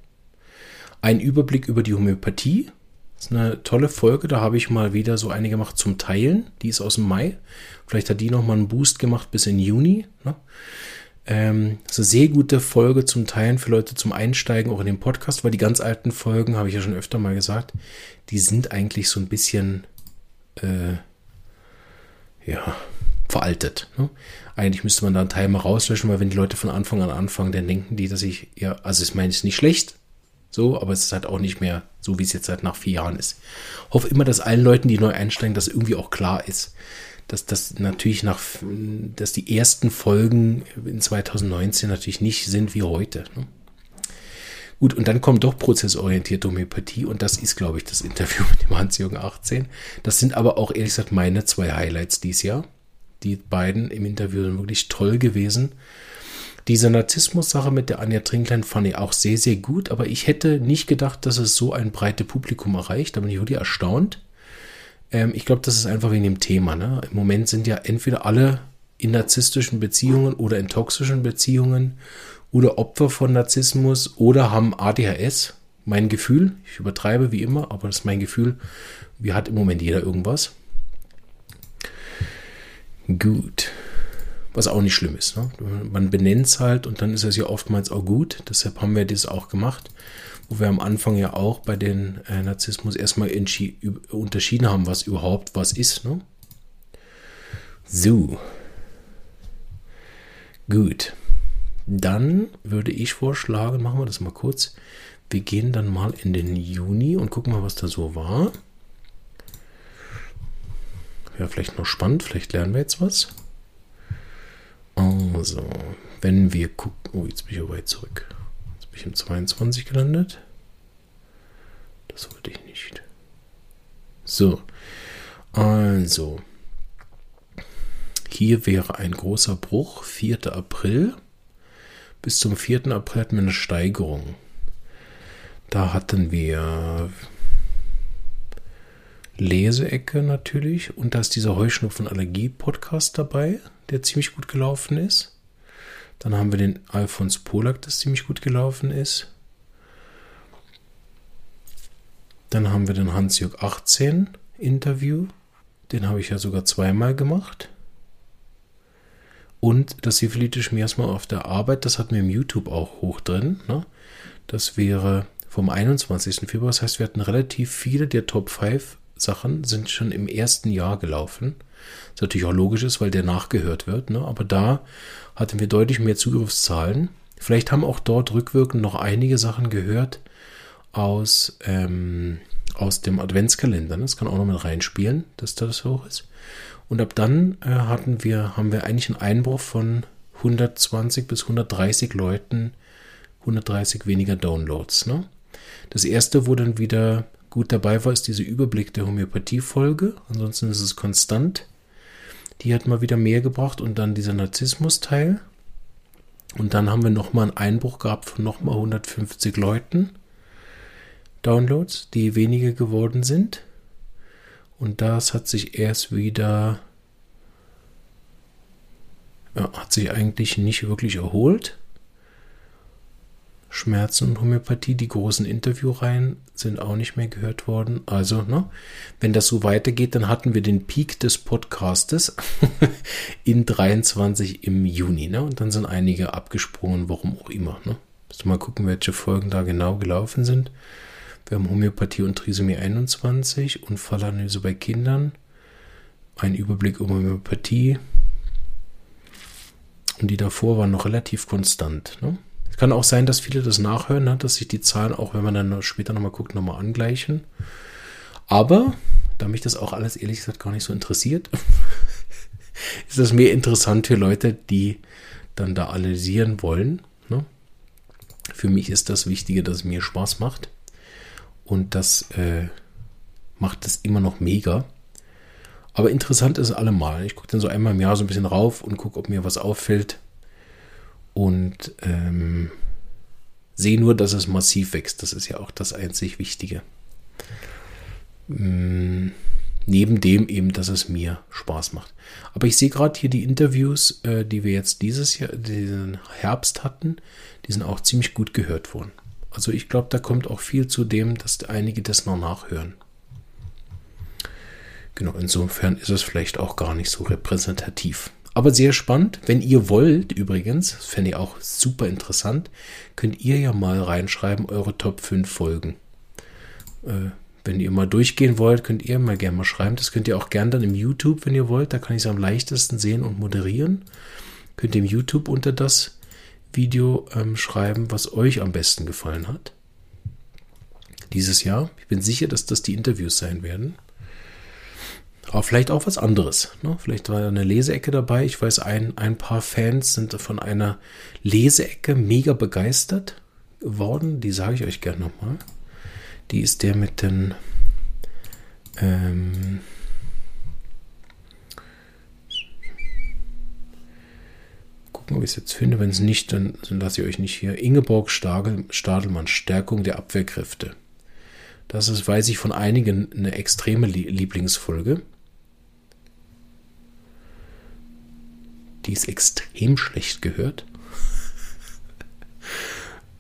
Ein Überblick über die Homöopathie. Das ist eine tolle Folge. Da habe ich mal wieder so eine gemacht zum Teilen. Die ist aus dem Mai. Vielleicht hat die nochmal einen Boost gemacht bis in Juni. Ne? Ähm, das ist eine sehr gute Folge zum Teilen für Leute zum Einsteigen auch in den Podcast, weil die ganz alten Folgen, habe ich ja schon öfter mal gesagt, die sind eigentlich so ein bisschen, äh, ja, veraltet. Ne? Eigentlich müsste man da einen Teil mal rauslöschen, weil wenn die Leute von Anfang an anfangen, dann denken die, dass ich, ja, also ich meine, es ist nicht schlecht, so, aber es ist halt auch nicht mehr so, wie es jetzt seit nach vier Jahren ist. Hoffe immer, dass allen Leuten, die neu einsteigen, das irgendwie auch klar ist. Dass das natürlich nach, dass die ersten Folgen in 2019 natürlich nicht sind wie heute. Ne? Gut, und dann kommt doch prozessorientierte Homöopathie und das ist, glaube ich, das Interview mit dem Hans-Jürgen 18. Das sind aber auch ehrlich gesagt meine zwei Highlights dieses Jahr die beiden im Interview sind wirklich toll gewesen. Diese Narzissmus-Sache mit der Anja Trinklein fand ich auch sehr, sehr gut, aber ich hätte nicht gedacht, dass es so ein breites Publikum erreicht. Da bin ich wirklich erstaunt. Ähm, ich glaube, das ist einfach wegen dem Thema. Ne? Im Moment sind ja entweder alle in narzisstischen Beziehungen oder in toxischen Beziehungen oder Opfer von Narzissmus oder haben ADHS. Mein Gefühl, ich übertreibe wie immer, aber das ist mein Gefühl, wie hat im Moment jeder irgendwas. Gut. Was auch nicht schlimm ist. Ne? Man benennt es halt und dann ist es ja oftmals auch gut. Deshalb haben wir das auch gemacht, wo wir am Anfang ja auch bei den äh, Narzissmus erstmal unterschieden haben, was überhaupt was ist. Ne? So. Gut. Dann würde ich vorschlagen, machen wir das mal kurz. Wir gehen dann mal in den Juni und gucken mal, was da so war. Wäre vielleicht noch spannend, vielleicht lernen wir jetzt was. Also, wenn wir gucken. Oh, jetzt bin ich weit zurück. Jetzt bin ich im 22 gelandet. Das wollte ich nicht. So. Also. Hier wäre ein großer Bruch. 4. April. Bis zum 4. April hatten wir eine Steigerung. Da hatten wir Leseecke natürlich. Und da ist dieser Heuschnupfen-Allergie-Podcast dabei, der ziemlich gut gelaufen ist. Dann haben wir den Alfons Polak, das ziemlich gut gelaufen ist. Dann haben wir den Hans-Jörg 18 Interview. Den habe ich ja sogar zweimal gemacht. Und das syphilitische Miasma auf der Arbeit, das hatten wir im YouTube auch hoch drin. Ne? Das wäre vom 21. Februar. Das heißt, wir hatten relativ viele der Top 5 Sachen sind schon im ersten Jahr gelaufen. Was natürlich auch logisch ist, weil der nachgehört wird. Ne? Aber da hatten wir deutlich mehr Zugriffszahlen. Vielleicht haben auch dort rückwirkend noch einige Sachen gehört aus, ähm, aus dem Adventskalender. Ne? Das kann auch noch mit reinspielen, dass das hoch ist. Und ab dann äh, hatten wir, haben wir eigentlich einen Einbruch von 120 bis 130 Leuten, 130 weniger Downloads. Ne? Das erste, wo dann wieder gut dabei war, ist diese Überblick der Homöopathie-Folge. Ansonsten ist es konstant. Die hat mal wieder mehr gebracht und dann dieser Narzissmus-Teil. Und dann haben wir nochmal einen Einbruch gehabt von nochmal 150 Leuten. Downloads, die weniger geworden sind. Und das hat sich erst wieder, ja, hat sich eigentlich nicht wirklich erholt. Schmerzen und Homöopathie, die großen Interviewreihen sind auch nicht mehr gehört worden. Also, ne, wenn das so weitergeht, dann hatten wir den Peak des Podcastes in 23 im Juni, ne? Und dann sind einige abgesprungen, warum auch immer, ne? Müssen mal gucken, welche Folgen da genau gelaufen sind. Wir haben Homöopathie und Trisomie 21, und Fallanalyse bei Kindern, ein Überblick über Homöopathie. Und die davor waren noch relativ konstant. Ne? Kann auch sein, dass viele das nachhören, ne? dass sich die Zahlen auch, wenn man dann später nochmal guckt, nochmal angleichen. Aber, da mich das auch alles ehrlich gesagt gar nicht so interessiert, ist das mehr interessant für Leute, die dann da analysieren wollen. Ne? Für mich ist das Wichtige, dass es mir Spaß macht. Und das äh, macht es immer noch mega. Aber interessant ist es allemal. Ich gucke dann so einmal im Jahr so ein bisschen rauf und gucke, ob mir was auffällt und ähm, sehe nur, dass es massiv wächst. Das ist ja auch das einzig Wichtige. Ähm, neben dem eben, dass es mir Spaß macht. Aber ich sehe gerade hier die Interviews, äh, die wir jetzt dieses Jahr, diesen Herbst hatten, die sind auch ziemlich gut gehört worden. Also ich glaube, da kommt auch viel zu dem, dass einige das noch nachhören. Genau, insofern ist es vielleicht auch gar nicht so repräsentativ. Aber sehr spannend. Wenn ihr wollt, übrigens, fände ich auch super interessant, könnt ihr ja mal reinschreiben, eure Top 5 Folgen. Äh, wenn ihr mal durchgehen wollt, könnt ihr mal gerne mal schreiben. Das könnt ihr auch gerne dann im YouTube, wenn ihr wollt. Da kann ich es am leichtesten sehen und moderieren. Könnt ihr im YouTube unter das Video ähm, schreiben, was euch am besten gefallen hat. Dieses Jahr. Ich bin sicher, dass das die Interviews sein werden. Aber vielleicht auch was anderes. Ne? Vielleicht war eine Leseecke dabei. Ich weiß, ein, ein paar Fans sind von einer Leseecke mega begeistert geworden. Die sage ich euch gerne nochmal. Die ist der mit den. Ähm, gucken, ob ich es jetzt finde. Wenn es nicht, dann, dann lasse ich euch nicht hier. Ingeborg Stagel, Stadelmann, Stärkung der Abwehrkräfte. Das ist, weiß ich, von einigen eine extreme Lieblingsfolge. Die ist extrem schlecht gehört.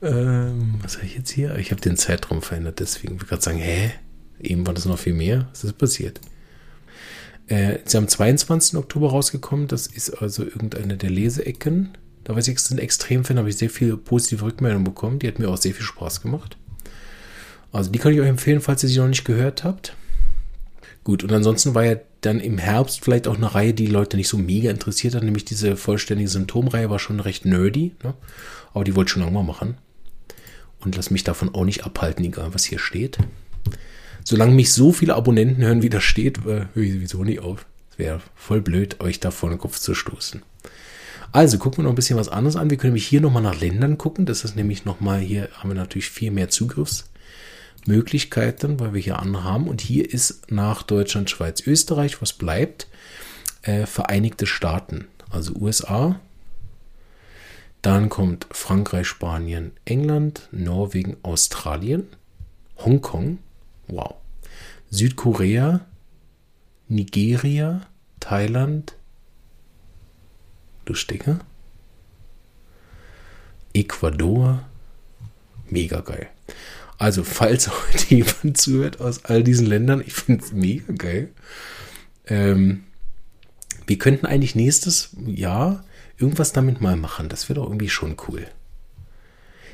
ähm, was habe ich jetzt hier? Ich habe den Zeitraum verändert, deswegen würde ich gerade sagen, hä? Eben war das noch viel mehr. Was ist passiert? Äh, sie am 22. Oktober rausgekommen. Das ist also irgendeine der Leseecken. Da weiß ich, es sind Extremfan, habe ich sehr viele positive Rückmeldungen bekommen. Die hat mir auch sehr viel Spaß gemacht. Also die kann ich euch empfehlen, falls ihr sie noch nicht gehört habt. Gut, und ansonsten war ja dann im Herbst vielleicht auch eine Reihe, die Leute nicht so mega interessiert hat, nämlich diese vollständige Symptomreihe war schon recht nerdy, ne? aber die wollte ich schon lange mal machen. Und lass mich davon auch nicht abhalten, egal was hier steht. Solange mich so viele Abonnenten hören, wie das steht, äh, höre ich sowieso nicht auf. Es wäre voll blöd, euch da vor den Kopf zu stoßen. Also gucken wir noch ein bisschen was anderes an. Wir können nämlich hier nochmal nach Ländern gucken. Das ist nämlich nochmal, hier haben wir natürlich viel mehr Zugriffs. Möglichkeiten, weil wir hier andere haben. Und hier ist nach Deutschland, Schweiz, Österreich, was bleibt, äh, Vereinigte Staaten, also USA. Dann kommt Frankreich, Spanien, England, Norwegen, Australien, Hongkong, wow, Südkorea, Nigeria, Thailand, Lustige, Ecuador, mega geil. Also, falls heute jemand zuhört aus all diesen Ländern, ich finde es mega geil. Ähm, wir könnten eigentlich nächstes Jahr irgendwas damit mal machen. Das wäre doch irgendwie schon cool.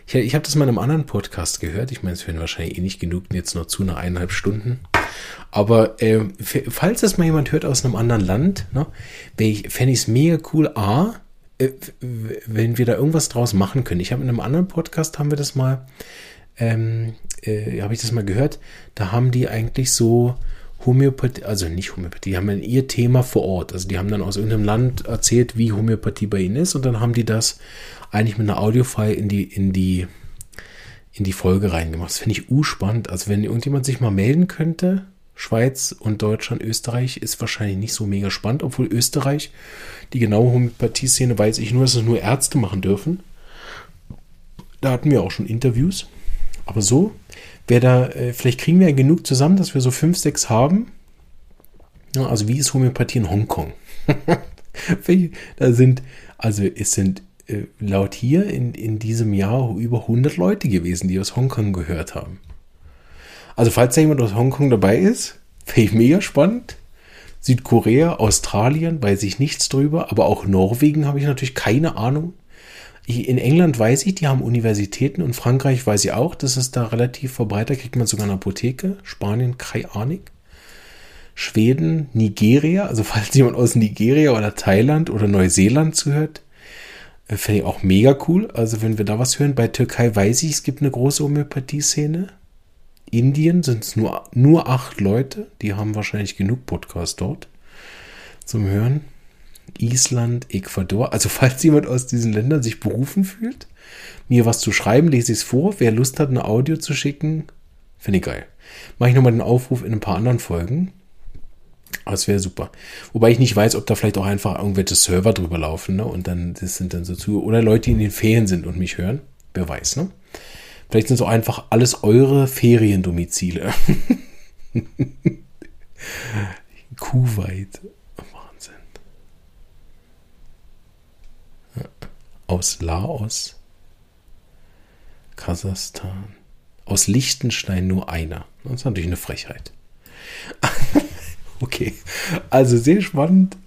Ich, ich habe das mal in einem anderen Podcast gehört. Ich meine, es werden wahrscheinlich eh nicht genug, jetzt noch zu einer eineinhalb Stunden. Aber äh, falls das mal jemand hört aus einem anderen Land, ne, fände ich es mega cool. A, äh, wenn wir da irgendwas draus machen können. Ich habe in einem anderen Podcast haben wir das mal, ähm, äh, habe ich das mal gehört. Da haben die eigentlich so Homöopathie, also nicht Homöopathie, die haben dann ihr Thema vor Ort. Also die haben dann aus irgendeinem Land erzählt, wie Homöopathie bei ihnen ist und dann haben die das eigentlich mit einer Audiofile in die, in die, in die Folge reingemacht. Das finde ich urspannend. Also wenn irgendjemand sich mal melden könnte, Schweiz und Deutschland, Österreich ist wahrscheinlich nicht so mega spannend, obwohl Österreich, die genaue Homöopathie-Szene weiß ich nur, dass es nur Ärzte machen dürfen. Da hatten wir auch schon Interviews. Aber so wer da, äh, vielleicht kriegen wir ja genug zusammen, dass wir so fünf, sechs haben. Ja, also wie ist Homöopathie in Hongkong? da sind, also es sind äh, laut hier in, in diesem Jahr über 100 Leute gewesen, die aus Hongkong gehört haben. Also falls da jemand aus Hongkong dabei ist, finde ich mega spannend. Südkorea, Australien, weiß ich nichts drüber, aber auch Norwegen habe ich natürlich keine Ahnung. In England weiß ich, die haben Universitäten und Frankreich weiß ich auch, das ist da relativ verbreitet, kriegt man sogar eine Apotheke. Spanien, keine Ahnung. Schweden, Nigeria, also falls jemand aus Nigeria oder Thailand oder Neuseeland zuhört, äh, fände ich auch mega cool. Also wenn wir da was hören, bei Türkei weiß ich, es gibt eine große Homöopathie-Szene. Indien sind es nur, nur acht Leute, die haben wahrscheinlich genug Podcasts dort zum Hören. Island, Ecuador. Also falls jemand aus diesen Ländern sich berufen fühlt, mir was zu schreiben, lese ich es vor. Wer Lust hat, ein Audio zu schicken, finde ich geil. Mache ich nochmal den Aufruf in ein paar anderen Folgen. Das wäre super. Wobei ich nicht weiß, ob da vielleicht auch einfach irgendwelche Server drüber laufen, ne? Und dann, das sind dann so zu, oder Leute, die in den Ferien sind und mich hören. Wer weiß, ne? Vielleicht sind so einfach alles eure Feriendomizile. Kuwait. Aus Laos, Kasachstan, aus Liechtenstein nur einer. Das ist natürlich eine Frechheit. okay, also sehr spannend.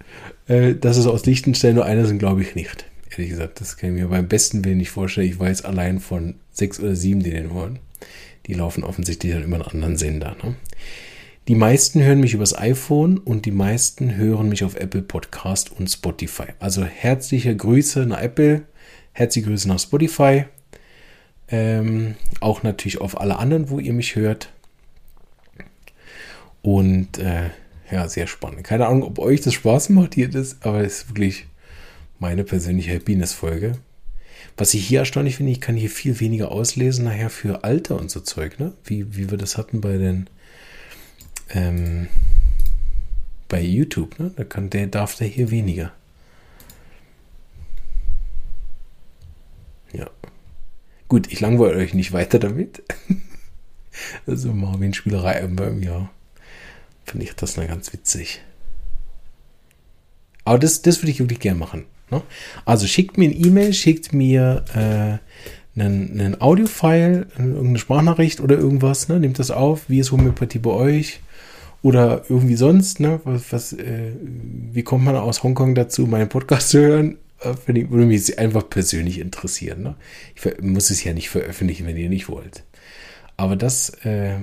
Äh, dass es aus Liechtenstein nur einer sind, glaube ich nicht. Ehrlich gesagt, das kann ich mir beim besten Willen nicht vorstellen. Ich weiß allein von sechs oder sieben, die den wollen. Die laufen offensichtlich dann über einen anderen Sender. Ne? Die meisten hören mich übers iPhone und die meisten hören mich auf Apple Podcast und Spotify. Also herzliche Grüße nach Apple. Herzliche Grüße nach Spotify. Ähm, auch natürlich auf alle anderen, wo ihr mich hört. Und äh, ja, sehr spannend. Keine Ahnung, ob euch das Spaß macht hier das, aber es ist wirklich meine persönliche Happiness-Folge. Was ich hier erstaunlich finde, ich kann hier viel weniger auslesen nachher für Alter und so Zeug, ne? Wie, wie wir das hatten bei den ähm, bei YouTube, ne? Da kann der, darf der hier weniger. Ja. Gut, ich langweile euch nicht weiter damit. also Marvin-Spielerei beim Jahr. Finde ich das dann ganz witzig. Aber das, das würde ich wirklich gerne machen. Ne? Also schickt mir ein E-Mail, schickt mir äh, einen, einen Audio-File, irgendeine Sprachnachricht oder irgendwas. Ne? Nehmt das auf. Wie ist Homöopathie bei euch? Oder irgendwie sonst. Ne? Was, was, äh, wie kommt man aus Hongkong dazu, meinen Podcast zu hören? Äh, ich, würde mich einfach persönlich interessieren. Ne? Ich muss es ja nicht veröffentlichen, wenn ihr nicht wollt. Aber das, äh,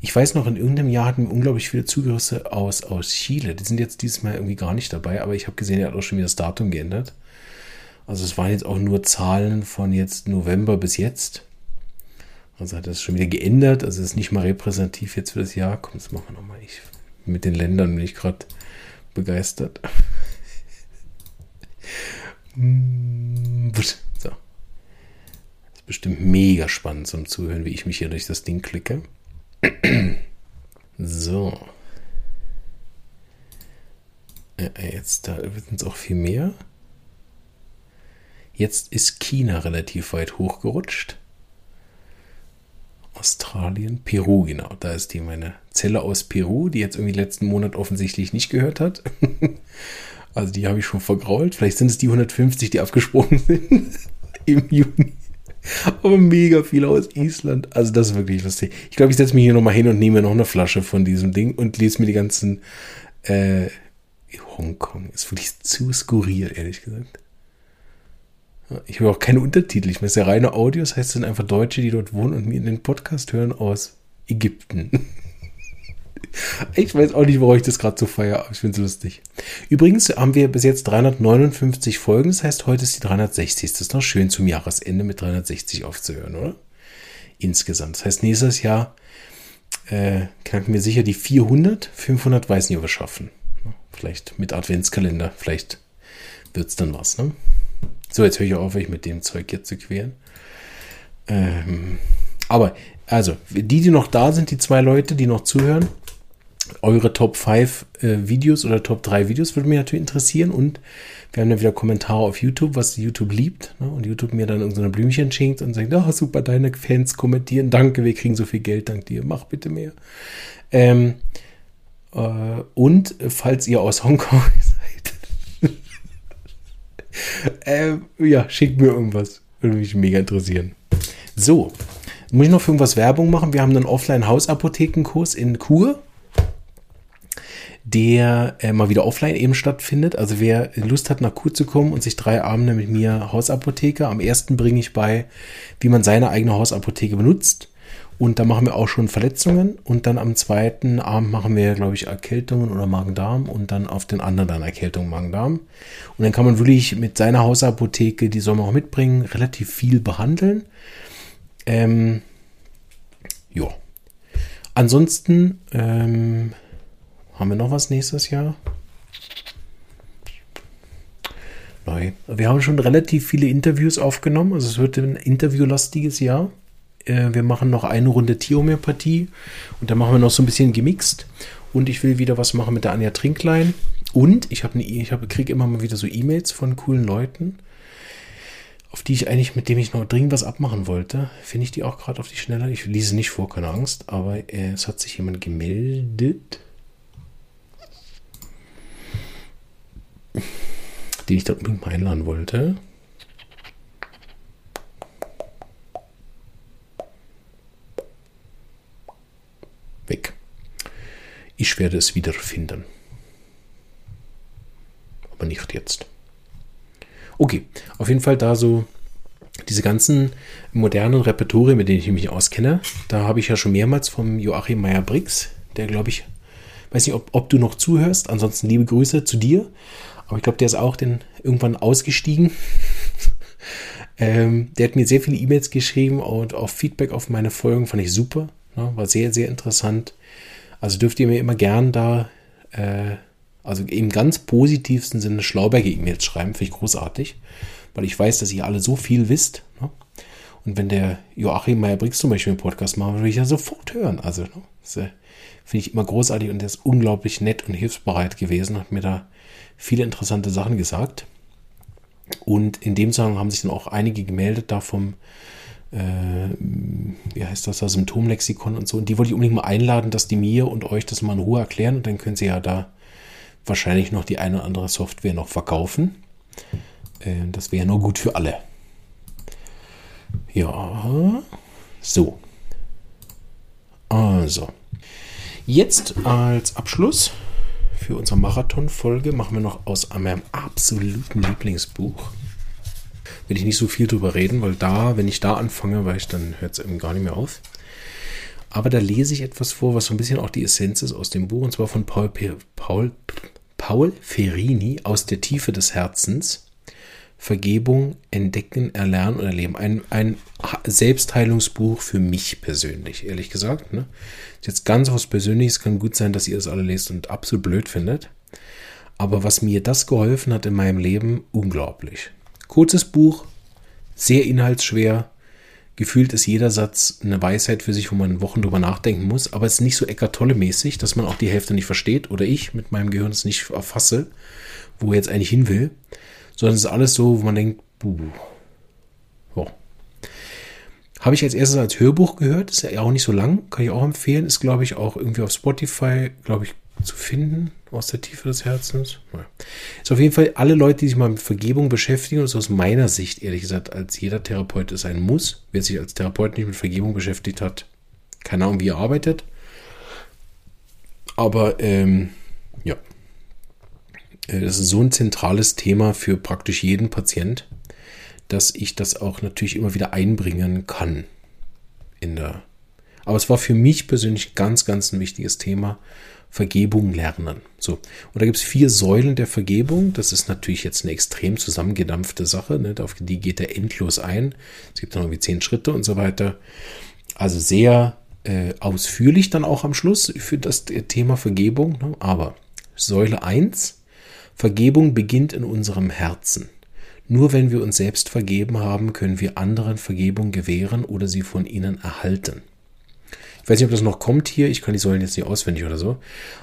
ich weiß noch, in irgendeinem Jahr hatten wir unglaublich viele Zugriffe aus, aus Chile. Die sind jetzt dieses Mal irgendwie gar nicht dabei, aber ich habe gesehen, er hat auch schon wieder das Datum geändert. Also es waren jetzt auch nur Zahlen von jetzt November bis jetzt. Also hat das schon wieder geändert. Also ist nicht mal repräsentativ jetzt für das Jahr. Komm, das machen wir nochmal. Ich, mit den Ländern bin ich gerade begeistert. So. Das ist bestimmt mega spannend zum Zuhören, wie ich mich hier durch das Ding klicke. So. Jetzt da sind es auch viel mehr. Jetzt ist China relativ weit hochgerutscht. Australien, Peru, genau. Da ist die meine Zelle aus Peru, die jetzt irgendwie letzten Monat offensichtlich nicht gehört hat. also die habe ich schon vergrault. Vielleicht sind es die 150, die abgesprungen sind im Juni. Aber mega viel aus Island. Also das ist wirklich lustig. Ich glaube, ich setze mich hier nochmal hin und nehme noch eine Flasche von diesem Ding und lese mir die ganzen äh, Hongkong. Ist wirklich zu skurril, ehrlich gesagt. Ich habe auch keine Untertitel. Ich meine, es ist ja reine Audio. Das heißt, es sind einfach Deutsche, die dort wohnen und mir in den Podcast hören aus Ägypten. Ich weiß auch nicht, warum ich das gerade so feiere, aber ich finde es lustig. Übrigens haben wir bis jetzt 359 Folgen. Das heißt, heute ist die 360. Das ist noch schön zum Jahresende mit 360 aufzuhören, oder? Insgesamt. Das heißt, nächstes Jahr äh, knacken wir sicher die 400. 500 weiß nicht, ob wir schaffen. Vielleicht mit Adventskalender. Vielleicht wird es dann was, ne? So, jetzt höre ich auf, euch mit dem Zeug hier zu quälen. Ähm, aber, also, die, die noch da sind, die zwei Leute, die noch zuhören, eure Top 5 äh, Videos oder Top 3 Videos würde mich natürlich interessieren. Und wir haben dann wieder Kommentare auf YouTube, was YouTube liebt. Ne? Und YouTube mir dann irgendeine so Blümchen schenkt und sagt, oh, super, deine Fans kommentieren. Danke, wir kriegen so viel Geld, dank dir. Mach bitte mehr. Ähm, äh, und falls ihr aus Hongkong äh, ja, schickt mir irgendwas. Würde mich mega interessieren. So, muss ich noch für irgendwas Werbung machen? Wir haben einen Offline-Hausapothekenkurs in Kur, der äh, mal wieder offline eben stattfindet. Also wer Lust hat, nach Kur zu kommen und sich drei Abende mit mir Hausapotheke. Am ersten bringe ich bei, wie man seine eigene Hausapotheke benutzt. Und da machen wir auch schon Verletzungen. Und dann am zweiten Abend machen wir, glaube ich, Erkältungen oder Magen-Darm. Und dann auf den anderen dann Erkältung, Magen-Darm. Und dann kann man wirklich mit seiner Hausapotheke, die soll man auch mitbringen, relativ viel behandeln. Ähm, ja. Ansonsten ähm, haben wir noch was nächstes Jahr? Nein. Wir haben schon relativ viele Interviews aufgenommen. Also es wird ein interviewlastiges Jahr. Äh, wir machen noch eine Runde Tierhomöopathie und dann machen wir noch so ein bisschen gemixt. Und ich will wieder was machen mit der Anja Trinklein. Und ich habe ich hab, kriege immer mal wieder so E-Mails von coolen Leuten, auf die ich eigentlich, mit dem ich noch dringend was abmachen wollte. Finde ich die auch gerade auf die Schnelle? Ich lese nicht vor, keine Angst, aber äh, es hat sich jemand gemeldet, den ich da unbedingt mal einladen wollte. Weg. Ich werde es wiederfinden. Aber nicht jetzt. Okay, auf jeden Fall da so diese ganzen modernen Repertorien, mit denen ich mich auskenne, da habe ich ja schon mehrmals vom Joachim Meyer-Briggs, der glaube ich, weiß nicht, ob, ob, du noch zuhörst, ansonsten liebe Grüße zu dir, aber ich glaube, der ist auch den, irgendwann ausgestiegen. ähm, der hat mir sehr viele E-Mails geschrieben und auch Feedback auf meine Folgen fand ich super. Ne? War sehr, sehr interessant. Also dürft ihr mir immer gern da, äh, also im ganz positivsten Sinne Schlauberge-E-Mails schreiben, finde ich großartig, weil ich weiß, dass ihr alle so viel wisst. Ne? Und wenn der Joachim Meyer-Briggs zum Beispiel einen Podcast macht, würde ich ja sofort hören. Also, ne? äh, finde ich immer großartig und der ist unglaublich nett und hilfsbereit gewesen, hat mir da viele interessante Sachen gesagt. Und in dem Zusammenhang haben sich dann auch einige gemeldet da vom äh, wie heißt das, das Symptomlexikon und so. Und die wollte ich unbedingt mal einladen, dass die mir und euch das mal in Ruhe erklären. Und dann können sie ja da wahrscheinlich noch die eine oder andere Software noch verkaufen. Äh, das wäre nur gut für alle. Ja, so. Also, jetzt als Abschluss für unsere Marathon-Folge machen wir noch aus meinem absoluten Lieblingsbuch will ich nicht so viel drüber reden, weil da, wenn ich da anfange, weil ich dann hört es eben gar nicht mehr auf. Aber da lese ich etwas vor, was so ein bisschen auch die Essenz ist aus dem Buch, und zwar von Paul, Paul, Paul Ferini aus der Tiefe des Herzens. Vergebung, Entdecken, Erlernen und Erleben. Ein, ein Selbstheilungsbuch für mich persönlich, ehrlich gesagt. Ne? Jetzt ganz was Persönliches kann gut sein, dass ihr das alle lest und absolut blöd findet. Aber was mir das geholfen hat in meinem Leben, unglaublich. Kurzes Buch, sehr inhaltsschwer. Gefühlt ist jeder Satz eine Weisheit für sich, wo man Wochen drüber nachdenken muss, aber es ist nicht so Eckart Tolle mäßig, dass man auch die Hälfte nicht versteht oder ich mit meinem Gehirn es nicht erfasse, wo er jetzt eigentlich hin will, sondern es ist alles so, wo man denkt, buh, oh. Habe ich als erstes als Hörbuch gehört, ist ja auch nicht so lang, kann ich auch empfehlen, ist glaube ich auch irgendwie auf Spotify, glaube ich, zu finden aus der Tiefe des Herzens. Ist auf jeden Fall alle Leute, die sich mal mit Vergebung beschäftigen, so aus meiner Sicht, ehrlich gesagt, als jeder Therapeut es sein muss. Wer sich als Therapeut nicht mit Vergebung beschäftigt hat, keine Ahnung, wie er arbeitet. Aber ähm, ja, äh, das ist so ein zentrales Thema für praktisch jeden Patient, dass ich das auch natürlich immer wieder einbringen kann in der. Aber es war für mich persönlich ganz, ganz ein wichtiges Thema. Vergebung lernen. So. Und da gibt es vier Säulen der Vergebung. Das ist natürlich jetzt eine extrem zusammengedampfte Sache. Ne? Auf die geht er endlos ein. Es gibt dann irgendwie zehn Schritte und so weiter. Also sehr äh, ausführlich dann auch am Schluss für das Thema Vergebung. Ne? Aber Säule 1, Vergebung beginnt in unserem Herzen. Nur wenn wir uns selbst vergeben haben, können wir anderen Vergebung gewähren oder sie von ihnen erhalten. Ich weiß nicht, ob das noch kommt hier. Ich kann die Säulen jetzt nicht auswendig oder so.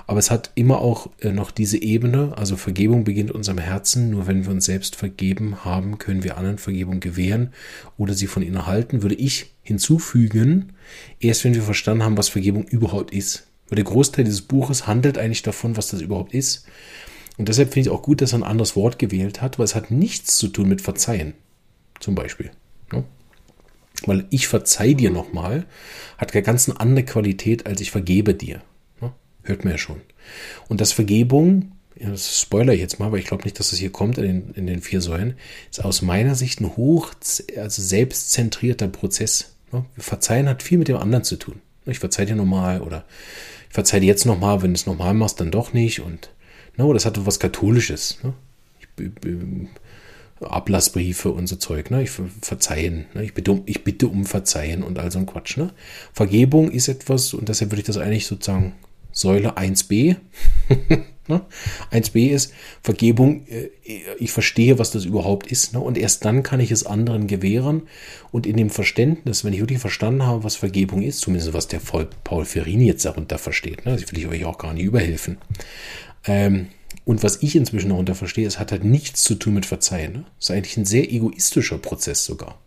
Aber es hat immer auch äh, noch diese Ebene. Also Vergebung beginnt in unserem Herzen. Nur wenn wir uns selbst vergeben haben, können wir anderen Vergebung gewähren oder sie von ihnen erhalten. Würde ich hinzufügen, erst wenn wir verstanden haben, was Vergebung überhaupt ist. Weil der Großteil dieses Buches handelt eigentlich davon, was das überhaupt ist. Und deshalb finde ich auch gut, dass er ein anderes Wort gewählt hat, weil es hat nichts zu tun mit Verzeihen. Zum Beispiel. Ja? Weil ich verzeih dir nochmal, hat eine ganz andere Qualität, als ich vergebe dir. Ja? Hört man ja schon. Und das Vergebung, das spoiler ich jetzt mal, weil ich glaube nicht, dass das hier kommt in den, in den vier Säulen, ist aus meiner Sicht ein hoch, also selbstzentrierter Prozess. Ja? Verzeihen hat viel mit dem anderen zu tun. Ich verzeih dir nochmal oder ich verzeih dir jetzt nochmal, wenn du es nochmal machst, dann doch nicht und No, das hatte was Katholisches. Ne? Ich, Ablassbriefe und so Zeug. Ne? Ich verzeihen. Ne? Ich, bitte um, ich bitte um Verzeihen und all so ein Quatsch. Ne? Vergebung ist etwas, und deshalb würde ich das eigentlich sozusagen Säule 1b. ne? 1b ist Vergebung, äh, ich verstehe, was das überhaupt ist. Ne? Und erst dann kann ich es anderen gewähren. Und in dem Verständnis, wenn ich wirklich verstanden habe, was Vergebung ist, zumindest was der Paul Ferrini jetzt darunter versteht, ne? das will ich euch auch gar nicht überhelfen. Ähm, und was ich inzwischen darunter verstehe, es hat halt nichts zu tun mit Verzeihen. Ne? Es ist eigentlich ein sehr egoistischer Prozess sogar.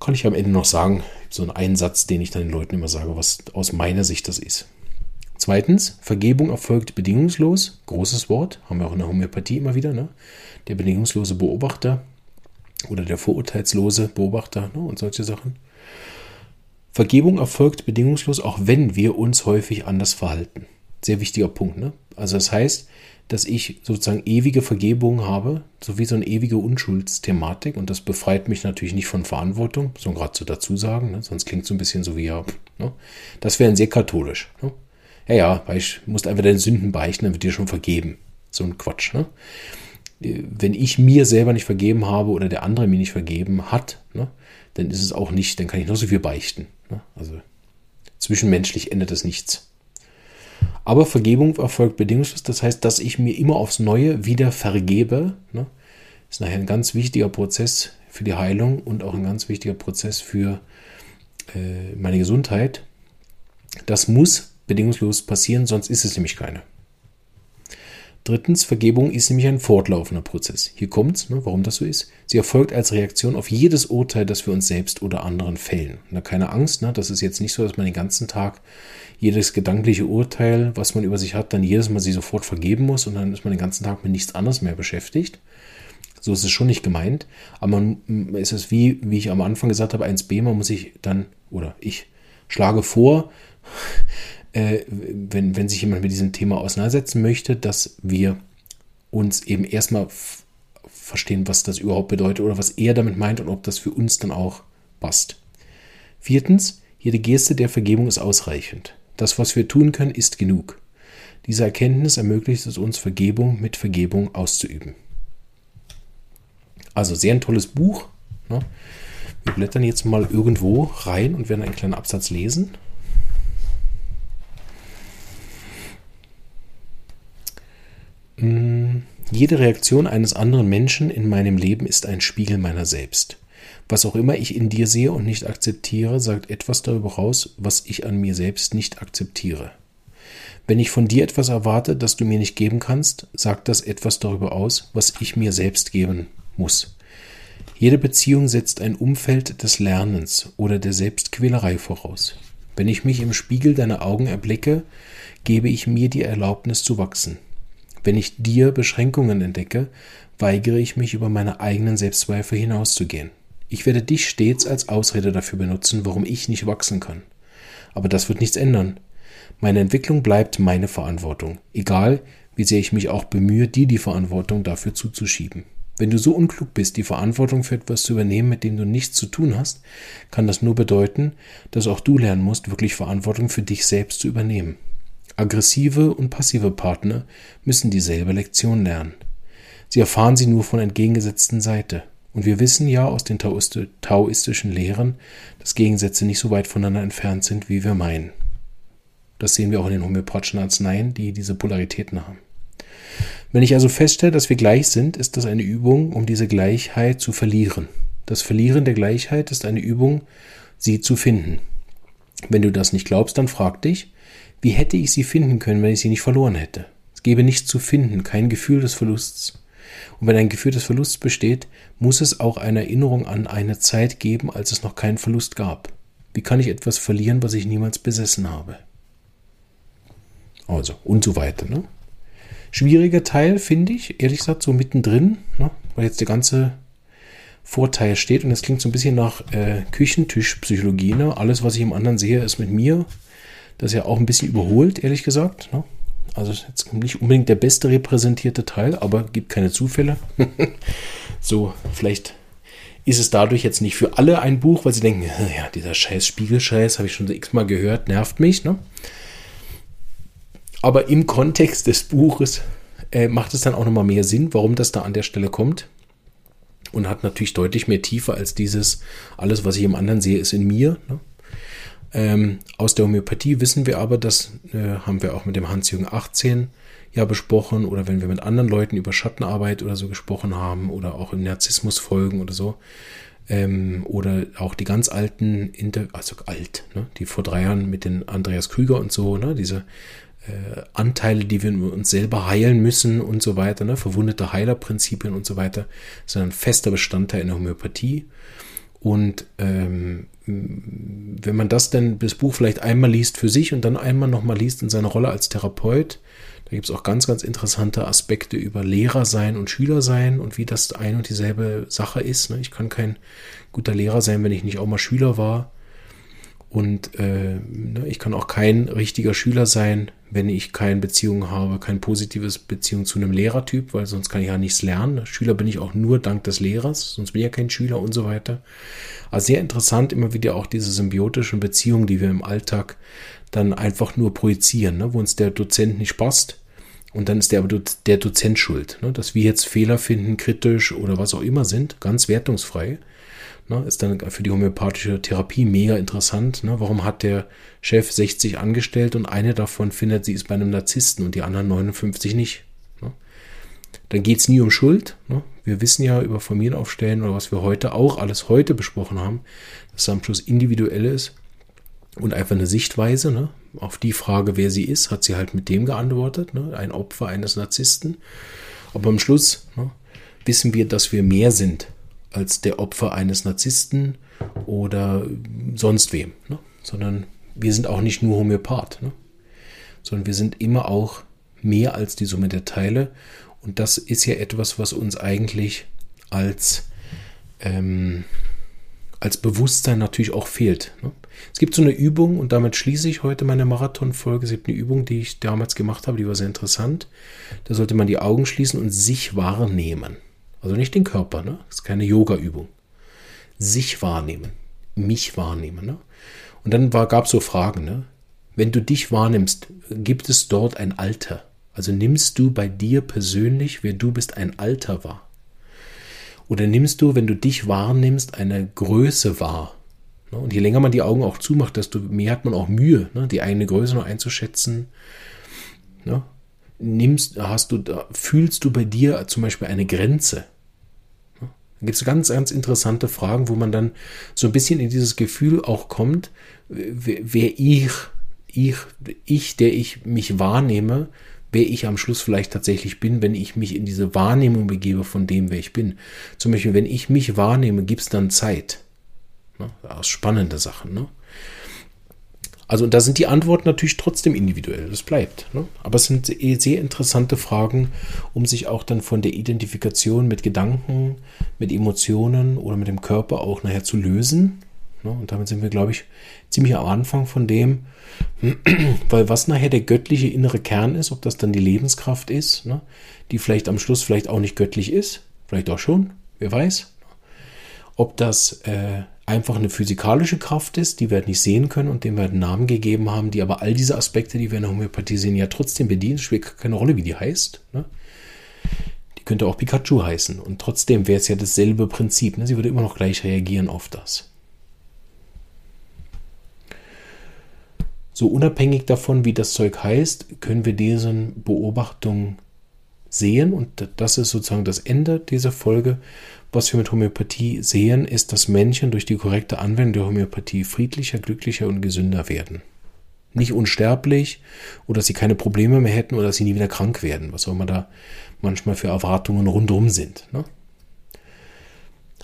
Kann ich am Ende noch sagen, so einen Einsatz, den ich dann den Leuten immer sage, was aus meiner Sicht das ist. Zweitens, Vergebung erfolgt bedingungslos. Großes Wort, haben wir auch in der Homöopathie immer wieder. Ne? Der bedingungslose Beobachter oder der vorurteilslose Beobachter ne? und solche Sachen. Vergebung erfolgt bedingungslos, auch wenn wir uns häufig anders verhalten. Sehr wichtiger Punkt. Ne? Also das heißt, dass ich sozusagen ewige Vergebung habe, sowie so eine ewige Unschuldsthematik und das befreit mich natürlich nicht von Verantwortung, so gerade zu dazu sagen, ne? sonst klingt es so ein bisschen so wie ja, ne? das wäre sehr katholisch. Ne? Ja, ja, weil ich musst einfach deine Sünden beichten, dann wird dir schon vergeben. So ein Quatsch. Ne? Wenn ich mir selber nicht vergeben habe oder der andere mir nicht vergeben hat, ne? dann ist es auch nicht, dann kann ich noch so viel beichten. Ne? Also zwischenmenschlich ändert das nichts. Aber Vergebung erfolgt bedingungslos. Das heißt, dass ich mir immer aufs Neue wieder vergebe. Ne? Ist nachher ein ganz wichtiger Prozess für die Heilung und auch ein ganz wichtiger Prozess für äh, meine Gesundheit. Das muss bedingungslos passieren, sonst ist es nämlich keine. Drittens, Vergebung ist nämlich ein fortlaufender Prozess. Hier kommt's, ne, warum das so ist. Sie erfolgt als Reaktion auf jedes Urteil, das wir uns selbst oder anderen fällen. Na, keine Angst, ne, das ist jetzt nicht so, dass man den ganzen Tag jedes gedankliche Urteil, was man über sich hat, dann jedes Mal sie sofort vergeben muss und dann ist man den ganzen Tag mit nichts anderes mehr beschäftigt. So ist es schon nicht gemeint. Aber man, ist es wie, wie ich am Anfang gesagt habe, 1b, man muss sich dann, oder ich schlage vor, äh, wenn, wenn sich jemand mit diesem Thema auseinandersetzen möchte, dass wir uns eben erstmal verstehen, was das überhaupt bedeutet oder was er damit meint und ob das für uns dann auch passt. Viertens, jede Geste der Vergebung ist ausreichend. Das, was wir tun können, ist genug. Diese Erkenntnis ermöglicht es uns, Vergebung mit Vergebung auszuüben. Also sehr ein tolles Buch. Ne? Wir blättern jetzt mal irgendwo rein und werden einen kleinen Absatz lesen. Mm, jede Reaktion eines anderen Menschen in meinem Leben ist ein Spiegel meiner selbst. Was auch immer ich in dir sehe und nicht akzeptiere, sagt etwas darüber aus, was ich an mir selbst nicht akzeptiere. Wenn ich von dir etwas erwarte, das du mir nicht geben kannst, sagt das etwas darüber aus, was ich mir selbst geben muss. Jede Beziehung setzt ein Umfeld des Lernens oder der Selbstquälerei voraus. Wenn ich mich im Spiegel deiner Augen erblicke, gebe ich mir die Erlaubnis zu wachsen. Wenn ich dir Beschränkungen entdecke, weigere ich mich über meine eigenen Selbstzweifel hinauszugehen. Ich werde dich stets als Ausrede dafür benutzen, warum ich nicht wachsen kann. Aber das wird nichts ändern. Meine Entwicklung bleibt meine Verantwortung, egal wie sehr ich mich auch bemühe, dir die Verantwortung dafür zuzuschieben. Wenn du so unklug bist, die Verantwortung für etwas zu übernehmen, mit dem du nichts zu tun hast, kann das nur bedeuten, dass auch du lernen musst, wirklich Verantwortung für dich selbst zu übernehmen. Aggressive und passive Partner müssen dieselbe Lektion lernen. Sie erfahren sie nur von entgegengesetzten Seite. Und wir wissen ja aus den taoistischen Lehren, dass Gegensätze nicht so weit voneinander entfernt sind, wie wir meinen. Das sehen wir auch in den homöopathischen Arzneien, die diese Polaritäten haben. Wenn ich also feststelle, dass wir gleich sind, ist das eine Übung, um diese Gleichheit zu verlieren. Das Verlieren der Gleichheit ist eine Übung, sie zu finden. Wenn du das nicht glaubst, dann frag dich, wie hätte ich sie finden können, wenn ich sie nicht verloren hätte? Es gäbe nichts zu finden, kein Gefühl des Verlusts. Und wenn ein Gefühl des Verlusts besteht, muss es auch eine Erinnerung an eine Zeit geben, als es noch keinen Verlust gab. Wie kann ich etwas verlieren, was ich niemals besessen habe? Also, und so weiter. Ne? Schwieriger Teil, finde ich, ehrlich gesagt, so mittendrin, ne? weil jetzt der ganze Vorteil steht und es klingt so ein bisschen nach äh, Küchentischpsychologie. Ne? Alles, was ich im anderen sehe, ist mit mir. Das ist ja auch ein bisschen überholt, ehrlich gesagt. Ne? Also jetzt nicht unbedingt der beste repräsentierte Teil, aber gibt keine Zufälle. so, vielleicht ist es dadurch jetzt nicht für alle ein Buch, weil sie denken, ja, dieser scheiß Spiegelscheiß habe ich schon x-mal gehört, nervt mich. Ne? Aber im Kontext des Buches äh, macht es dann auch nochmal mehr Sinn, warum das da an der Stelle kommt. Und hat natürlich deutlich mehr Tiefe als dieses, alles, was ich im anderen sehe, ist in mir. Ne? Ähm, aus der Homöopathie wissen wir aber, das äh, haben wir auch mit dem Hans-Jürgen 18 ja besprochen oder wenn wir mit anderen Leuten über Schattenarbeit oder so gesprochen haben oder auch im Narzissmus folgen oder so. Ähm, oder auch die ganz alten, Inter also alt, ne, die vor drei Jahren mit den Andreas Krüger und so, ne, diese äh, Anteile, die wir uns selber heilen müssen und so weiter, ne? verwundete Heilerprinzipien und so weiter, sind ein fester Bestandteil in der Homöopathie. Und ähm, wenn man das dann, das Buch vielleicht einmal liest für sich und dann einmal nochmal liest in seiner Rolle als Therapeut, da gibt es auch ganz, ganz interessante Aspekte über Lehrer sein und Schüler sein und wie das ein und dieselbe Sache ist. Ne? Ich kann kein guter Lehrer sein, wenn ich nicht auch mal Schüler war. Und äh, ne, ich kann auch kein richtiger Schüler sein, wenn ich keine Beziehung habe, kein positives Beziehung zu einem Lehrertyp, weil sonst kann ich ja nichts lernen. Schüler bin ich auch nur dank des Lehrers, sonst bin ich ja kein Schüler und so weiter. Also sehr interessant immer wieder auch diese symbiotischen Beziehungen, die wir im Alltag dann einfach nur projizieren, ne, wo uns der Dozent nicht passt. Und dann ist der der Dozent schuld, ne, dass wir jetzt Fehler finden, kritisch oder was auch immer sind, ganz wertungsfrei. Ne, ist dann für die homöopathische Therapie mega interessant. Ne? Warum hat der Chef 60 angestellt und eine davon findet, sie ist bei einem Narzissten und die anderen 59 nicht? Ne? Dann geht es nie um Schuld. Ne? Wir wissen ja über Familienaufstellen oder was wir heute auch alles heute besprochen haben, dass es am Schluss individuell ist und einfach eine Sichtweise. Ne? Auf die Frage, wer sie ist, hat sie halt mit dem geantwortet. Ne? Ein Opfer eines Narzissten. Aber am Schluss wissen wir, dass wir mehr sind als der Opfer eines Narzissten oder sonst wem, ne? sondern wir sind auch nicht nur Homöopath, ne? sondern wir sind immer auch mehr als die Summe der Teile. Und das ist ja etwas, was uns eigentlich als, ähm, als Bewusstsein natürlich auch fehlt. Ne? Es gibt so eine Übung, und damit schließe ich heute meine Marathonfolge. Es gibt eine Übung, die ich damals gemacht habe, die war sehr interessant. Da sollte man die Augen schließen und sich wahrnehmen. Also nicht den Körper, ne? Das ist keine Yoga-Übung. Sich wahrnehmen, mich wahrnehmen, ne? Und dann gab es so Fragen, ne? Wenn du dich wahrnimmst, gibt es dort ein Alter? Also nimmst du bei dir persönlich, wer du bist, ein Alter wahr? Oder nimmst du, wenn du dich wahrnimmst, eine Größe wahr? Ne? Und je länger man die Augen auch zumacht, desto mehr hat man auch Mühe, ne? die eigene Größe noch einzuschätzen. Nimmst, hast du, fühlst du bei dir zum Beispiel eine Grenze? Da gibt es ganz, ganz interessante Fragen, wo man dann so ein bisschen in dieses Gefühl auch kommt, wer ich, ich, ich, der ich mich wahrnehme, wer ich am Schluss vielleicht tatsächlich bin, wenn ich mich in diese Wahrnehmung begebe von dem, wer ich bin. Zum Beispiel, wenn ich mich wahrnehme, gibt es dann Zeit. Ne? Spannende Sachen. Ne? Also, und da sind die Antworten natürlich trotzdem individuell, das bleibt. Ne? Aber es sind sehr interessante Fragen, um sich auch dann von der Identifikation mit Gedanken, mit Emotionen oder mit dem Körper auch nachher zu lösen. Ne? Und damit sind wir, glaube ich, ziemlich am Anfang von dem, weil was nachher der göttliche innere Kern ist, ob das dann die Lebenskraft ist, ne? die vielleicht am Schluss vielleicht auch nicht göttlich ist, vielleicht auch schon, wer weiß. Ob das äh, einfach eine physikalische Kraft ist, die wir halt nicht sehen können und dem wir halt einen Namen gegeben haben, die aber all diese Aspekte, die wir in der Homöopathie sehen, ja trotzdem bedienen. Spielt keine Rolle, wie die heißt. Ne? Die könnte auch Pikachu heißen. Und trotzdem wäre es ja dasselbe Prinzip. Ne? Sie würde immer noch gleich reagieren auf das. So unabhängig davon, wie das Zeug heißt, können wir diesen Beobachtungen sehen. Und das ist sozusagen das Ende dieser Folge. Was wir mit Homöopathie sehen, ist, dass Menschen durch die korrekte Anwendung der Homöopathie friedlicher, glücklicher und gesünder werden. Nicht unsterblich oder dass sie keine Probleme mehr hätten oder dass sie nie wieder krank werden, was auch immer da manchmal für Erwartungen rundum sind. Ne?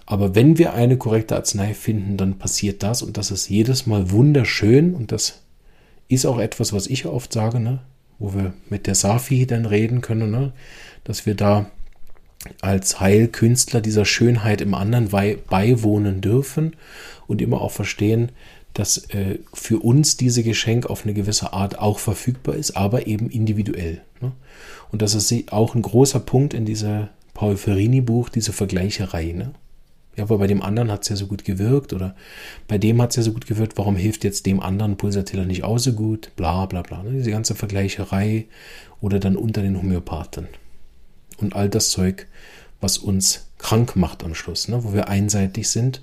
Aber wenn wir eine korrekte Arznei finden, dann passiert das und das ist jedes Mal wunderschön und das ist auch etwas, was ich oft sage, ne? wo wir mit der Safi dann reden können, ne? dass wir da als Heilkünstler dieser Schönheit im anderen beiwohnen dürfen und immer auch verstehen, dass äh, für uns diese Geschenk auf eine gewisse Art auch verfügbar ist, aber eben individuell. Ne? Und das ist auch ein großer Punkt in dieser Paul Ferrini-Buch, diese Vergleicherei. Ne? Ja, aber bei dem anderen hat es ja so gut gewirkt oder bei dem hat es ja so gut gewirkt, warum hilft jetzt dem anderen Pulsatiller nicht auch so gut? Bla bla bla. Ne? Diese ganze Vergleicherei oder dann unter den Homöopathen und all das Zeug, was uns krank macht am Schluss, ne? wo wir einseitig sind.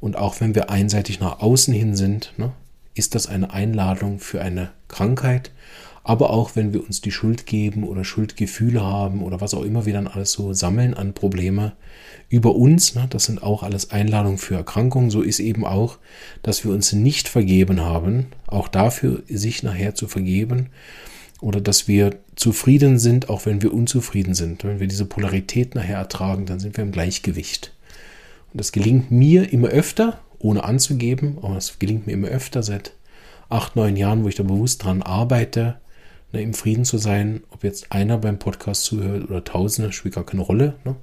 Und auch wenn wir einseitig nach außen hin sind, ne? ist das eine Einladung für eine Krankheit. Aber auch wenn wir uns die Schuld geben oder Schuldgefühle haben oder was auch immer wir dann alles so sammeln an Probleme über uns, ne? das sind auch alles Einladungen für Erkrankungen. So ist eben auch, dass wir uns nicht vergeben haben, auch dafür sich nachher zu vergeben oder dass wir zufrieden sind, auch wenn wir unzufrieden sind. Wenn wir diese Polarität nachher ertragen, dann sind wir im Gleichgewicht. Und das gelingt mir immer öfter, ohne anzugeben, aber es gelingt mir immer öfter seit acht, neun Jahren, wo ich da bewusst dran arbeite, ne, im Frieden zu sein. Ob jetzt einer beim Podcast zuhört oder Tausende, spielt gar keine Rolle, ne?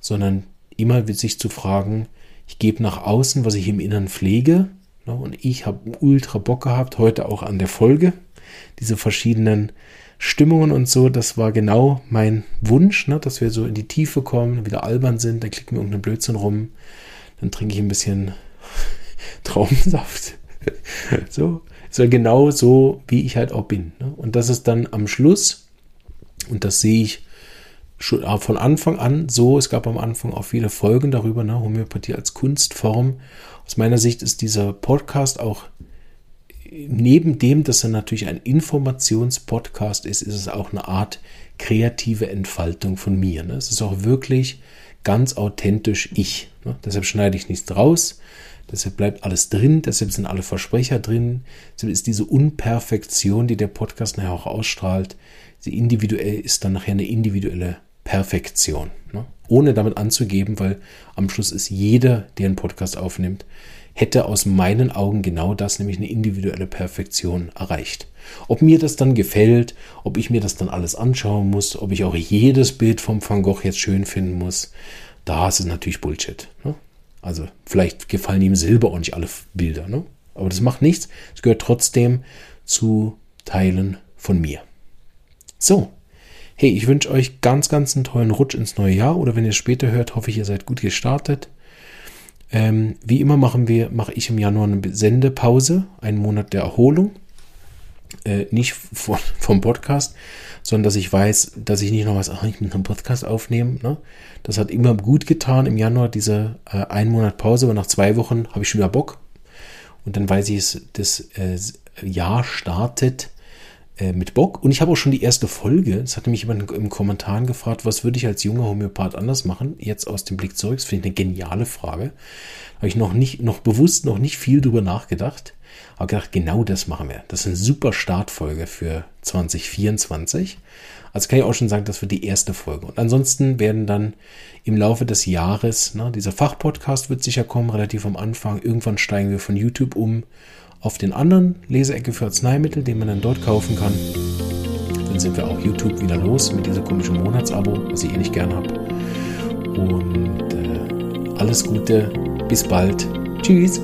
sondern immer sich zu fragen, ich gebe nach außen, was ich im Inneren pflege. Ne? Und ich habe ultra Bock gehabt, heute auch an der Folge, diese verschiedenen Stimmungen und so, das war genau mein Wunsch, ne, dass wir so in die Tiefe kommen, wieder albern sind, dann klicken wir irgendeinen Blödsinn rum, dann trinke ich ein bisschen Traubensaft. so, war genau so, wie ich halt auch bin. Ne? Und das ist dann am Schluss, und das sehe ich schon von Anfang an so, es gab am Anfang auch viele Folgen darüber, ne, Homöopathie als Kunstform. Aus meiner Sicht ist dieser Podcast auch neben dem, dass er natürlich ein Informationspodcast ist, ist es auch eine Art kreative Entfaltung von mir. Ne? Es ist auch wirklich ganz authentisch ich. Ne? Deshalb schneide ich nichts raus. Deshalb bleibt alles drin, deshalb sind alle Versprecher drin. Deshalb ist diese Unperfektion, die der Podcast nachher auch ausstrahlt, sie individuell ist dann nachher eine individuelle Perfektion. Ne? Ohne damit anzugeben, weil am Schluss ist jeder, der einen Podcast aufnimmt, hätte aus meinen Augen genau das, nämlich eine individuelle Perfektion erreicht. Ob mir das dann gefällt, ob ich mir das dann alles anschauen muss, ob ich auch jedes Bild vom Van Gogh jetzt schön finden muss, da ist natürlich Bullshit. Ne? Also vielleicht gefallen ihm Silber auch nicht alle Bilder, ne? aber das macht nichts. Es gehört trotzdem zu Teilen von mir. So, hey, ich wünsche euch ganz, ganz einen tollen Rutsch ins neue Jahr oder wenn ihr es später hört, hoffe ich, ihr seid gut gestartet. Ähm, wie immer machen wir, mache ich im Januar eine Sendepause, einen Monat der Erholung. Äh, nicht von, vom Podcast, sondern dass ich weiß, dass ich nicht noch was, ach, ich muss einen Podcast aufnehmen. Ne? Das hat immer gut getan im Januar, diese äh, ein Monat Pause, aber nach zwei Wochen habe ich schon wieder Bock. Und dann weiß ich, es, das äh, Jahr startet mit Bock. Und ich habe auch schon die erste Folge. Es hatte mich jemand im Kommentaren gefragt, was würde ich als junger Homöopath anders machen? Jetzt aus dem Blick zurück. Das finde ich eine geniale Frage. Habe ich noch nicht, noch bewusst noch nicht viel drüber nachgedacht. habe gedacht, genau das machen wir. Das ist eine super Startfolge für 2024. Also kann ich auch schon sagen, das wird die erste Folge. Und ansonsten werden dann im Laufe des Jahres, ne, dieser Fachpodcast wird sicher kommen, relativ am Anfang. Irgendwann steigen wir von YouTube um auf den anderen Leseecke für Arzneimittel, den man dann dort kaufen kann. Dann sind wir auch YouTube wieder los mit dieser komischen Monatsabo, was ich eh nicht gern habe. Und äh, alles Gute, bis bald. Tschüss.